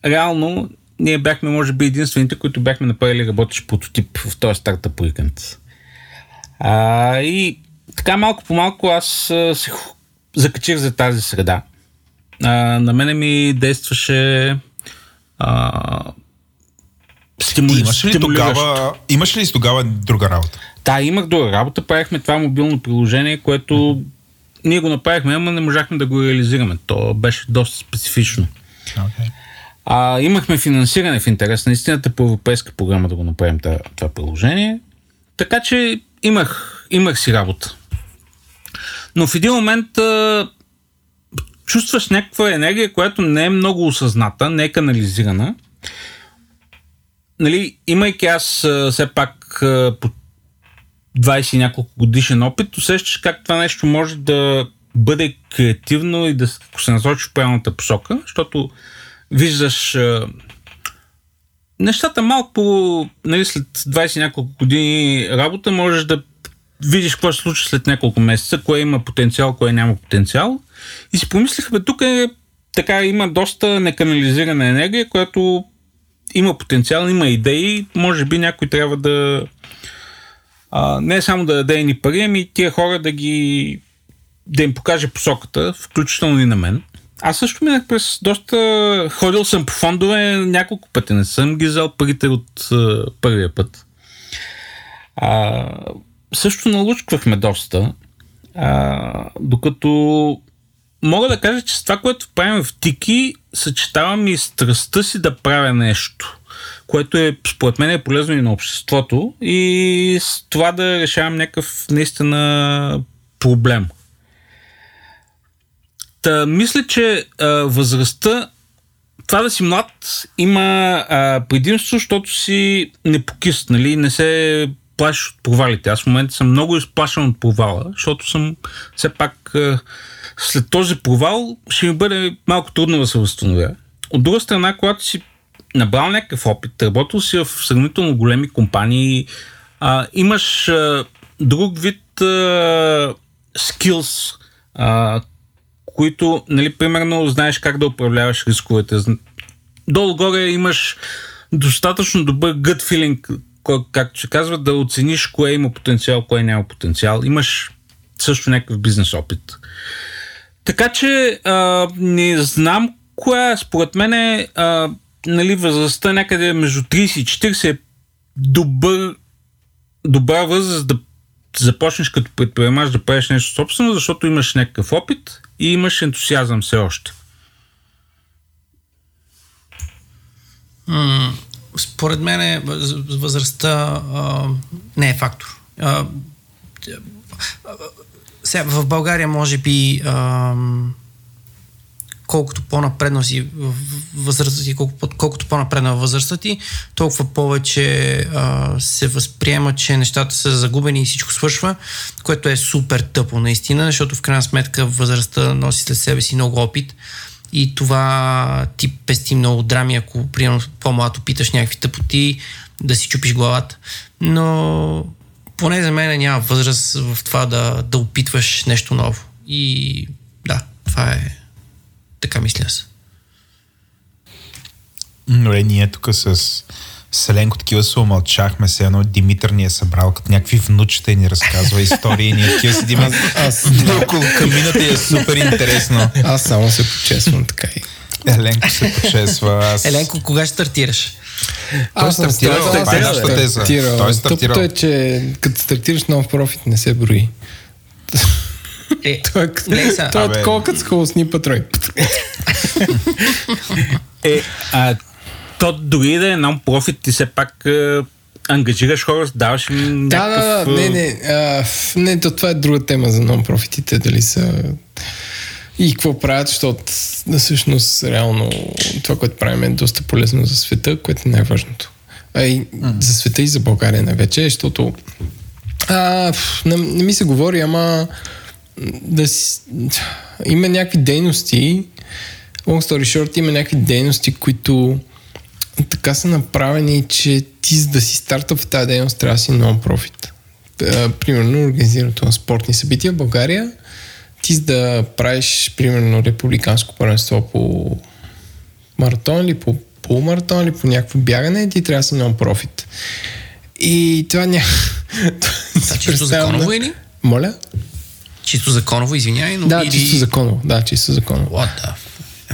Реално, ние бяхме, може би, единствените, които бяхме направили работещ прототип в този стартъп уикенд. А, и така малко по малко аз се закачих за тази среда. А, на мене ми действаше а, стимули, Имаш ли, тогава, имаш ли тогава друга работа? Да, имах друга работа. Правихме това мобилно приложение, което ние го направихме, ама не можахме да го реализираме. То беше доста специфично. Okay. А, имахме финансиране в интерес на истината по европейска програма да го направим това, това приложение. Така че имах, имах си работа. Но в един момент а, чувстваш някаква енергия, която не е много осъзната, не е канализирана. Нали, имайки аз все пак по 20 и няколко годишен опит, усещаш как това нещо може да бъде креативно и да се насочи в правилната посока, защото виждаш а, нещата малко нали, след 20 и няколко години работа можеш да видиш какво се случи след няколко месеца, кое има потенциал, кое няма потенциал. И си помислих, тук е така, има доста неканализирана енергия, която има потенциал, има идеи, може би някой трябва да а, не само да даде ни пари, ами тия хора да ги да им покаже посоката, включително и на мен. Аз също минах през доста... Ходил съм по фондове няколко пъти, не съм ги взел парите от а, първия път. А, също налучквахме доста, а, докато мога да кажа, че с това, което правим в Тики, съчетавам и страстта си да правя нещо, което е, според мен, е полезно и на обществото и с това да решавам някакъв наистина проблем. Та, мисля, че а, възрастта, това да си млад, има а, предимство, защото си непокист, нали? Не се плашиш от провалите. Аз в момента съм много изплашен от провала, защото съм все пак а, след този провал ще ми бъде малко трудно да се възстановя. От друга страна, когато си набрал някакъв опит, работил си в сравнително големи компании, а, имаш а, друг вид а, скилс, а, които, нали, примерно, знаеш как да управляваш рисковете. Долу-горе имаш достатъчно добър gut feeling, както се казва, да оцениш кое има потенциал, кое няма потенциал. Имаш също някакъв бизнес опит. Така че а, не знам коя, според мен е, а, нали, възрастта някъде между 30 и 40 е добър, добра възраст да започнеш като предприемач да правиш нещо собствено, защото имаш някакъв опит и имаш ентусиазъм все още. Според мен е, въз- възрастта а, не е фактор. А, сега, в България може би а, колкото по-напредна си възрастта ти, колко, колкото по-напредна възрастта ти, толкова повече а, се възприема, че нещата са загубени и всичко свършва, което е супер тъпо наистина, защото в крайна сметка възрастта носи след себе си много опит и това ти пести много драми, ако примерно по-млад опиташ някакви тъпоти, да си чупиш главата. Но поне за мен няма възраст в това да, да опитваш нещо ново. И да, това е така мисля аз. Добре, ние тук с Селенко такива се умълчахме се, едно Димитър ни е събрал като някакви внучета и ни разказва истории. Ние такива седим аз- около камината и е супер интересно. Аз само се почесвам така и. Еленко се почесва. Аз... Еленко, кога ще стартираш? Той е нашата съм теза. стартирал. Той е стартирал. Тъпото е, че като стартираш нов профит не се брои. Е, Той е, като- не, са, той е такова като с холосни патрой. Е, а, то дори да е нон-профит, ти все пак а, ангажираш хора, даваш им Да, някакъв... да, да, не, а, не, а, не, то това е друга тема за нон-профитите, дали са и какво правят, защото всъщност реално това, което правим е доста полезно за света, което е най-важното. А и mm. за света и за България най-вече, защото а, не, не ми се говори, ама да си, има някакви дейности, long story short, има някакви дейности, които така са направени, че ти за да си старта в тази дейност трябва да си нон-профит. Примерно организирането на спортни събития в България, ти за да правиш примерно републиканско първенство по маратон или по полумаратон или по някакво бягане, ти трябва да си нон-профит. И това няма... Това чисто законово или? Моля? Чисто законово, извинявай, но Да, или... чисто законово. Да, чисто законово. What the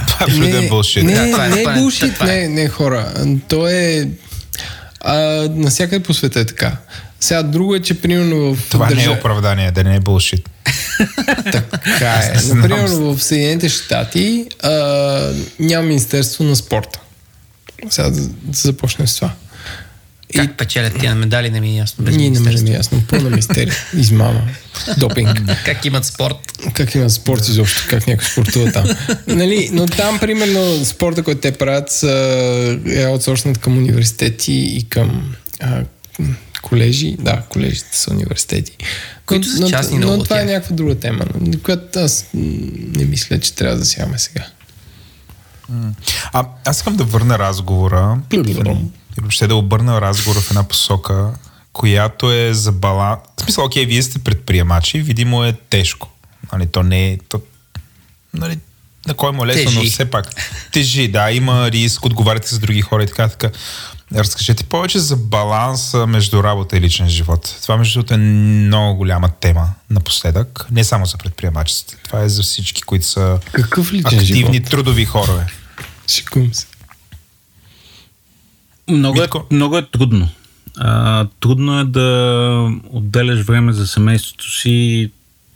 Това е да е булшит. Не, Да, това е- не, това е е- това е. не, не хора. То е... А, насякъде по света е така. Сега друго е, че примерно в Това не е държа- оправдание, да не е булшит. Така е. Например, в Съединените щати а, няма Министерство на спорта. Сега да, да започнем с това. И Как печелят тия медали, не ми е ясно. Без ние не ми е ясно. Пълна мистерия. Измама. Допинг. Как имат спорт? Как има спорт изобщо, как някой спортува там. нали, но там, примерно, спорта, който те правят, са, е аутсорснат към университети и към а, колежи. Да, колежите са университети. Които са но, частни но, но това е някаква друга тема, която аз не мисля, че трябва да сягаме сега. А, аз искам да върна разговора. И въобще да обърна разговора в една посока, която е за баланс. В смисъл, окей, вие сте предприемачи, видимо е тежко. Нали, то не е... То, нали, на кой му е лесно, но Тежи. все пак тежи, да, има риск, отговаряте за други хора и така, така. Разкажете повече за баланса между работа и личен живот. Това, между другото, е много голяма тема напоследък. Не само за предприемачите. Това е за всички, които са Какъв личен активни живот? трудови хора. Бе. Шикувам се. Много е, много е трудно. А, трудно е да отделяш време за семейството си.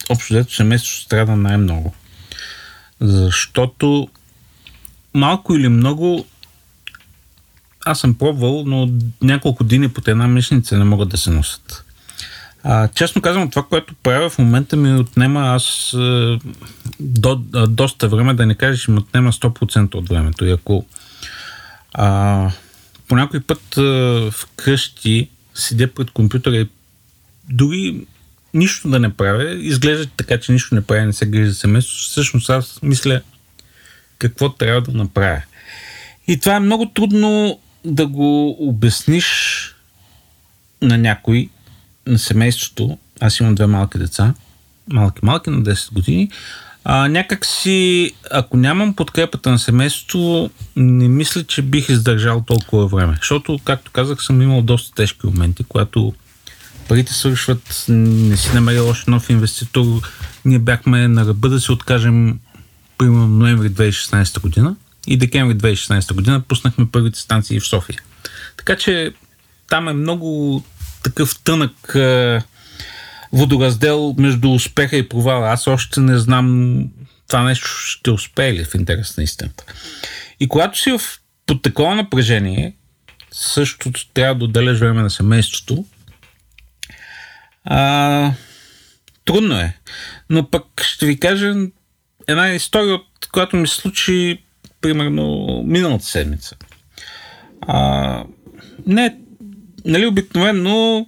Общо взето семейството страда най-много. Защото малко или много аз съм пробвал, но няколко дни под една мишница не могат да се носят. А, честно казвам, това, което правя в момента ми отнема аз е, до, доста време, да не кажеш, ми отнема 100% от времето. И ако а, по някой път а, вкъщи седя пред компютъра и дори нищо да не правя, изглежда така, че нищо не правя, не се грижи за семейството, всъщност аз мисля какво трябва да направя. И това е много трудно да го обясниш на някой, на семейството. Аз имам две малки деца, малки-малки на 10 години. А, някак си, ако нямам подкрепата на семейството, не мисля, че бих издържал толкова време. Защото, както казах, съм имал доста тежки моменти, когато парите свършват, не си намерил още нов инвеститор. Ние бяхме на ръба да се откажем примерно ноември 2016 година и декември 2016 година пуснахме първите станции в София. Така че там е много такъв тънък е, водораздел между успеха и провала. Аз още не знам това нещо ще успее ли в интерес на истината. И когато си в, под такова напрежение, също трябва да отделяш време на семейството. А, трудно е. Но пък ще ви кажа една история, от която ми се случи примерно миналата седмица. А, не, нали, обикновено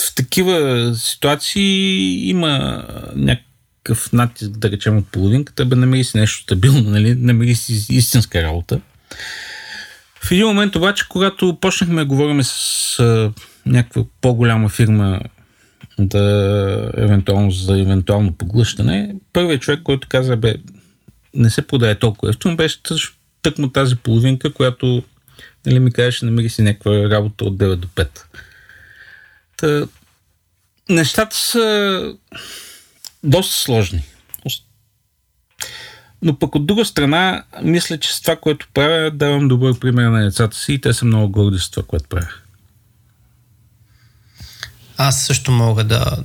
в такива ситуации има някакъв натиск, да речем, от половинката, бе намери си нещо стабилно, нали, намери си истинска работа. В един момент обаче, когато почнахме да говорим с а, някаква по-голяма фирма да, евентуално, за евентуално поглъщане, първият човек, който каза, бе, не се продае толкова ефтино, беше тъкмо тази половинка, която нали, ми казваше, намери си някаква работа от 9 до 5. Та, нещата са доста сложни. Но пък от друга страна, мисля, че с това, което правя, давам добър пример на децата си и те са много горди с това, което правя. Аз също мога да...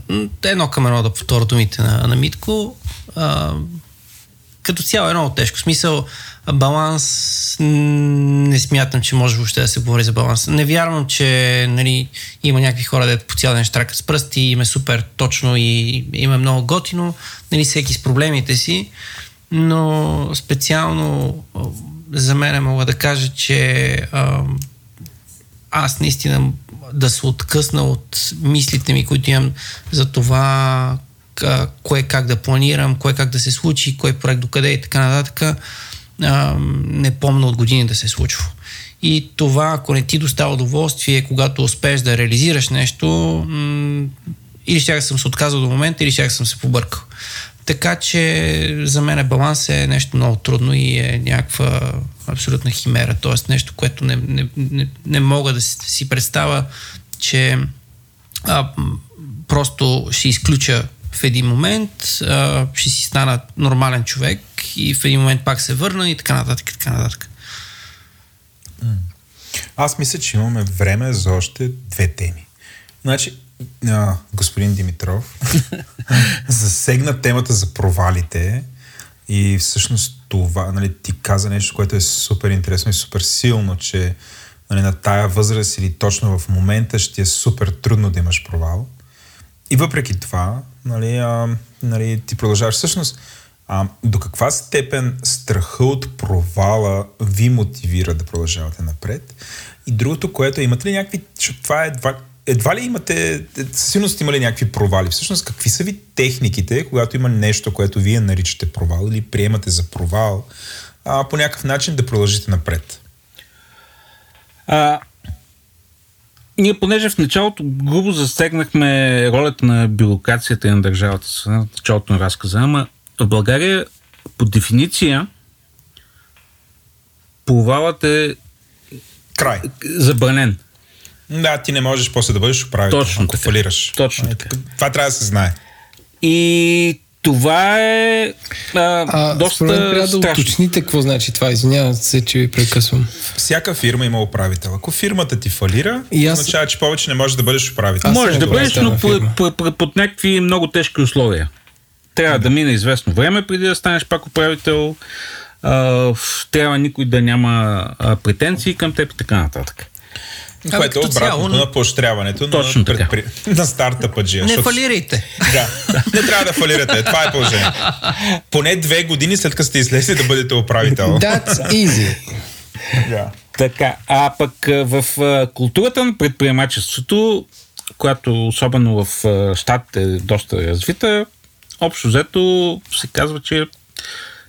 Едно към едно да повторя думите на, на Митко. А, като цяло е много тежко. В смисъл, баланс не смятам, че може въобще да се говори за баланс. Не вярвам, че нали, има някакви хора, дето по цял ден штракат с пръсти, им е супер точно и им е много готино, нали, всеки с проблемите си. но специално за мен мога да кажа, че аз наистина да се откъсна от мислите ми, които имам за това кое как да планирам, кое как да се случи, кой проект докъде и така нататък, не помня от години да се случва. И това, ако не ти достава удоволствие, когато успееш да реализираш нещо, или ще съм се отказал до момента, или ще съм се побъркал. Така че за мен баланс е нещо много трудно и е някаква абсолютна химера, т.е. нещо, което не, не, не, не мога да си, си представя, че а, просто ще изключа в един момент, а, ще си стана нормален човек и в един момент пак се върна и така нататък, и така нататък. Аз мисля, че имаме време за още две теми. Значи, а, господин Димитров засегна темата за провалите и всъщност това, нали, ти каза нещо, което е супер интересно и супер силно, че нали, на тая възраст или точно в момента ще е супер трудно да имаш провал. И въпреки това, нали, а, нали, ти продължаваш. Всъщност, а, до каква степен страха от провала ви мотивира да продължавате напред? И другото, което имате ли някакви, това е едва, едва ли имате, със сигурност има ли някакви провали? Всъщност, какви са ви техниките, когато има нещо, което вие наричате провал или приемате за провал, а, по някакъв начин да продължите напред? А, ние, понеже в началото грубо засегнахме ролята на бюрокрацията и на държавата в началото на разказа, ама в България по дефиниция провалът е Край. забранен. Да, ти не можеш после да бъдеш управител, Точно ако така. фалираш. Точно така. Това трябва да се знае. И това е а, А, доста трябва да уточните какво значи това. Извинявам се, че ви прекъсвам. Всяка фирма има управител. Ако фирмата ти фалира, И аз- означава, че повече не можеш да бъдеш управител. Аз Може да бъдеш, но под, някакви много тежки условия. Трябва да мине известно време преди да станеш пак управител. А, в- трябва никой да няма претенции към теб и така нататък. Което е обратното цяло, на поощряването Точно на, така. на стартъпа джия. Не фалирайте. Да, не трябва да фалирате. Това е положение. Поне две години след като сте излезли да бъдете управител. That's easy. Да. Така, а пък в културата на предприемачеството, която особено в щатите е доста развита, общо взето се казва, че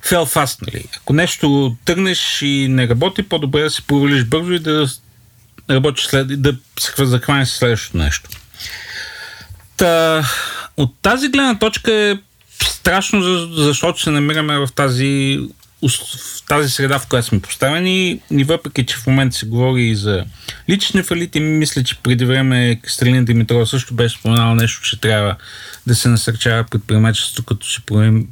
fail fast, нали? Ако нещо тръгнеш и не работи, по-добре да се провалиш бързо и да работиш след, да се захванеш с следващото нещо. Та, от тази гледна точка е страшно, за- защото се намираме в тази, в тази среда, в която сме поставени. И въпреки, че в момента се говори и за лични фалити, мисля, че преди време Кристалина Димитрова също беше споменала нещо, че трябва да се насърчава предприемачеството, като се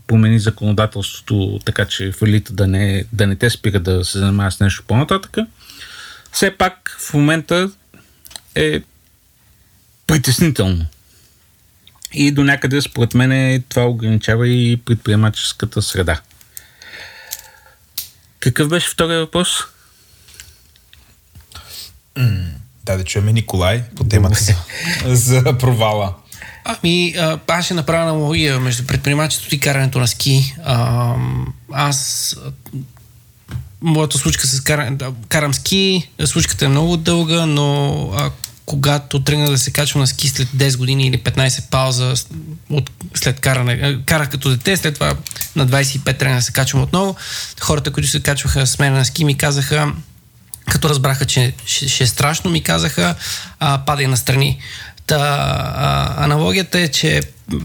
промени законодателството, така че фалита да не, да не те спира да се занимава с нещо по-нататък. Все пак в момента е притеснително. И до някъде, според мен, това ограничава и предприемаческата среда. Какъв беше втория въпрос? Да, да чуем Николай по темата за, за провала. Ами, аз ще направя аналогия между предприемачеството и карането на ски. А, аз моята случка с да, карам ски, случката е много дълга, но а, когато тръгна да се качвам на ски след 10 години или 15 пауза от, след каране, карах като дете, след това на 25 тръгна да се качвам отново, хората, които се качваха с мен на ски ми казаха, като разбраха, че ще, ще е страшно, ми казаха, а, падай настрани. Та, а, аналогията е, че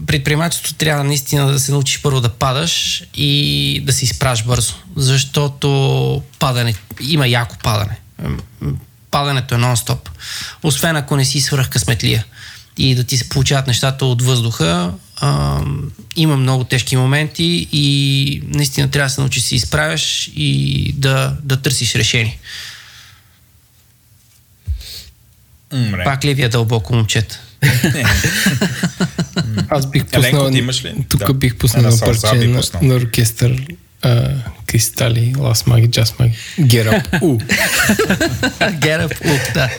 предприемачеството трябва наистина да се научиш първо да падаш и да се изправиш бързо, защото падане, има яко падане. Падането е нон-стоп. Освен ако не си свръх късметлия и да ти се получават нещата от въздуха, а, има много тежки моменти и наистина трябва да се научиш да се изправяш и да, да търсиш решение. Умре. Пак ли ви е дълбоко, момчета? Аз бих Еленко, пуснал... ти имаш ли? Тук Да. бих пуснал на парче на, на оркестър а, Кристали, Лас Маги, Джаз Маги, Get Up, У. Get up, ух, да.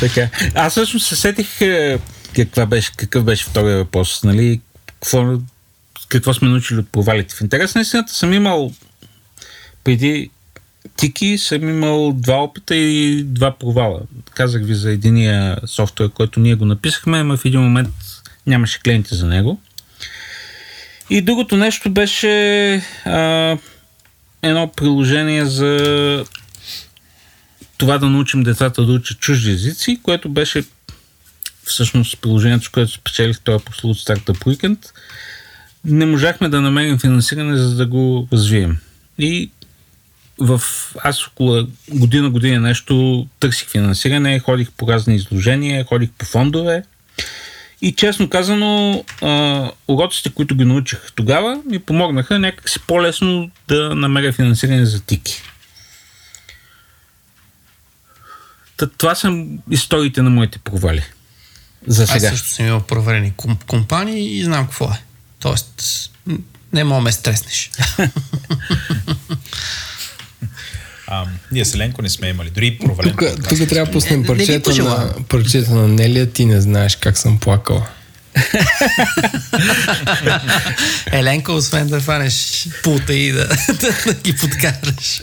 Така. Аз всъщност се сетих е, каква беше, какъв беше втория въпрос. Нали? Какво, какво сме научили от провалите. В интерес на истината съм имал преди Тики съм имал два опита и два провала. Казах ви за единия софтуер, който ние го написахме, ама в един момент нямаше клиенти за него. И другото нещо беше а, едно приложение за това да научим децата да учат чужди езици, което беше всъщност приложението, с което спечелих този прослуг Startup Weekend. Не можахме да намерим финансиране, за да го развием. И в аз около година, година нещо търсих финансиране, ходих по разни изложения, ходих по фондове. И честно казано, а, уроците, които ги научих тогава, ми помогнаха някакси по-лесно да намеря финансиране за тики. Та, това са историите на моите провали. За Аз сега. също съм имал проверени ком- компании и знам какво е. Тоест, не мога ме стреснеш. А, ние с Еленко не сме имали. Дори провален. Тук, тук трябва да пуснем Не- не ви парчета на, парчета на Нелия. Ти не знаеш как съм плакала. Еленка, освен да фанеш пулта и да, да, да ги подкараш.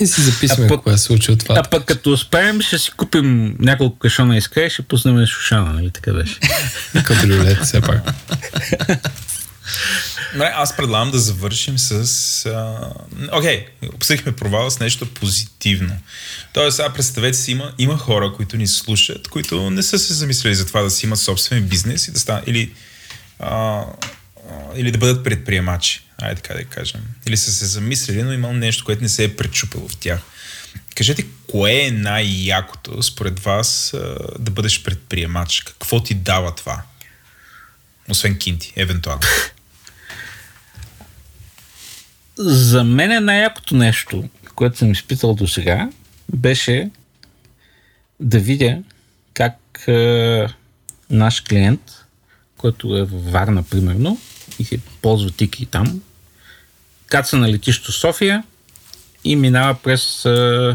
И си записваме пък- кога се случи от това. А пък като успеем, ще си купим няколко кашона иска и ще пуснем Шушана, нали така беше? Кабриолет, все пак. Добре, аз предлагам да завършим с... Окей, okay, обсъдихме провала с нещо позитивно. Тоест, сега представете си, има, има хора, които ни слушат, които не са се замислили за това да си имат собствен бизнес и да станат... Или, а, или да бъдат предприемачи. Айде така да кажем. Или са се замислили, но имал нещо, което не се е пречупило в тях. Кажете, кое е най-якото според вас да бъдеш предприемач? Какво ти дава това? Освен кинти, евентуално. За мен е най-якото нещо, което съм изпитал до сега, беше да видя как е, наш клиент, който е във Варна, примерно, и се ползва тики там, каца на летището София и минава през е,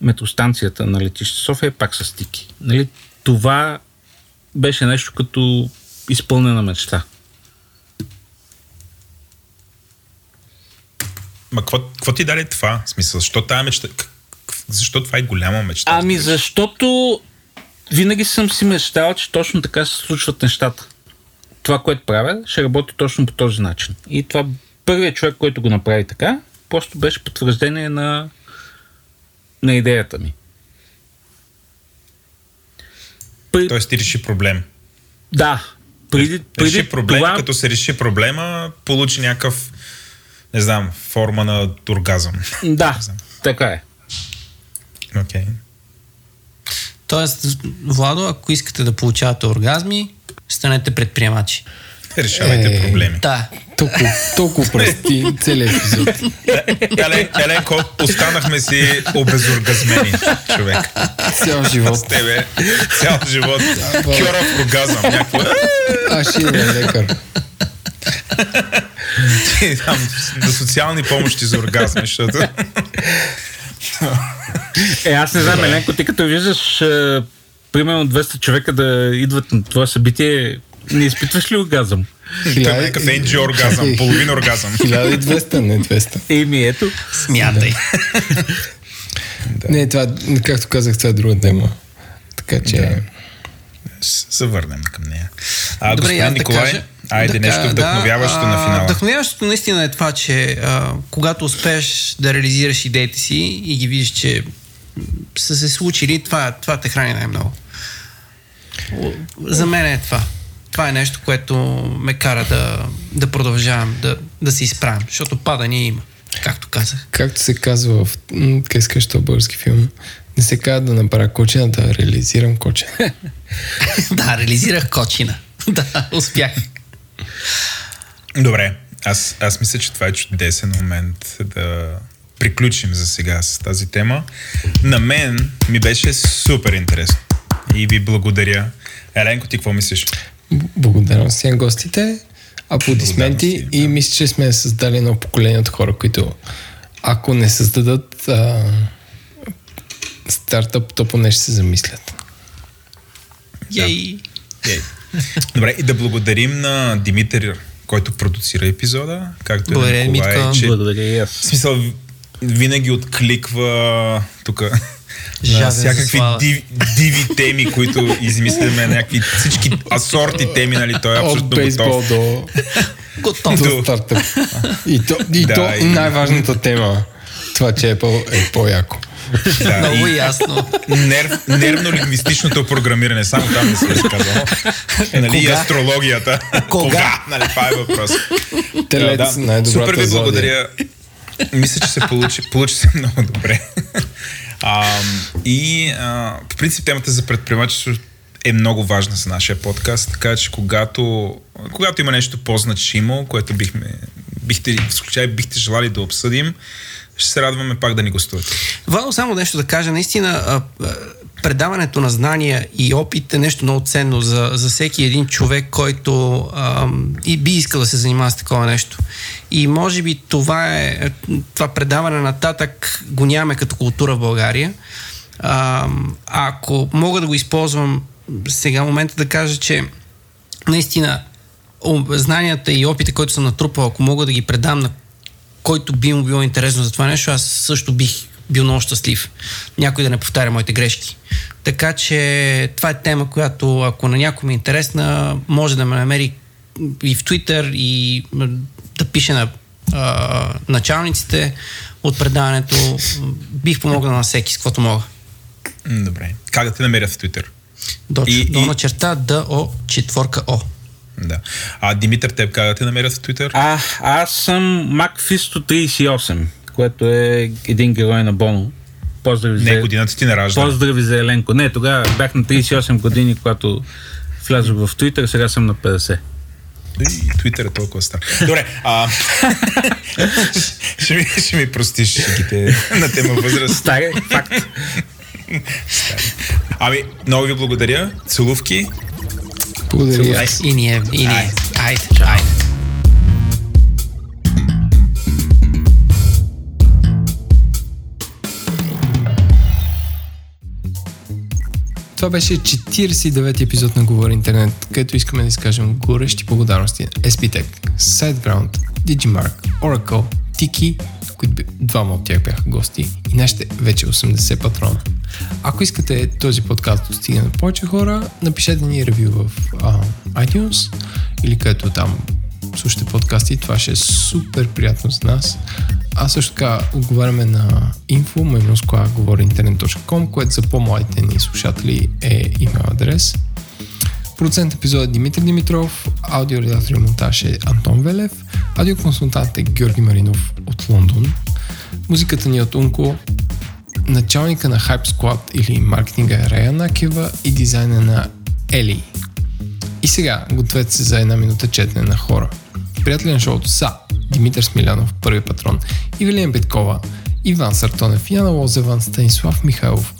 метростанцията на летище София пак с тики. Нали, това беше нещо като изпълнена мечта. Ма какво, ти даде това? В смисъл, защо тая мечта? Защо това е голяма мечта? Ами защото винаги съм си мечтал, че точно така се случват нещата. Това, което правя, ще работи точно по този начин. И това първият човек, който го направи така, просто беше потвърждение на, на идеята ми. При, Тоест ти реши проблем. да, преди, преди Реши проблем, това, като се реши проблема, получи някакъв, не знам, форма на оргазъм. Да, така е. Окей. Okay. Тоест, Владо, ако искате да получавате оргазми, станете предприемачи. Решавайте Е. проблеми. Да. Толкова, толкова прости целият епизод. Елен, Еленко, останахме си обезоргазмени, човек. Цял живот. С тебе цял живот. Кьорав оргазъм. Някакво. Аз ще идва лекар. Ти там на социални помощи за оргазми, защото... Е, аз не знам, Еленко, ти като виждаш е, примерно 200 човека да идват на това събитие, не изпитваш ли оргазъм? Той е някакъв NG оргазъм, половин оргазъм. 1200, не 200. Еми ето, Смятай. Не, това, както казах, това е друга тема. Така че... Ще се върнем към нея. А, Добре, господин аз да Николай, кажа. Айде да, нещо вдъхновяващо да, на финала. Вдъхновяващото наистина е това, че а, когато успееш да реализираш идеите си и ги видиш, че са се случили, това, това те храни най-много. За мен е това. Това е нещо, което ме кара да, да продължавам, да, да се изправям, защото падания има, както казах. Както се казва в как искаш български филм, не се казва да направя кочина, да реализирам кочина. да, реализирах кочина. да, успях. Добре, аз, аз мисля, че това е чудесен момент да приключим за сега с тази тема. На мен ми беше супер интересно и ви благодаря. Еленко, ти какво мислиш? Б- Благодарности на гостите, аплодисменти и мисля, че сме създали едно поколение от хора, които ако не създадат а, стартъп, то поне ще се замислят. Ей. Ей. Добре, и да благодарим на Димитър който продуцира епизода, както Благодаря, и на Николай, Митко. че Благодаря в смисъл винаги откликва тук на всякакви слава. диви, теми, които измисляме, някакви всички асорти теми, нали, той е абсолютно бейсбол готов. до, Готов. до стартъп. И то, и Да, то и- най-важната тема. Това, че Apple е по-яко. Да, Много и ясно. нерв, нервно-лингвистичното програмиране, само там не се е сказано. нали, и Кога? астрологията. Кога? Нали, това е въпрос. Телец, Да, най-добрата Супер ви зодия. благодаря. Мисля, че се получи, получи се много добре. А, и а, по принцип темата за предприемачество е много важна за нашия подкаст, така че когато, когато има нещо по-значимо, което бихме, бихте, в случай бихте желали да обсъдим, ще се радваме пак да ни гостувате. Вало, само нещо да кажа. Наистина, предаването на знания и опит е нещо много ценно за, за всеки един човек, който а, и би искал да се занимава с такова нещо. И може би това е това предаване нататък го нямаме като култура в България. А, ако мога да го използвам сега момента да кажа, че наистина знанията и опита, който съм натрупал, ако мога да ги предам на който би му било интересно за това нещо, аз също бих бил много щастлив. Някой да не повтаря моите грешки. Така че това е тема, която ако на някой ми е интересна, може да ме намери и в Twitter и да пише на а, началниците от предаването. Бих помогнал на всеки с каквото мога. Добре. Как да те намерят в Twitter? До, И- до и- на черта ДО четворка О. Да. А Димитър, теб как да те намерят в Twitter? А, аз съм MacFisto38, което е един герой на Боно. Поздрави Не, за... годината ти не ражда. Поздрави за Еленко. Не, тогава бях на 38 години, когато влязох в Twitter, сега съм на 50. И Твитър е толкова стар. Добре, а... ще, ми, ще ми простиш шегите на тема възраст. Старе, факт. Ами, много ви благодаря. Целувки. Благодаря. И ние, и ние. Айде. Айде. Това беше 49 епизод на Говори Интернет, където искаме да изкажем горещи благодарности на SPTech, SiteGround, Digimark, Oracle, Tiki, които двама от тях бяха гости и нашите вече 80 патрона. Ако искате този подкаст да достигне на повече хора, напишете ни ревю в а, iTunes или където там слушате подкасти, това ще е супер приятно за нас. А също така отговаряме на info, маймускла, говори интернет.com, което за по-младите ни слушатели е имейл адрес. Продуцент епизод е Димитър Димитров, аудиоредактор и монтаж е Антон Велев, аудиоконсултант е Георги Маринов от Лондон. Музиката ни е от Унко, началника на Hype Squad или маркетинга е Рея Накева и дизайна на Ели. И сега гответе се за една минута четене на хора. Приятели на шоуто са Димитър Смилянов, първи патрон, Ивелина Петкова, Иван Сартонев, Яна Лозеван, Станислав Михайлов,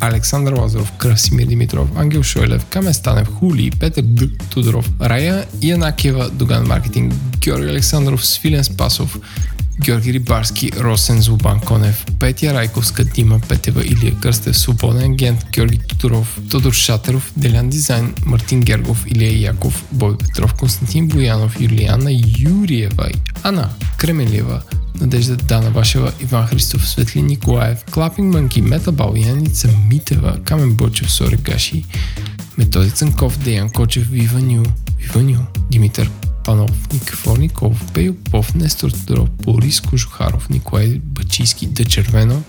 Александър Лазаров, Красимир Димитров, Ангел Шойлев, Камен Станев, Хули, Петър Д. Тодоров, Рая Янакева, Доган Маркетинг, Георги Александров, Свилен Спасов, Георги Рибарски, Росен Злобан Конев, Петя Райковска, Дима Петева, Илия Кръстев, Свободен агент, Георги Тодоров, Тодор Шатеров, Делян Дизайн, Мартин Гергов, Илия Яков, Бой Петров, Константин Боянов, Юлиана Юриева, Ана Кременлева, Надежда Дана Вашева, Иван Христов, Светлин Николаев, Клапинг Манки, Метабал, Яница Митева, Камен Бочев, Сори Гаши, Методи Цанков, Деян Кочев, Виваню, Виваню, Димитър Панов, Никифор Николов, Пейо Попов, Нестор Тодоров, Борис Кожухаров, Николай Бачийски, Да Червено,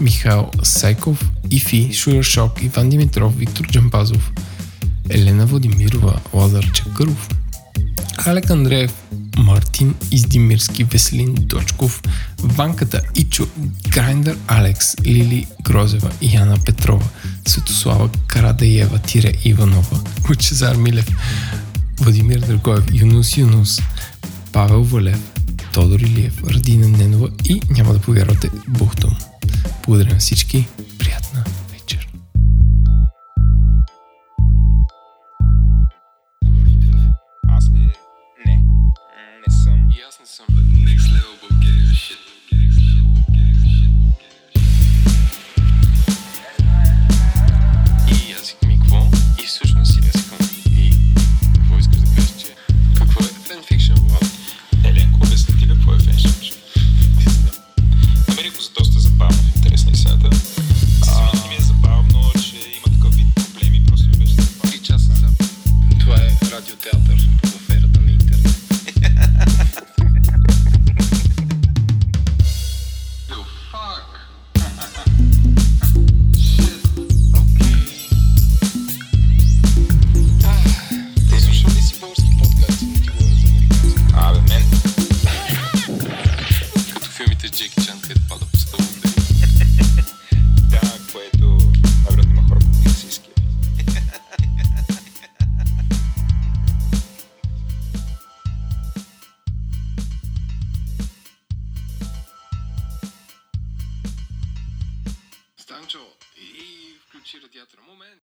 Михаил Сайков, Ифи, Шуершок, Иван Димитров, Виктор Джамбазов, Елена Владимирова, Лазар Чакъров, Алек Андреев, Мартин Издимирски, Веселин Дочков, Ванката Ичо, Грайндър Алекс, Лили Грозева, Яна Петрова, Светослава Карадеева, Тире Иванова, Лучезар Милев, Владимир Драгоев, Юнус Юнус, Павел Валев, Тодор Илиев, Радина Ненова и няма да повярвате Бухтом. Благодаря на всички, приятна